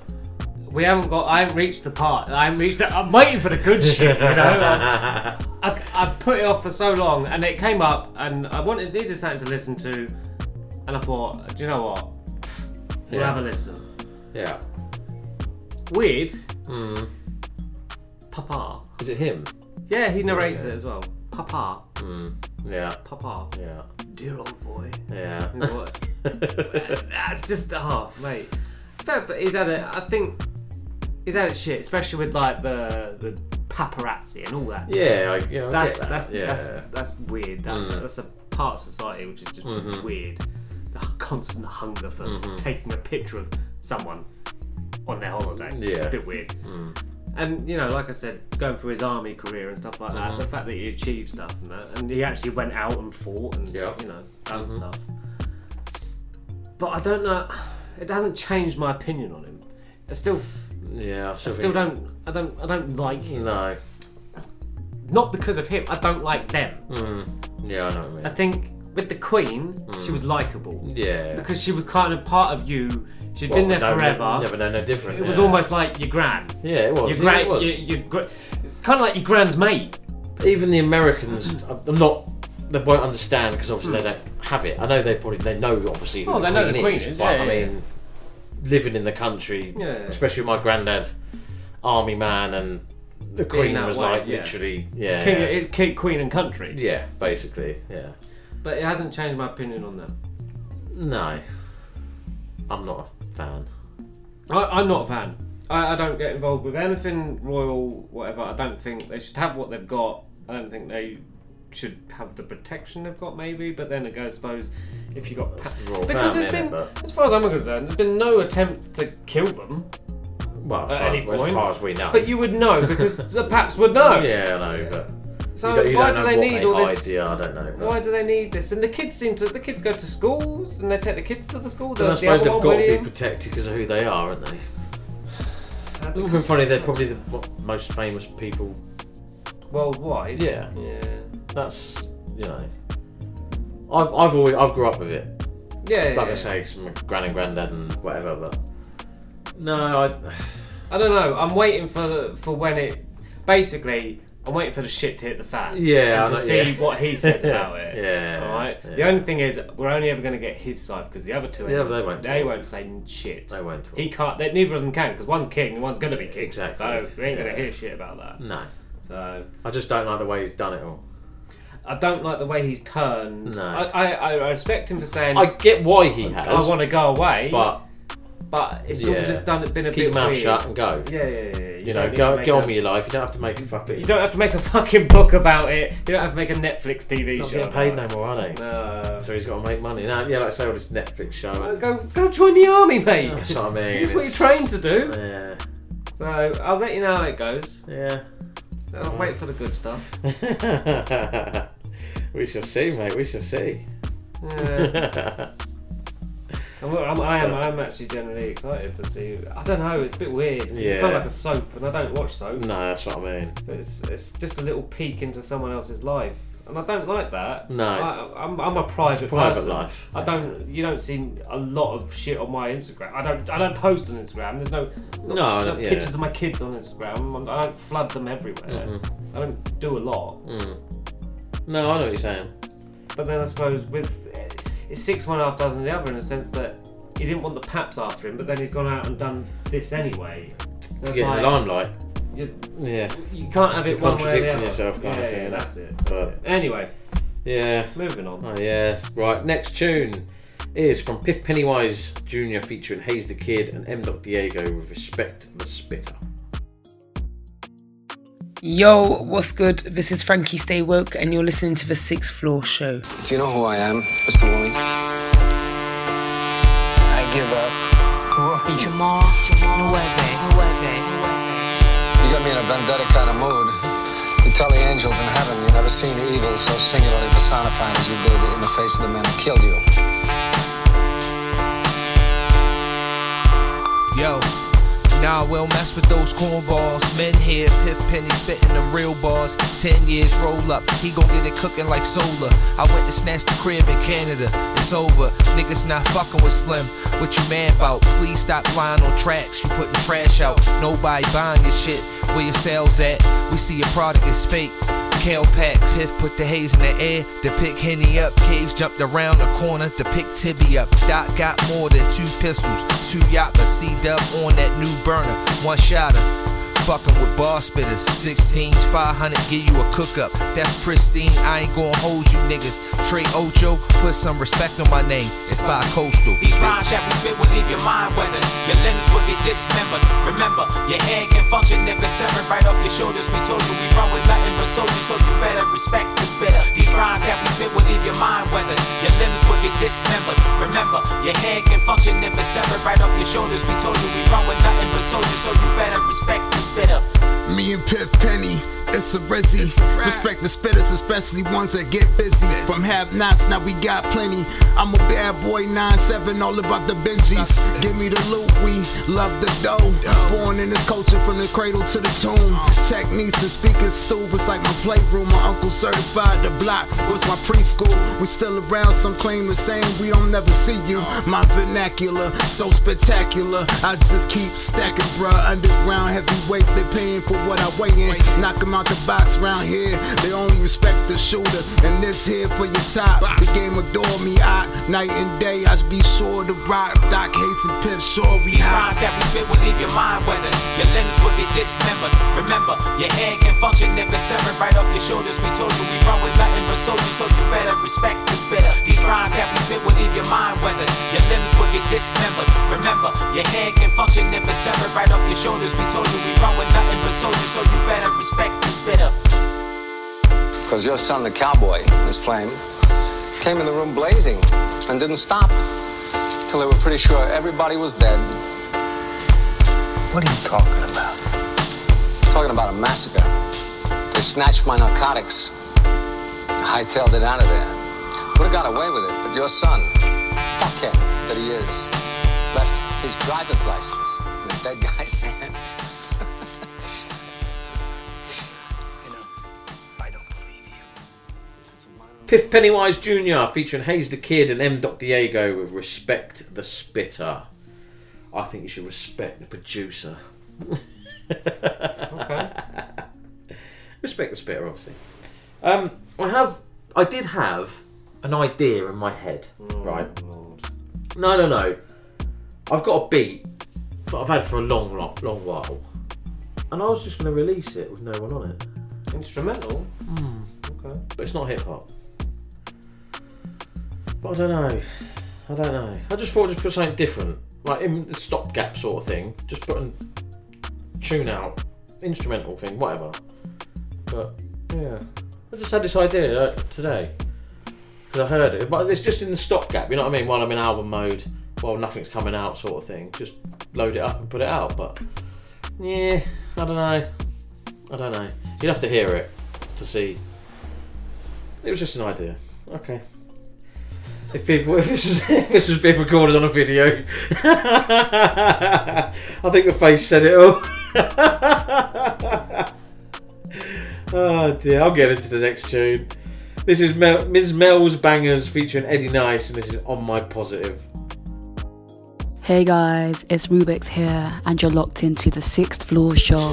We haven't got. I haven't reached the part. I haven't reached. The, I'm waiting for the good shit. You know. I, I, I put it off for so long, and it came up, and I wanted needed something to listen to, and I thought, do you know what? We'll Yeah. have a listen. Yeah. Weird. Hmm. Papa. Is it him? Yeah, he narrates Yeah. it as well. Papa. Hmm. Yeah. Papa. Yeah. Dear old boy. Yeah. What? That's just oh mate. Fair, but he's had it. I think he's had it shit, especially with like the the paparazzi and all that. Yeah, I- yeah, I that's that, that's yeah. that's that's weird. That, Mm. That's a part of society which is just Mhm. weird. The constant hunger for Mhm. taking a picture of someone on their holiday. Yeah. a bit weird. Mm. And you know, like I said, going through his army career and stuff like that, Mhm. the fact that he achieved stuff and that, and he actually went out and fought and Yeah. you know done Mhm. stuff. But I don't know. It hasn't changed my opinion on him. I still, Yeah. I still don't. I don't. I don't like him. No. Not because of him. I don't like them. Mm. Yeah, I know what I mean. I think with the Queen, she Mm. was likable. Yeah. Because she was kind of part of you. She'd Well, been there no, forever. Never know no different. It was almost like your gran. Yeah, it was. Your yeah, gran. was. Your, your, gra- it's kind of like your gran's mate. Even the Americans, I'm not. They won't understand because obviously they hmm. don't have it. I know they probably they know obviously. Oh, the they know the Queen is, is, but yeah, I yeah. mean, living in the country, Yeah. especially with my granddad, army man, and the Queen was way, like yeah. literally, yeah, King, it's king, Queen and country. yeah, basically, yeah. But it hasn't changed my opinion on them. No, I'm not fan. I, I'm not a fan. I, I don't get involved with anything royal, whatever. I don't think they should have what they've got. I don't think they should have the protection they've got, maybe. But then again, I suppose if you got pa- the royal because there's been, but- as far as I'm concerned, there's been no attempt to kill them Well, at far any as, as far as we know. But you would know because the paps would know. Yeah, I know, but So you you why do they need all this? Idea, I don't know. Why do they need this? And the kids seem to. The kids go to schools and they take the kids to the school. The, I suppose other they've got to be protected because of who they are, aren't they? It would be funny. They're probably the what, most famous people. worldwide. Yeah, Yeah. that's you know. I've I've always I've grew up with it. Yeah. Like yeah. I say, 'cause my gran and granddad and whatever. But no, I I don't know. I'm waiting for the, for when it. Basically, I'm waiting for the shit to hit the fan. Yeah, And to see yeah. what he says about it. Yeah, All right. The only thing is, we're only ever going to get his side because the other two. Yeah, they won't They talk. won't say shit. They won't talk. He can't. They, neither of them can because one's king and one's going to be king. Exactly. So we ain't going to hear shit about that. no. So I just don't like the way he's done it all. I don't like the way he's turned. No. I, I, I respect him for saying. I get why he has. I want to go away. but But it's all Yeah. just done. Been a keep bit Keep your mouth weird. shut and go. Yeah, yeah, yeah. yeah. You, know, don't go to on a- with your life. You don't have to make a fucking. You don't have to make a fucking book about it. You don't have to make a Netflix TV not show. getting paid no more, are they? No. So he's got to make money. Now, yeah, like I say, all this Netflix show. Uh, Go, go join the army, mate. that's what I mean. That's what you're trained to do. Yeah. So I'll let you know how it goes. Yeah. I'll wait for the good stuff. we shall see, mate. We shall see. Yeah. I'm, I'm, I am. I'm actually generally excited to see. I don't know. It's a bit weird. It's kind of like a soap, and I don't watch soaps. no, that's what I mean. It's, it's just a little peek into someone else's life, and I don't like that. No. I, I'm, I'm a private Private person. life. I don't. You don't see a lot of shit on my Instagram. I don't. I don't post on Instagram. There's no. No, no yeah. pictures of my kids on Instagram. I don't flood them everywhere. Mhm. I don't do a lot. Mm. No, I know what you're saying. But then I suppose with it's six one half dozen the other in the sense that he didn't want the paps after him, but then he's gone out and done this anyway. So To it's get in the limelight. You, Yeah. you can't have it You're one way or the contradicting yourself kind yeah, of thing, Yeah, that's it. That's But- it. Anyway, Yeah. moving on. Oh yes. Right. Next tune is from Piff Pennywise Jr. featuring Haze Da Kidd and M. Doc Diego with Respect the Spitter. Yo, what's good? This is Frankie Stay Woke, and you're listening to the Sixth Floor Show. Do you know who I am, Mr. Woolley? I give up Jamal, Nueve, Nueve. You got me in a vendetta kind of mood. You tell the angels in heaven you never seen evil so singularly personified as you did in the face of the man who killed you. Yo, nah, we'll mess with those cornballs. Men here, Piff Penny spitting them real bars. Ten years roll up, he gon' get it cooking like solar. I went and snatched the crib in Canada. It's over, niggas not fucking with Slim. What you mad about? Please stop lying on tracks. You putting trash out. Nobody buying your shit. Where your sales at? We see your product is fake. Kale packs, Hiff put the haze in the air. The pick Henny up, Cage jumped around the corner to pick Tibby up. Doc got more than two pistols, two Yappa, C dub on that new burner, one shotter. Fucking with bar spitters, 16, 500, give you a cook up. That's pristine, I ain't gonna hold you niggas. Trey Ocho, put some respect on my name. It's by Coastal. These rhymes that we spit will leave your mind weathered. Your limbs will get dismembered. Remember, your head can function if it's severed right off your shoulders. We told you we run with nothing but soldiers, so you better respect the spitter. These rhymes that we spit will leave your mind weathered. Your limbs will get dismembered. Remember, your head can function if it's severed right off your shoulders. We told you we run with nothing but soldiers, so you better respect the spitter. Me and Piff Penny, it's a rizzy. Respect the spitters, especially ones that get busy. From have nots, now we got plenty. I'm a bad boy, 9-7, all about the Benjis. Give me the loot, we love the dough. Born in this culture from the cradle to the tomb. Uh. Techniques and speaking stube, it's like my playroom. My uncle certified the block was my preschool. We still around, some claim the same, we don't never see you. Uh. My vernacular, so spectacular. I just keep stacking, bruh. Underground heavyweight, they paying for what I weigh in. Knock 'em out the box round here. They only respect the shooter, and this here for your top. The game adore me, I night and day. I be sure to rock. Doc Hayes and Pip, sure we rhymes that we spit will leave your mind weathered. Your limbs will get dismembered. Remember, your head can function if it's severed right off your shoulders. We told you we run with nothing but soldiers, so you better respect the spitter. These rhymes that we spit will leave your mind weathered. Your limbs will get dismembered. Remember, your head can function if it's severed right off your shoulders. We told you we run with nothing but soldiers, so you better respect the spitter. Because your son, the cowboy, Miss Flame, came in the room blazing and didn't stop till they were pretty sure everybody was dead. What are you talking about? Talking about a massacre. They snatched my narcotics, hightailed it out of there. Would have got away with it, but your son, fuckhead that he is, left his driver's license in a dead guy's hand. Piff Pennywise Jr. featuring Haze Da Kidd and M. Doc Diego with Respect the Spitter. I think you should respect the producer. okay. Respect the spitter, obviously. Um, I have, I did have an idea in my head, right? No, no, no. I've got a beat that I've had for a long, long, long while, and I was just going to release it with no one on it. Instrumental. Hmm. Okay. But it's not hip hop. But I don't know. I don't know. I just thought just put something different, like in the stopgap sort of thing. Just put a tune out, instrumental thing, whatever. But yeah, I just had this idea uh, today because I heard it. But it's just in the stopgap. You know what I mean? While I'm in album mode, while nothing's coming out, sort of thing. Just load it up and put it out. But yeah, I don't know. I don't know. You'd have to hear it to see. It was just an idea. Okay. If people, if this was, if this was being recorded on a video, I think the face said it all. oh dear, I'll get into the next tune. This is Mel, Mz Melz Bangerz featuring Eddie Nice, and this is on my positive. Hey guys, it's Rubix here, and you're locked into the sixth floor show. Man,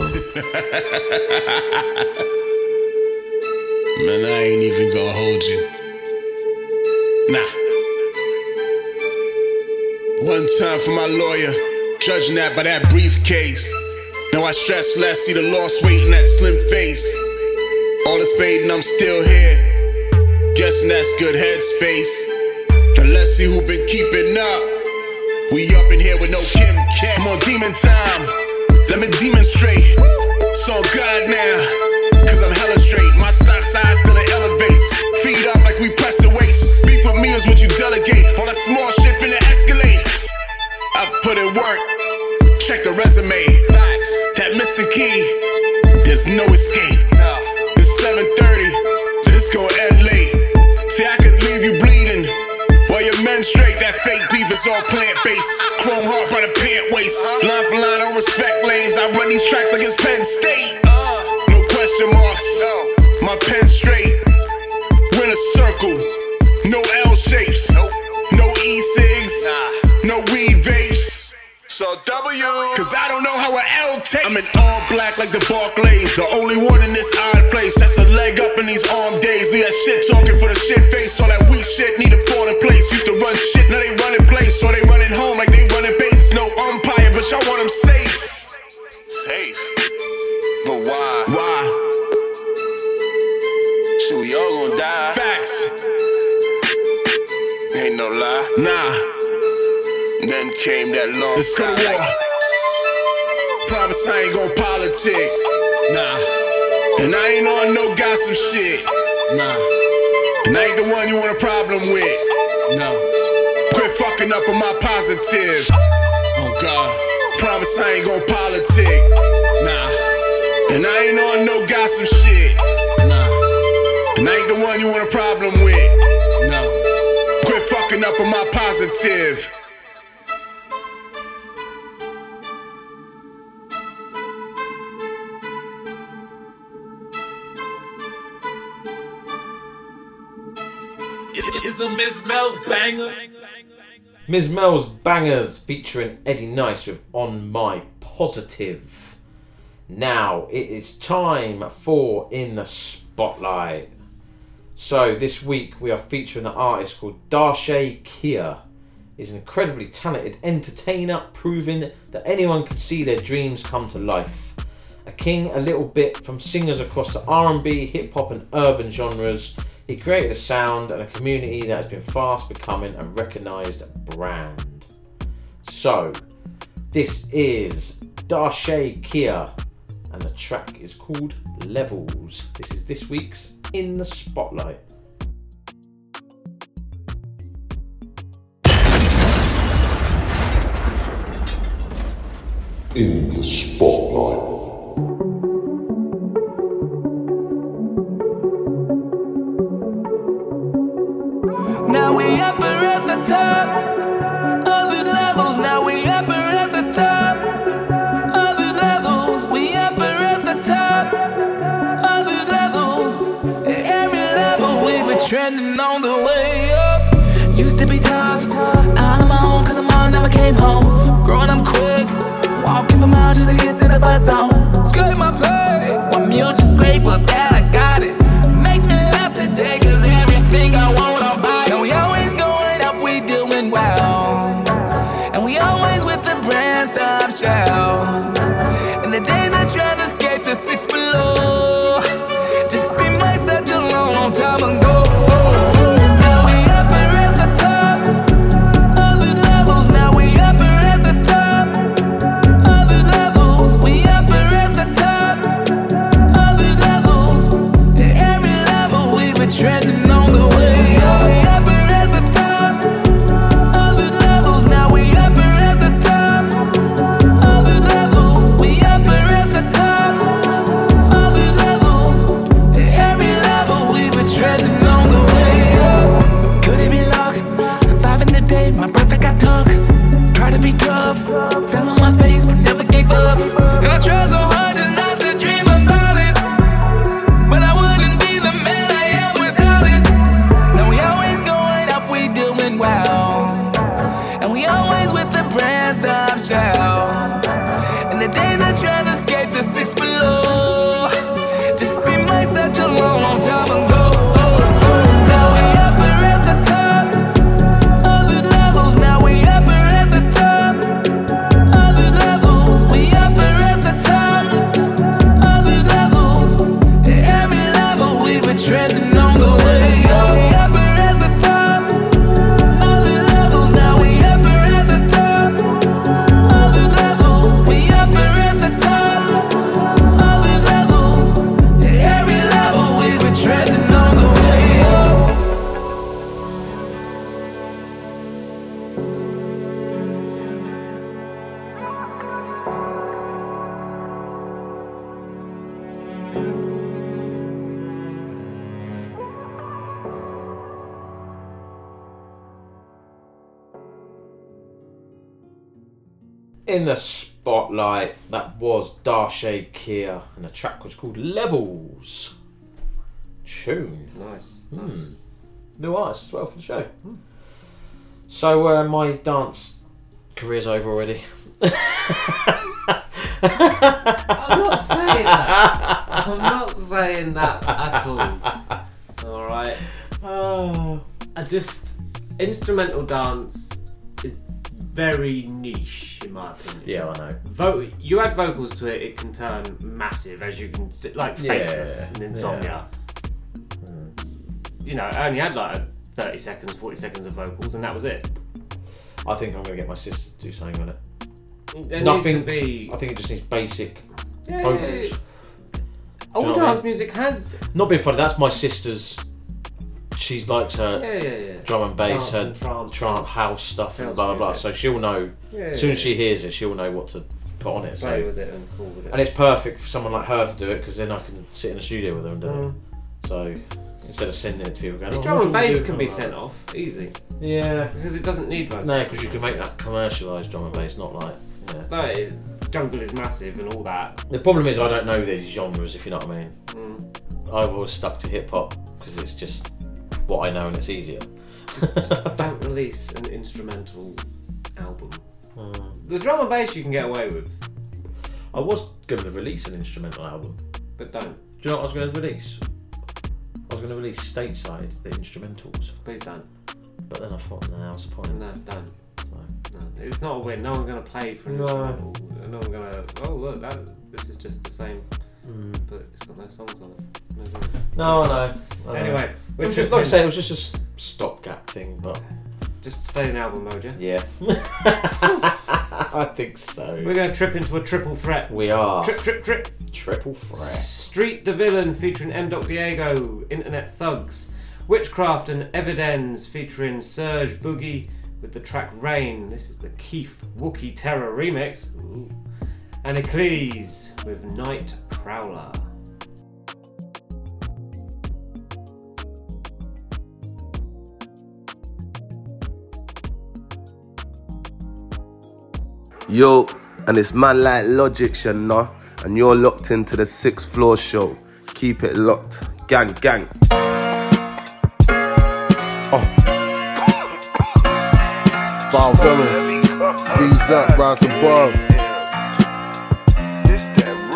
I ain't even gonna hold you. Nah. One time for my lawyer, judging that by that briefcase. Now I stress less, see the lost weight in that slim face. All is fading, I'm still here. Guessing that's good headspace. Now let's see who been keeping up. We up in here with no Kim K. I'm on demon time. Let me demonstrate. It's all God now. Cause I'm hella straight. My stock size still elevates. Feed up like we pressing weights. Beef with me is what you delegate. All that small shit finna escalate. I put in work. Check the resume. Facts. That missing key. There's no escape. No. It's 7:30. This gon' end late. See, I could leave you bleeding. While your men straight, that fake beef is all plant based. Chrome heart by the pant waist. Uh-huh. Line for line, I don't respect lanes. I run these tracks against Penn State. Uh. No question marks. My pen straight. Winner circle. No L shapes. No e cigs. No weed vape. So W. Cause I don't know how an L tastes. I'm in all black like the Barclays. The only one in this odd place. That's a leg up in these arm days. Leave that shit talking for the shit face. All that weak shit need to fall in place. Used to run shit, now they running place. So they running home like they running base. No umpire, but y'all want them safe. Safe? But why? Why? Shit, we all gonna die. Facts. Ain't no lie. Nah. Then came that long Let's go to war. Promise I ain't gon' politic. Nah. And I ain't on no gossip shit. Nah. And I ain't the one you want a problem with. No. Quit fucking up on my positive. Oh God. Promise I ain't gon' politic. Nah. And I ain't on no gossip shit. Nah. And I ain't the one you want a problem with. No. Quit fucking up on my positive. It's Miss Mel's banger. Mz Melz Bangerz featuring Eddie Nice with On My Positive. Now it is time for In the Spotlight. So this week we are featuring an artist called Darshae Kiér. He's an incredibly talented entertainer, proving that anyone can see their dreams come to life. A king a little bit from singers across the R&B, hip hop and urban genres, he created a sound and a community that has been fast becoming a recognised brand. So, this is Darshae Kiér, and the track is called Levels. This is this week's In the Spotlight. In the spotlight. Trending on the way up. Used to be tough, all on my own, cause my mom never came home. Growing up quick, walking for miles just to get to the bus zone. Scrape my play, one meal just grateful that shout. And the days I tried to escape the six below just seems like such a long, long time ago. Kiér, and the track was called Levels. Tune. Nice. Hmm. New artist as well for the show. So uh, my dance career's over already. I'm not saying that. I'm not saying that at all. All right. I just instrumental dance very niche in my opinion. Yeah, I know. Vo- you add vocals to it, it can turn massive, as you can see, like Yeah, Faithless and Insomnia. Hmm. You know, I only had like 30 seconds, 40 seconds of vocals, and that was it. I think I'm going to get my sister to do something on it. There Nothing. needs to be I think it just needs basic Yeah, vocals. yeah, yeah. Do you all what I dance mean? music has. Not being funny, that's my sister's. She likes her Yeah, yeah, yeah. drum and bass, her and trance, trance. house stuff, and blah blah blah. So she'll know. Yeah, as soon as she hears it, she'll know what to put on it. Play so. with it and cool with it. And it's perfect for someone like her to do it because then I can sit in the studio with her and do Mm. it. So instead of sending it to people going, oh, drum and bass can be like, sent off easy. Yeah. Because it doesn't need vocals. No, because you can make that commercialised drum and bass, not like. Yeah. Jungle is massive and all that. The problem is I don't know these genres, if you know what I mean. Mm. I've always stuck to hip hop because it's just what I know and it's easier. Don't release an instrumental album. Hmm. The drum and bass you can get away with, I was going to release an instrumental album. but don't. Do you know what I was going to release? I was going to release stateside the instrumentals, Please don't. but then I thought, nah, what's the point? No, don't. So, No, it's not a win. No one's going to play for an No. instrumental. No one's going to. Oh look, that this is just the same, Mm. but it's got no songs on it. No songs. No, I know. I know. Anyway, it we're was just, like I say, it was just a s- stopgap thing, but Just stay in album mode, yeah. yeah, I think so. We're going to trip into a triple threat. We are Trip, trip, trip. triple threat. Street da' Villan featuring M. Doc Diego, Internet Thugs. WhichCraft and EviDenz featuring Serge Boogie with the track Reign. This is the Keith Wookie Terror remix. Ooh. And Eclyse with Night Prowler. Yo, and it's man like Logik, you know, and you're locked into the sixth floor show. Keep it locked. Gang, gang. Oh. Foul villains. V's up, rise above.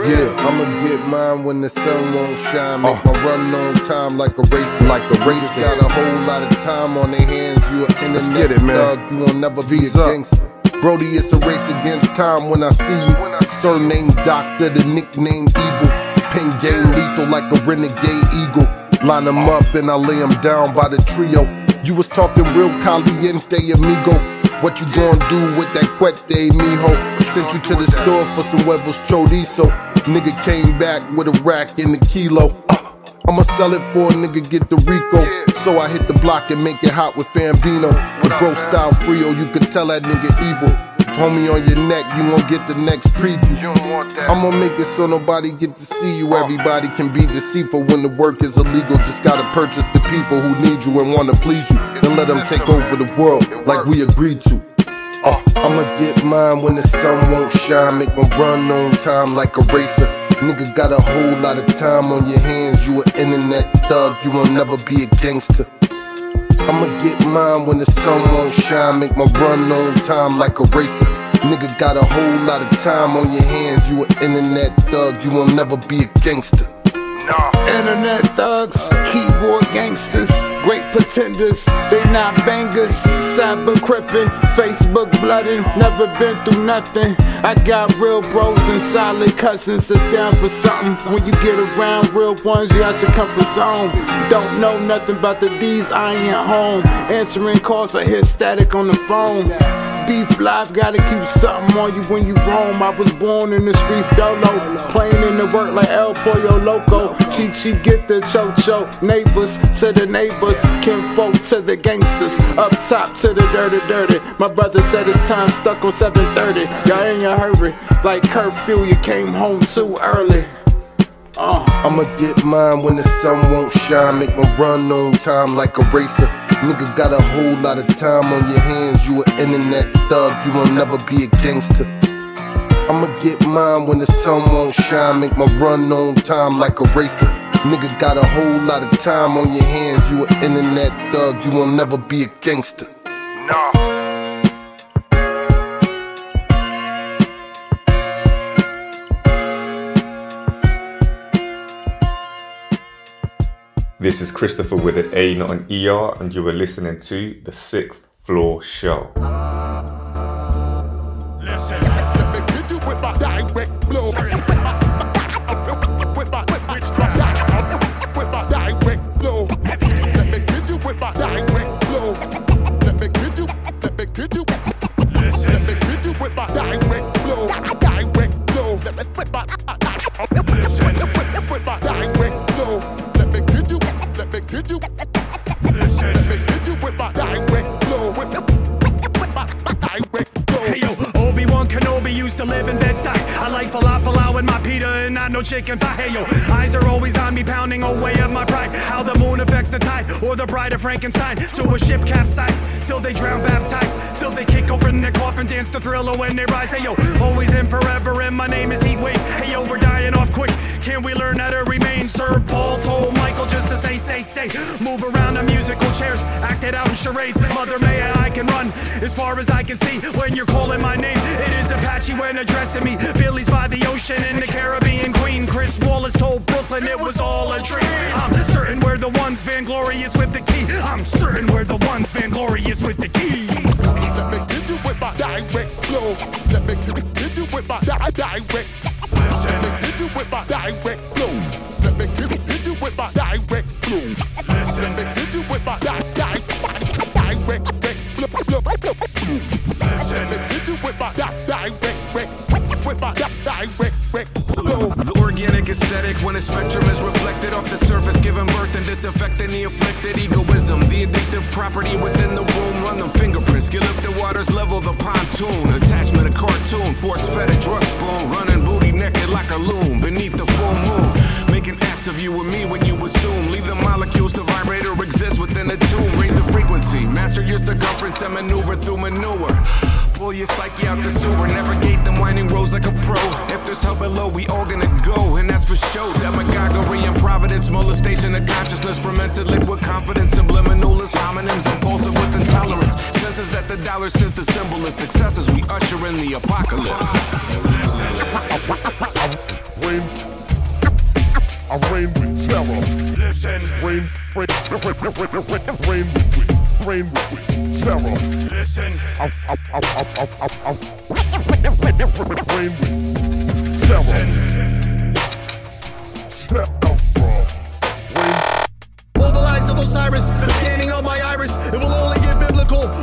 Yeah, I'ma get mine when the sun won't shine. Make my run on time like a racer. Like a racer. Got a whole lot of time on their hands. You an internet get it, man. thug. You won't never be a gangster. Brody, it's a race against time when I see you. When I surname Doctor, the nickname Evil. Pin game lethal like a renegade eagle. Line them up and I lay them down by the trio. You was talking real caliente, amigo. What you gonna do with that cuete, mijo? Sent you to the store for some huevos chorizo. Nigga came back with a rack in the kilo. Uh, I'ma sell it for a nigga get the Rico. So I hit the block and make it hot with Fambino. The bro style Frio, you can tell that nigga evil. Homie on your neck, you gon' get the next preview. I'ma make it so nobody get to see you. Everybody can be deceitful when the work is illegal. Just gotta purchase the people who need you and wanna please you. Then let them take over the world like we agreed to. Uh, I'ma get mine when the sun won't shine. Make my run on time like a racer. Nigga got a whole lot of time on your hands. You an internet thug, you won't never be a gangster. I'ma get mine when the sun won't shine. Make my run on time like a racer. Nigga got a whole lot of time on your hands. You an internet thug, you won't never be a gangster. Internet thugs, keyboard gangsters, great pretenders, they not bangers. Cyber crippin', Facebook bloodin', never been through nothing. I got real bros and solid cousins that's down for something. When you get around real ones, you out your comfort zone. Don't know nothing about the D's, I ain't home. Answering calls, I hear static on the phone. Life, gotta keep something on you when you roam. I was born in the streets dolo, playing in the work like El Pollo Loco. Chi Chi get the chocho, neighbors to the neighbors, kinfolk to the gangsters, up top to the dirty dirty. My brother said it's time stuck on 730. Y'all in a hurry, like curfew, you came home too early. Uh. I'ma get mine when the sun won't shine. Make my run on time like a racer. Nigga got a whole lot of time on your hands. You an internet thug, you won't never be a gangster. I'ma get mine when the sun won't shine. Make my run on time like a racer. Nigga got a whole lot of time on your hands. You an internet thug, you will never be a gangster. Nah. This is Christopher with an A, not an ER, and you are listening to The Sixth Floor Show. No chicken thigh. Eyes are always on me, pounding away at my pride. How the moon affects the tide, or the bride of Frankenstein. To a ship capsized, till they drown baptized. Till they kick open their coffin, dance the thriller when they rise. Hey yo, always and forever, and my name is Heatwave. Hey yo, we're dying off quick. Can we learn how to remain? Sir Paul told Michael just to say, say, say. Move around the musical chairs, act it out in charades. Mother May I can run as far as I can see when you're calling my name. It is Apache when addressing me. Billy's by the ocean in the Caribbean Queen. Chris Wallace told Brooklyn it was all a dream. I'm certain we're the ones vainglorious with the key. I'm certain we're the ones vainglorious with the key. Let me hit you with my direct flow. Let me hit you with my di- direct. Let me you with my direct. Let me you with my direct. Let me you with my di- di- direct. Let me you with my di- direct direct. The organic aesthetic when a spectrum is reflected off the disinfecting the afflicted egoism. The addictive property within the womb, run them fingerprints. Skill up the waters, level the pontoon. Attachment a cartoon, force fed a drug spoon. Running booty naked like a loom beneath the full moon. Making ass of you and me when you assume. Leave the molecules to vibrate or exist within a tomb. Raise the frequency, master your circumference and maneuver through manure. Pull your psyche out the sewer, navigate the winding roads like a pro. If there's hell below, we all gonna go, and that's for sure. Demagoguery and providence, molestation of consciousness, fermented liquid confidence, subliminal is homonyms, impulsive with intolerance. Senses that the dollar sends the symbol of success as we usher in the apocalypse. Rain. I reign with terror. Listen. Rain, rain, rain, rain, rain, rain with, refrain with terror. Listen. I'll, I I I I I'll, with terror. Terror. Rain. All the lies of Osiris, the scanning of my iris, it will only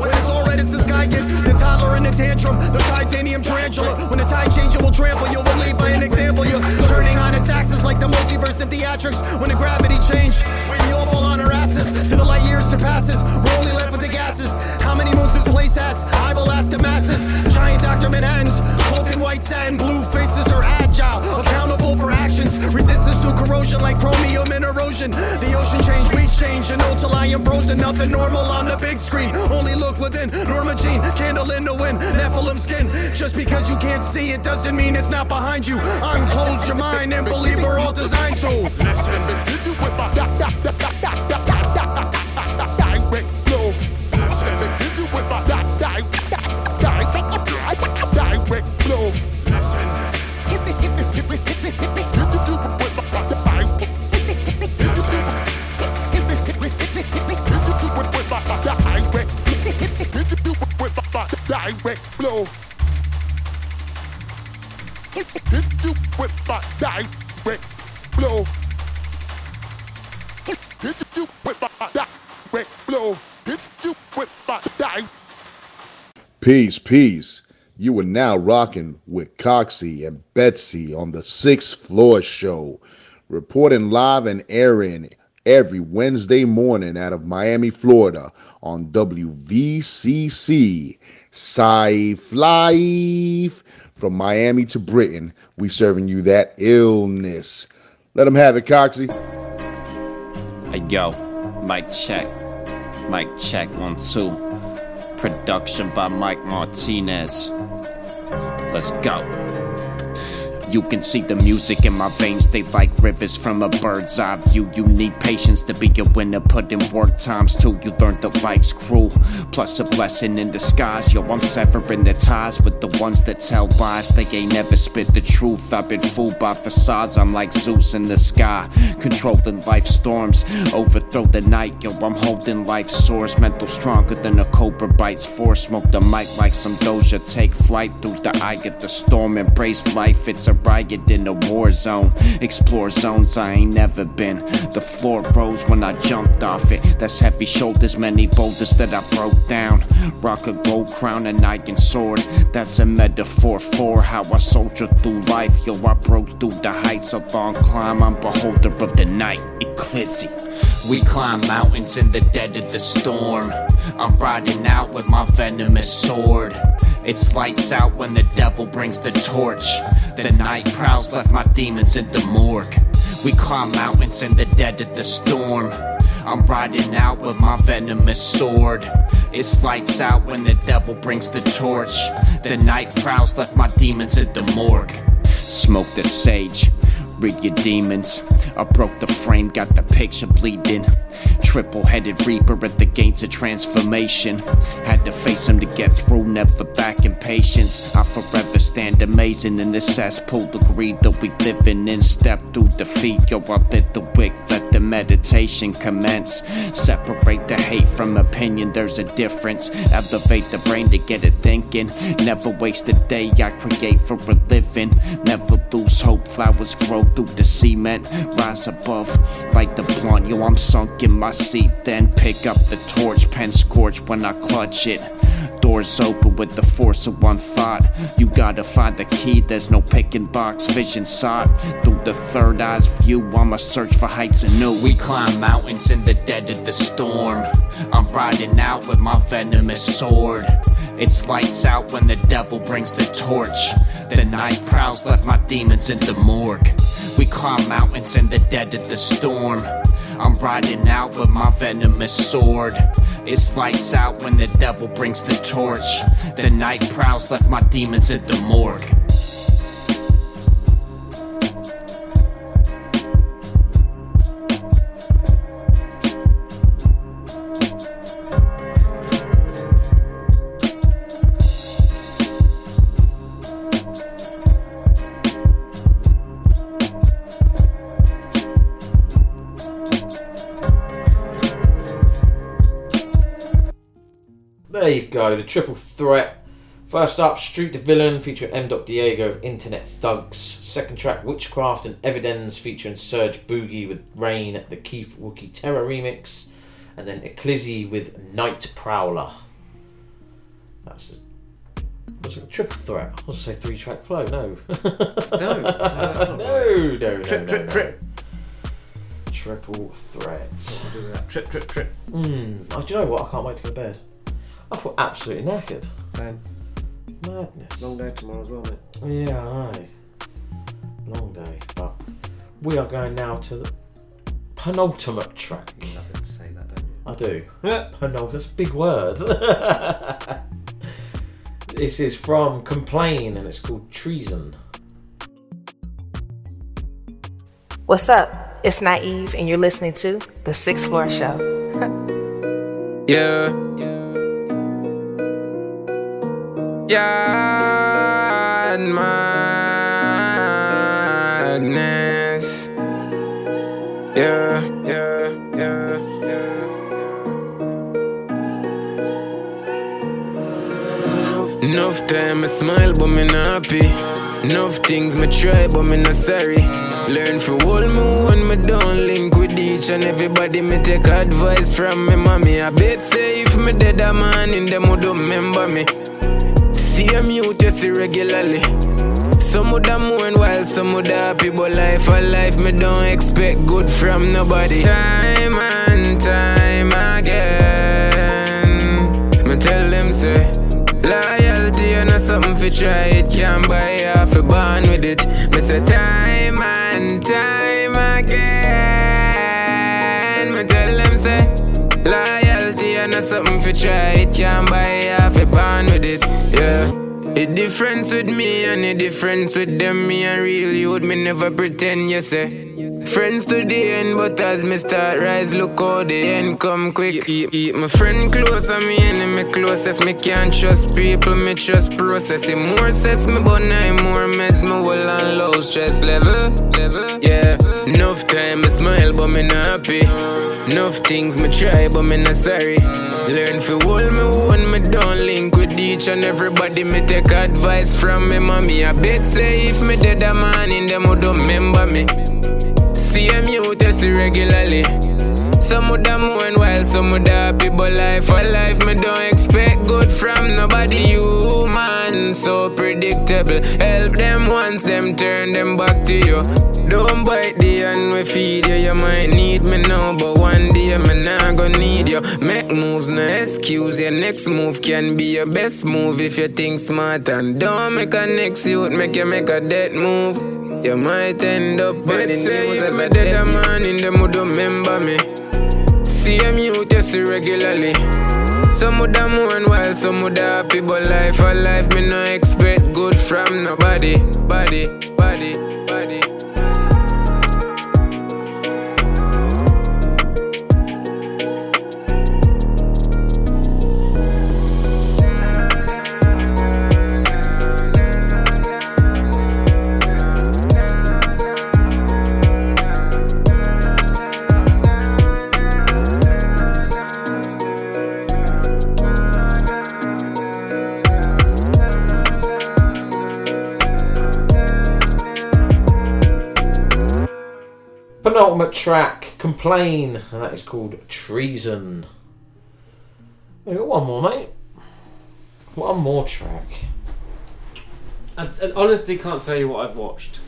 when it's all red as the sky gets. The toddler in the tantrum, the titanium tarantula. When the tide changes, will trample. You'll believe by an example. You're turning on its axis like the multiverse in theatrics. When the gravity change, we all fall on our asses. To the light years surpasses. We're only left with the gases. How many moons this place has? I will ask the masses. Giant Dr. Manhattans, cloaked in white satin, blue faces are agile, accountable for actions. Resistance like chromium and erosion. The ocean change, we change. You know till I am frozen. Nothing normal on the big screen. Only look within. Norma Jean, candle in the wind. Nephilim skin. Just because you can't see it doesn't mean it's not behind you. Unclose your mind and believe we're all designed to. Listen, did you with my direct flow? Listen, did you my direct flow? Listen, direct flow. Hit you with my direct flow. Hit you with my direct flow. Hit you with my direct Peace, peace. You are now rocking with Coxie and Betsy on the Sixth Floor Show, reporting live and airing every Wednesday morning out of Miami, Florida on WVCC. Safe Life. From Miami to Britain, we serving you that illness. Let them have it, Coxie. Hey yo, mic check. Mic check, one, two. Production by Mike Martinez. Let's go. You can see the music in my veins, they like rivers from a bird's eye view. You need patience to be a winner, put in work times too. You learn that life's cruel, plus a blessing in disguise. Yo, I'm severing the ties with the ones that tell lies. They ain't never spit the truth. I've been fooled by facades. I'm like Zeus in the sky, controlling life storms. Overthrow the night, yo, I'm holding life source. Mental stronger than a cobra bites force. Smoke the mic like some doja. Take flight through the eye of the storm. Embrace life, it's a riot in a war zone. Explore zones I ain't never been. The floor rose when I jumped off it. That's heavy shoulders, many boulders that I broke down. Rock a gold crown and iron sword. That's a metaphor for how I soldier through life. Yo, I broke through the heights, a long climb. I'm beholder of the night, Eclipse. We climb mountains in the dead of the storm. I'm riding out with my venomous sword. It's lights out when the devil brings the torch. The night prowls left my demons in the morgue. We climb mountains in the dead of the storm. I'm riding out with my venomous sword. It's lights out when the devil brings the torch. The night prowls left my demons in the morgue. Smoke the sage, read your demons. I broke the frame, got the picture bleeding. Triple headed reaper at the gates of transformation. Had to face him to get through, never back in patience. I forever stand amazing in this cesspool. The greed that we living in. Step through defeat, yo, I lit the wick, let the meditation commence. Separate the hate from opinion, there's a difference. Elevate the brain to get it thinking. Never waste a day, I create for a living. Never lose hope, flowers grow through the cement. Rise above, like the blunt, yo, I'm sunk in my seat. Then pick up the torch, pen scorch when I clutch it. Doors open with the force of one thought. You gotta find the key, there's no picking box. Vision sought through the third eye's view. I'ma search for heights anew. We climb mountains in the dead of the storm. I'm riding out with my venomous sword. It's lights out when the devil brings the torch. The night prowls left my demons in the morgue. We climb mountains in the dead of the storm. I'm riding out with my venomous sword. It's lights out when the devil brings the torch. The night prowls left my demons at the morgue. There you go, the triple threat. First up, Street da' Villan featuring M. Diego of Internet Thugs. Second track, WhichCraft and EviDenz featuring Serge Boogie with Reign, at the Keef WookieTerror remix. And then Eclyse with Night Prowler. That's a, what's it, triple threat. I was going to say three track flow, no. No, no, no, no, no, Trip, no, trip. Triple threat. We'll do that. Trip, trip, trip. Mm. Oh, do you know what? I can't wait to go to bed. I feel absolutely knackered. Same. Madness. Long day tomorrow as well, mate. Yeah, aye. Long day. But we are going now to the penultimate track. You love it to say that, don't you? I do. Penultimate. That's a big word. this is from Komplain and it's called Treason. What's up? It's Naive, and you're listening to The Sixth Floor Show. Yeah. Yeah, madness. Yeah, yeah, yeah, yeah. Enough time I smile, but me not happy. Enough things me try, but me not sorry. Learn for all me when me don't link with each and everybody. Me take advice from me mommy. I bet say if me dead a man in them would remember me. See a mute regularly. Some would have mourn while some would happy, but life a life me don't expect good from nobody. Time and time again, me tell them say. Loyalty and something for try it Can't buy half a born with it Me say time something for try it Can't buy half a born with it Yeah The difference with me and the difference with them, me and real youth, me never pretend, you say. Friends to the end, but as me start rise, look how the end come quick. Keep, keep my friend close and me enemy closest. Me can't trust people, me trust process. It more says me, but nine more meds, me well on low stress level. level. Yeah, enough time I smile, but me not happy. Enough things me try, but me not sorry. Learn for hold me one, me don't link with each and everybody. Me take advice from me mommy. I bet say if me dead a man in them would remember me. You test regularly. Some of them mourn while some of them happy, but life for life, me don't expect good from nobody. You man, so predictable. Help them once, them turn them back to you. Don't bite the hand we feed you. You might need me now, but one day me not gonna need you. Make moves, no excuse. Your next move can be your best move if you think smart and don't make a next youth make you make a dead move. You might end up the say if me dead a man in them would remember me. See them you test regularly. Some of them mourn while some of them happy, but life for life me no expect good from nobody. Body, body, body. Track, Komplain, and that is called Treason. We got one more, mate. One more track. I, I honestly can't tell you what I've watched.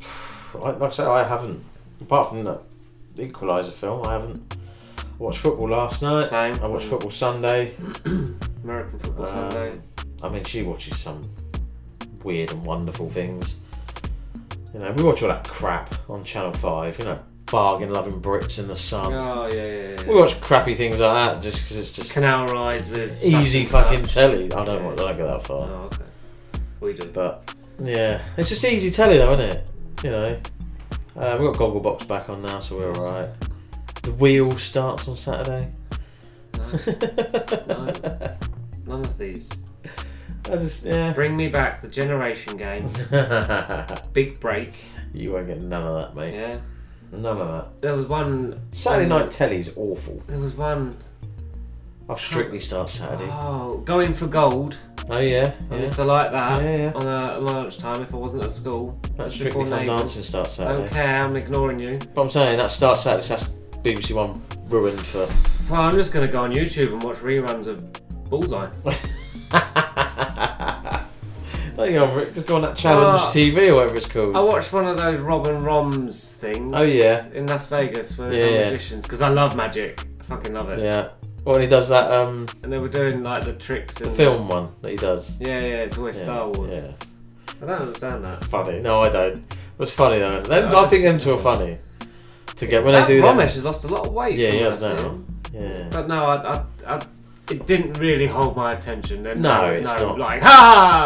Like, like I said, I haven't. Apart from the Equalizer film, I haven't. I watched football last night. Same. I watched football Sunday. American Football Um, Sunday. I mean, she watches some weird and wonderful things. You know, we watch all that crap on Channel 5, you know, bargain loving Brits in the sun. Oh yeah, yeah, yeah. We watch crappy things like that just because it's just Canal rides with easy such and fucking such. telly. I don't, want, I don't go that far. Oh, okay. We do. But yeah, it's just easy telly though, isn't it? You know, uh, we've got Gogglebox back on now, so we're alright. The Wheel starts on Saturday. No, none of these. I just yeah. Bring me back the generation game. Big break. You won't get none of that, mate. Yeah. None of that. There was one Saturday night telly's awful. There was one I'll strictly start Saturday. oh going for gold. Oh yeah, I yeah. used to like that Yeah, yeah. on a lunchtime if I wasn't at school. That Before strictly come Neighbours. dancing starts Saturday. Okay, I'm ignoring you. But I'm saying that starts Saturday. so That's BBC One ruined for. Well, I'm just gonna go on YouTube and watch reruns of Bullseye. There you go, Rick. Just go on that Challenge Ah. TV or whatever it's called. I watched one of those Robin Roms things. Oh, yeah. in Las Vegas where Yeah, they're yeah. magicians because I love magic. I fucking love it. Yeah. Well, he does that. Um, And they were doing like the tricks. the and film one that he does. Yeah, yeah. It's always Yeah, Star Wars. Yeah. I don't understand that. Funny. No, I don't. It was funny though. Them, I think them two are funny. To get when that they do Romesh that. has lost a lot of weight. Yeah, from he has now. Yeah. But no, I, I, I, it didn't really hold my attention. And No, was it's no, not. like ha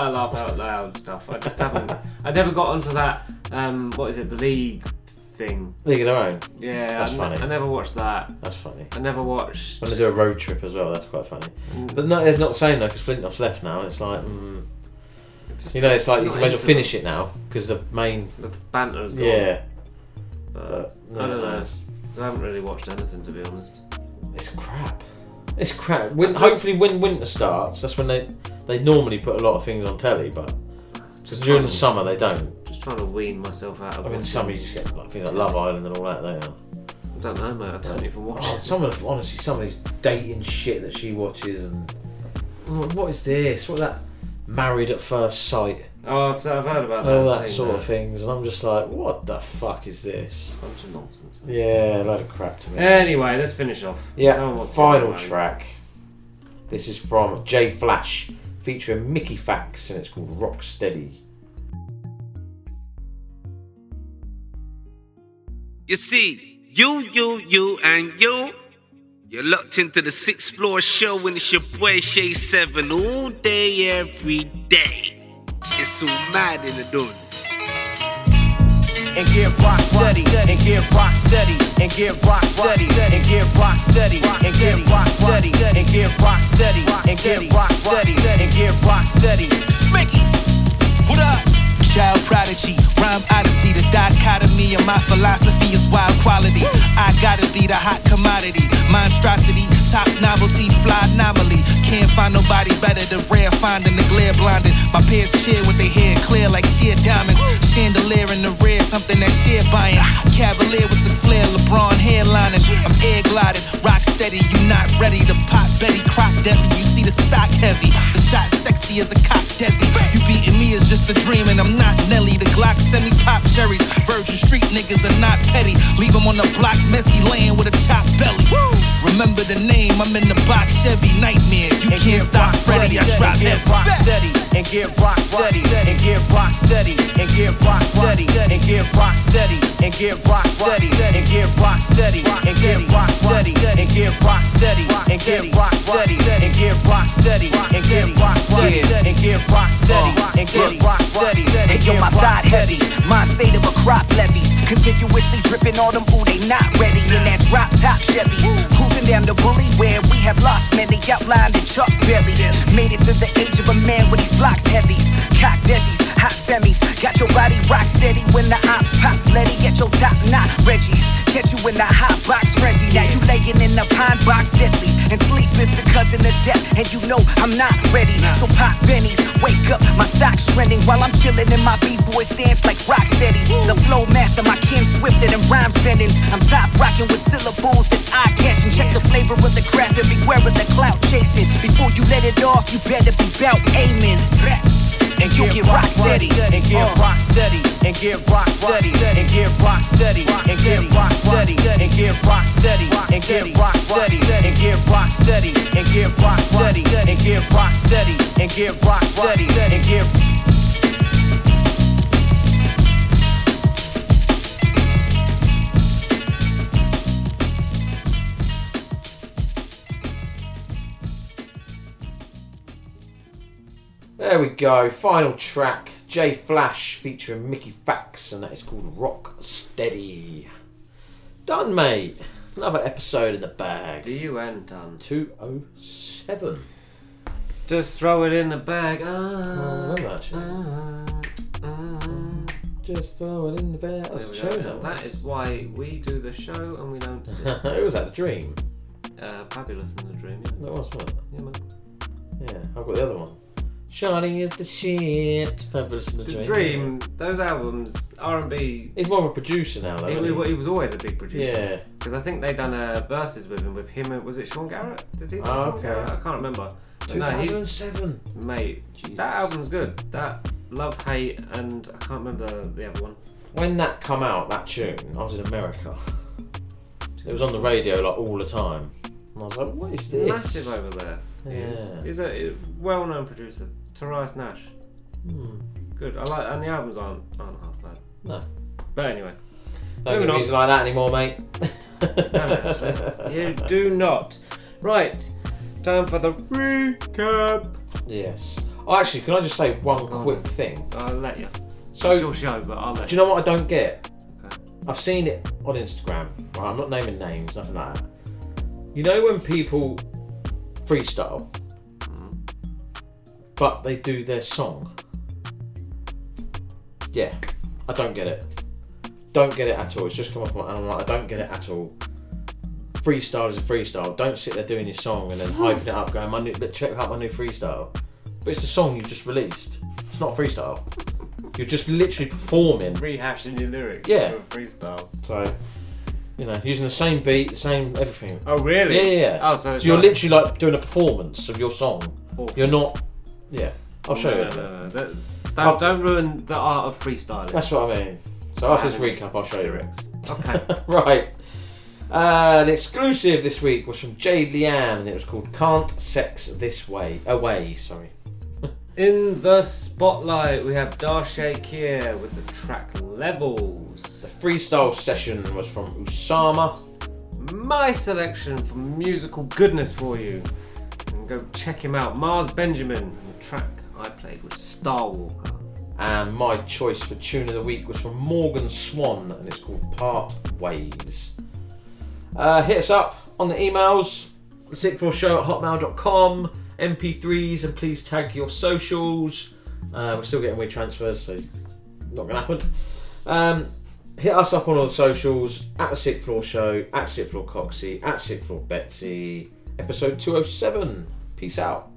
ha laugh out loud stuff. I just haven't. I never got onto that. Um, what is it? The league thing. League of Their Own. Yeah, That's I, funny. I never watched that. That's funny. I never watched. When they do a road trip as well, that's quite funny. Mm. But no, they're not saying that because Flintoff's left now. and It's like, mm, you know, it's like you can well finish it now because the main. The banter's gone. Yeah. But, no, I don't no. know. I haven't really watched anything to be honest. It's crap. It's crap. When, Just- hopefully, when winter starts, that's when they they normally put a lot of things on telly, but just during the summer they don't. Just trying to wean myself out of. I mean, summer you just get like, things like Love Island and all that, don't you? I don't know, mate. I don't even watch Oh, it. some of honestly, some of these dating shit that she watches and what is this? What that married at first sight? Oh, I've, I've heard about that. All that sort that. of things, and I'm just like, what the fuck is this? Bunch of nonsense. Yeah, a load of crap to me. Anyway, let's finish off. Yeah, No one wants to hear final track. This is from J Flash, featuring Mickey Factz, and it's called Rock Steady. You see, you, you, you, and you, You're locked into the sixth floor show and it's your boy Shay Seven all day, every day. It's so mad in the dunes. and get rock steady, and get rock steady, and get rock steady, and get rock steady, and get rock steady, and get rock steady, and get rock steady, and get rock steady. Smicky, what up? Child prodigy, rhyme odyssey. The dichotomy of my philosophy is wild quality. I gotta be the hot commodity. Monstrosity, top novelty, fly anomaly. Can't find nobody better than rare finding the glare blinded. My peers cheer with their hair clear like sheer diamonds. Chandelier in the rear, something that sheer buying. Cavalier with the flair, LeBron hairlining. I'm air gliding, rock steady. You not ready to pop Betty Crock deadly. You see the stock heavy, the shot sexy as a cock desi. You beating me is just a dream, and I'm not Nelly. The Glock semi pop cherries. Virgin Street niggas are not petty. Leave 'em on the block messy, laying with a chopped belly. Remember the name, I'm in the box Chevy Nightmare. You can't stop Freddy, I drop and that get rock steady, and get rock steady, and get rock steady, and get rock steady, and get rock steady, and get rock steady, and get rock steady, and get rock steady, and get rock steady, and get rock steady, and get rock steady, and get rock steady, and get rock steady, and get rock steady, yo, my thought heavy, mind state of a crop levy. Continuously dripping on them, ooh, they not ready. In that drop top Chevy, cruising down the bully where we have lost many outlined in Chuck Berry. Made it to the age of a man with these blocks heavy. Cock desies, hot semis, got your body rock steady when the ops pop. Letty at your top, not Reggie. Catch you in the hot box frenzy. Now you laying in the pine box deadly. And sleep is the cousin of death, and you know I'm not ready. So pop bennies, wake up, my stock's trending while I'm chilling in my b-boy stance like rock steady. The flow master, my kin swifted and rhyme spending. I'm top rocking with syllables that's eye catching. Check the flavor of the craft and beware of the clout chasing. Before you let it off, you better be bout aiming. And you get rock steady. and get rock steady, and get rock steady, and get rock steady, and get rock steady, and get rock steady, and get rock steady, and get rock steady, and get rock steady, and get rock steady, and get rock steady, and get There we go. Final track. J Flash featuring Mickey Factz, and that is called Rocksteady. Done, mate. Another episode in the bag. DUN done. 207. Just throw it in the bag. Ah, Oh, I love that. Just throw it in the bag. That's a show now. That is why we do the show and we don't. Who was that? The Dream? Uh, Fabolous in the dream. Yeah. That was, wasn't? Yeah, man. Yeah, I've got the other one. Shiny is the shit. Fabolous in the, The Dream. Those albums, R and B. He's more of a producer now, though. He, he, he? was always a big producer. Yeah. Because I think they done uh, verses with him. With him, was it Sean Garrett? Did he? do Oh, Sean okay. Garrett? I can't remember. But no, he- 2007. mate, that album's good. That Love Hate and I can't remember the other one. When that come out, that tune, I was in America. It was on the radio like all the time. And I was like, what is this? Massive over there. Yeah. He's a well-known producer, Terius Nash. Hmm. Good. I like, and the albums aren't aren't half bad. No. But anyway, Don't moving get music like that anymore, mate. You do not. Right. Time for the recap. Yes. Oh, actually, can I just say one quick thing? I'll let you. So, it's your show, but I'll let do you know what I don't get? I've seen it on Instagram. Right, I'm not naming names, nothing like that. You know when people freestyle, but they do their song. Yeah, I don't get it. Don't get it at all. It's just come up and I'm like, I don't get it at all. Freestyle is a freestyle. Don't sit there doing your song and then hyping it up, going, "My new, check out my new freestyle." But it's the song you just released. It's not a freestyle. You're just literally performing. Rehashing your lyrics. Yeah. For a freestyle. So, you know, using the same beat, the same everything. Oh, really? Yeah, yeah. yeah. Oh, so it's you're like- literally like doing a performance of your song. Awful. You're not. Yeah, I'll show no, you. No, no, no. Don't, don't, don't ruin the art of freestyling. That's what I mean. So after this recap, I'll show you. Rex. Okay. right. Uh, the exclusive this week was from Jade Leanne, and it was called "Can't Sex This Way." Away, sorry. In the spotlight, we have Darshae Kiér with the track Levels. The freestyle session was from Ousama. my selection for musical goodness for you. And go check him out. Marz Benjamin. Track I played was Star Walker. And my choice for tune of the week was from Morgan Swann, and it's called Part Ways. Uh, hit us up on the emails, sickflorshow at hotmail.com, MP3s, and please tag your socials. Uh, we're still getting weird transfers, so not going to happen. Um, hit us up on all the socials at the Sixth Floor Show, at Sixth Floor Coxie, at Sixth Floor Betsy, episode 207. Peace out.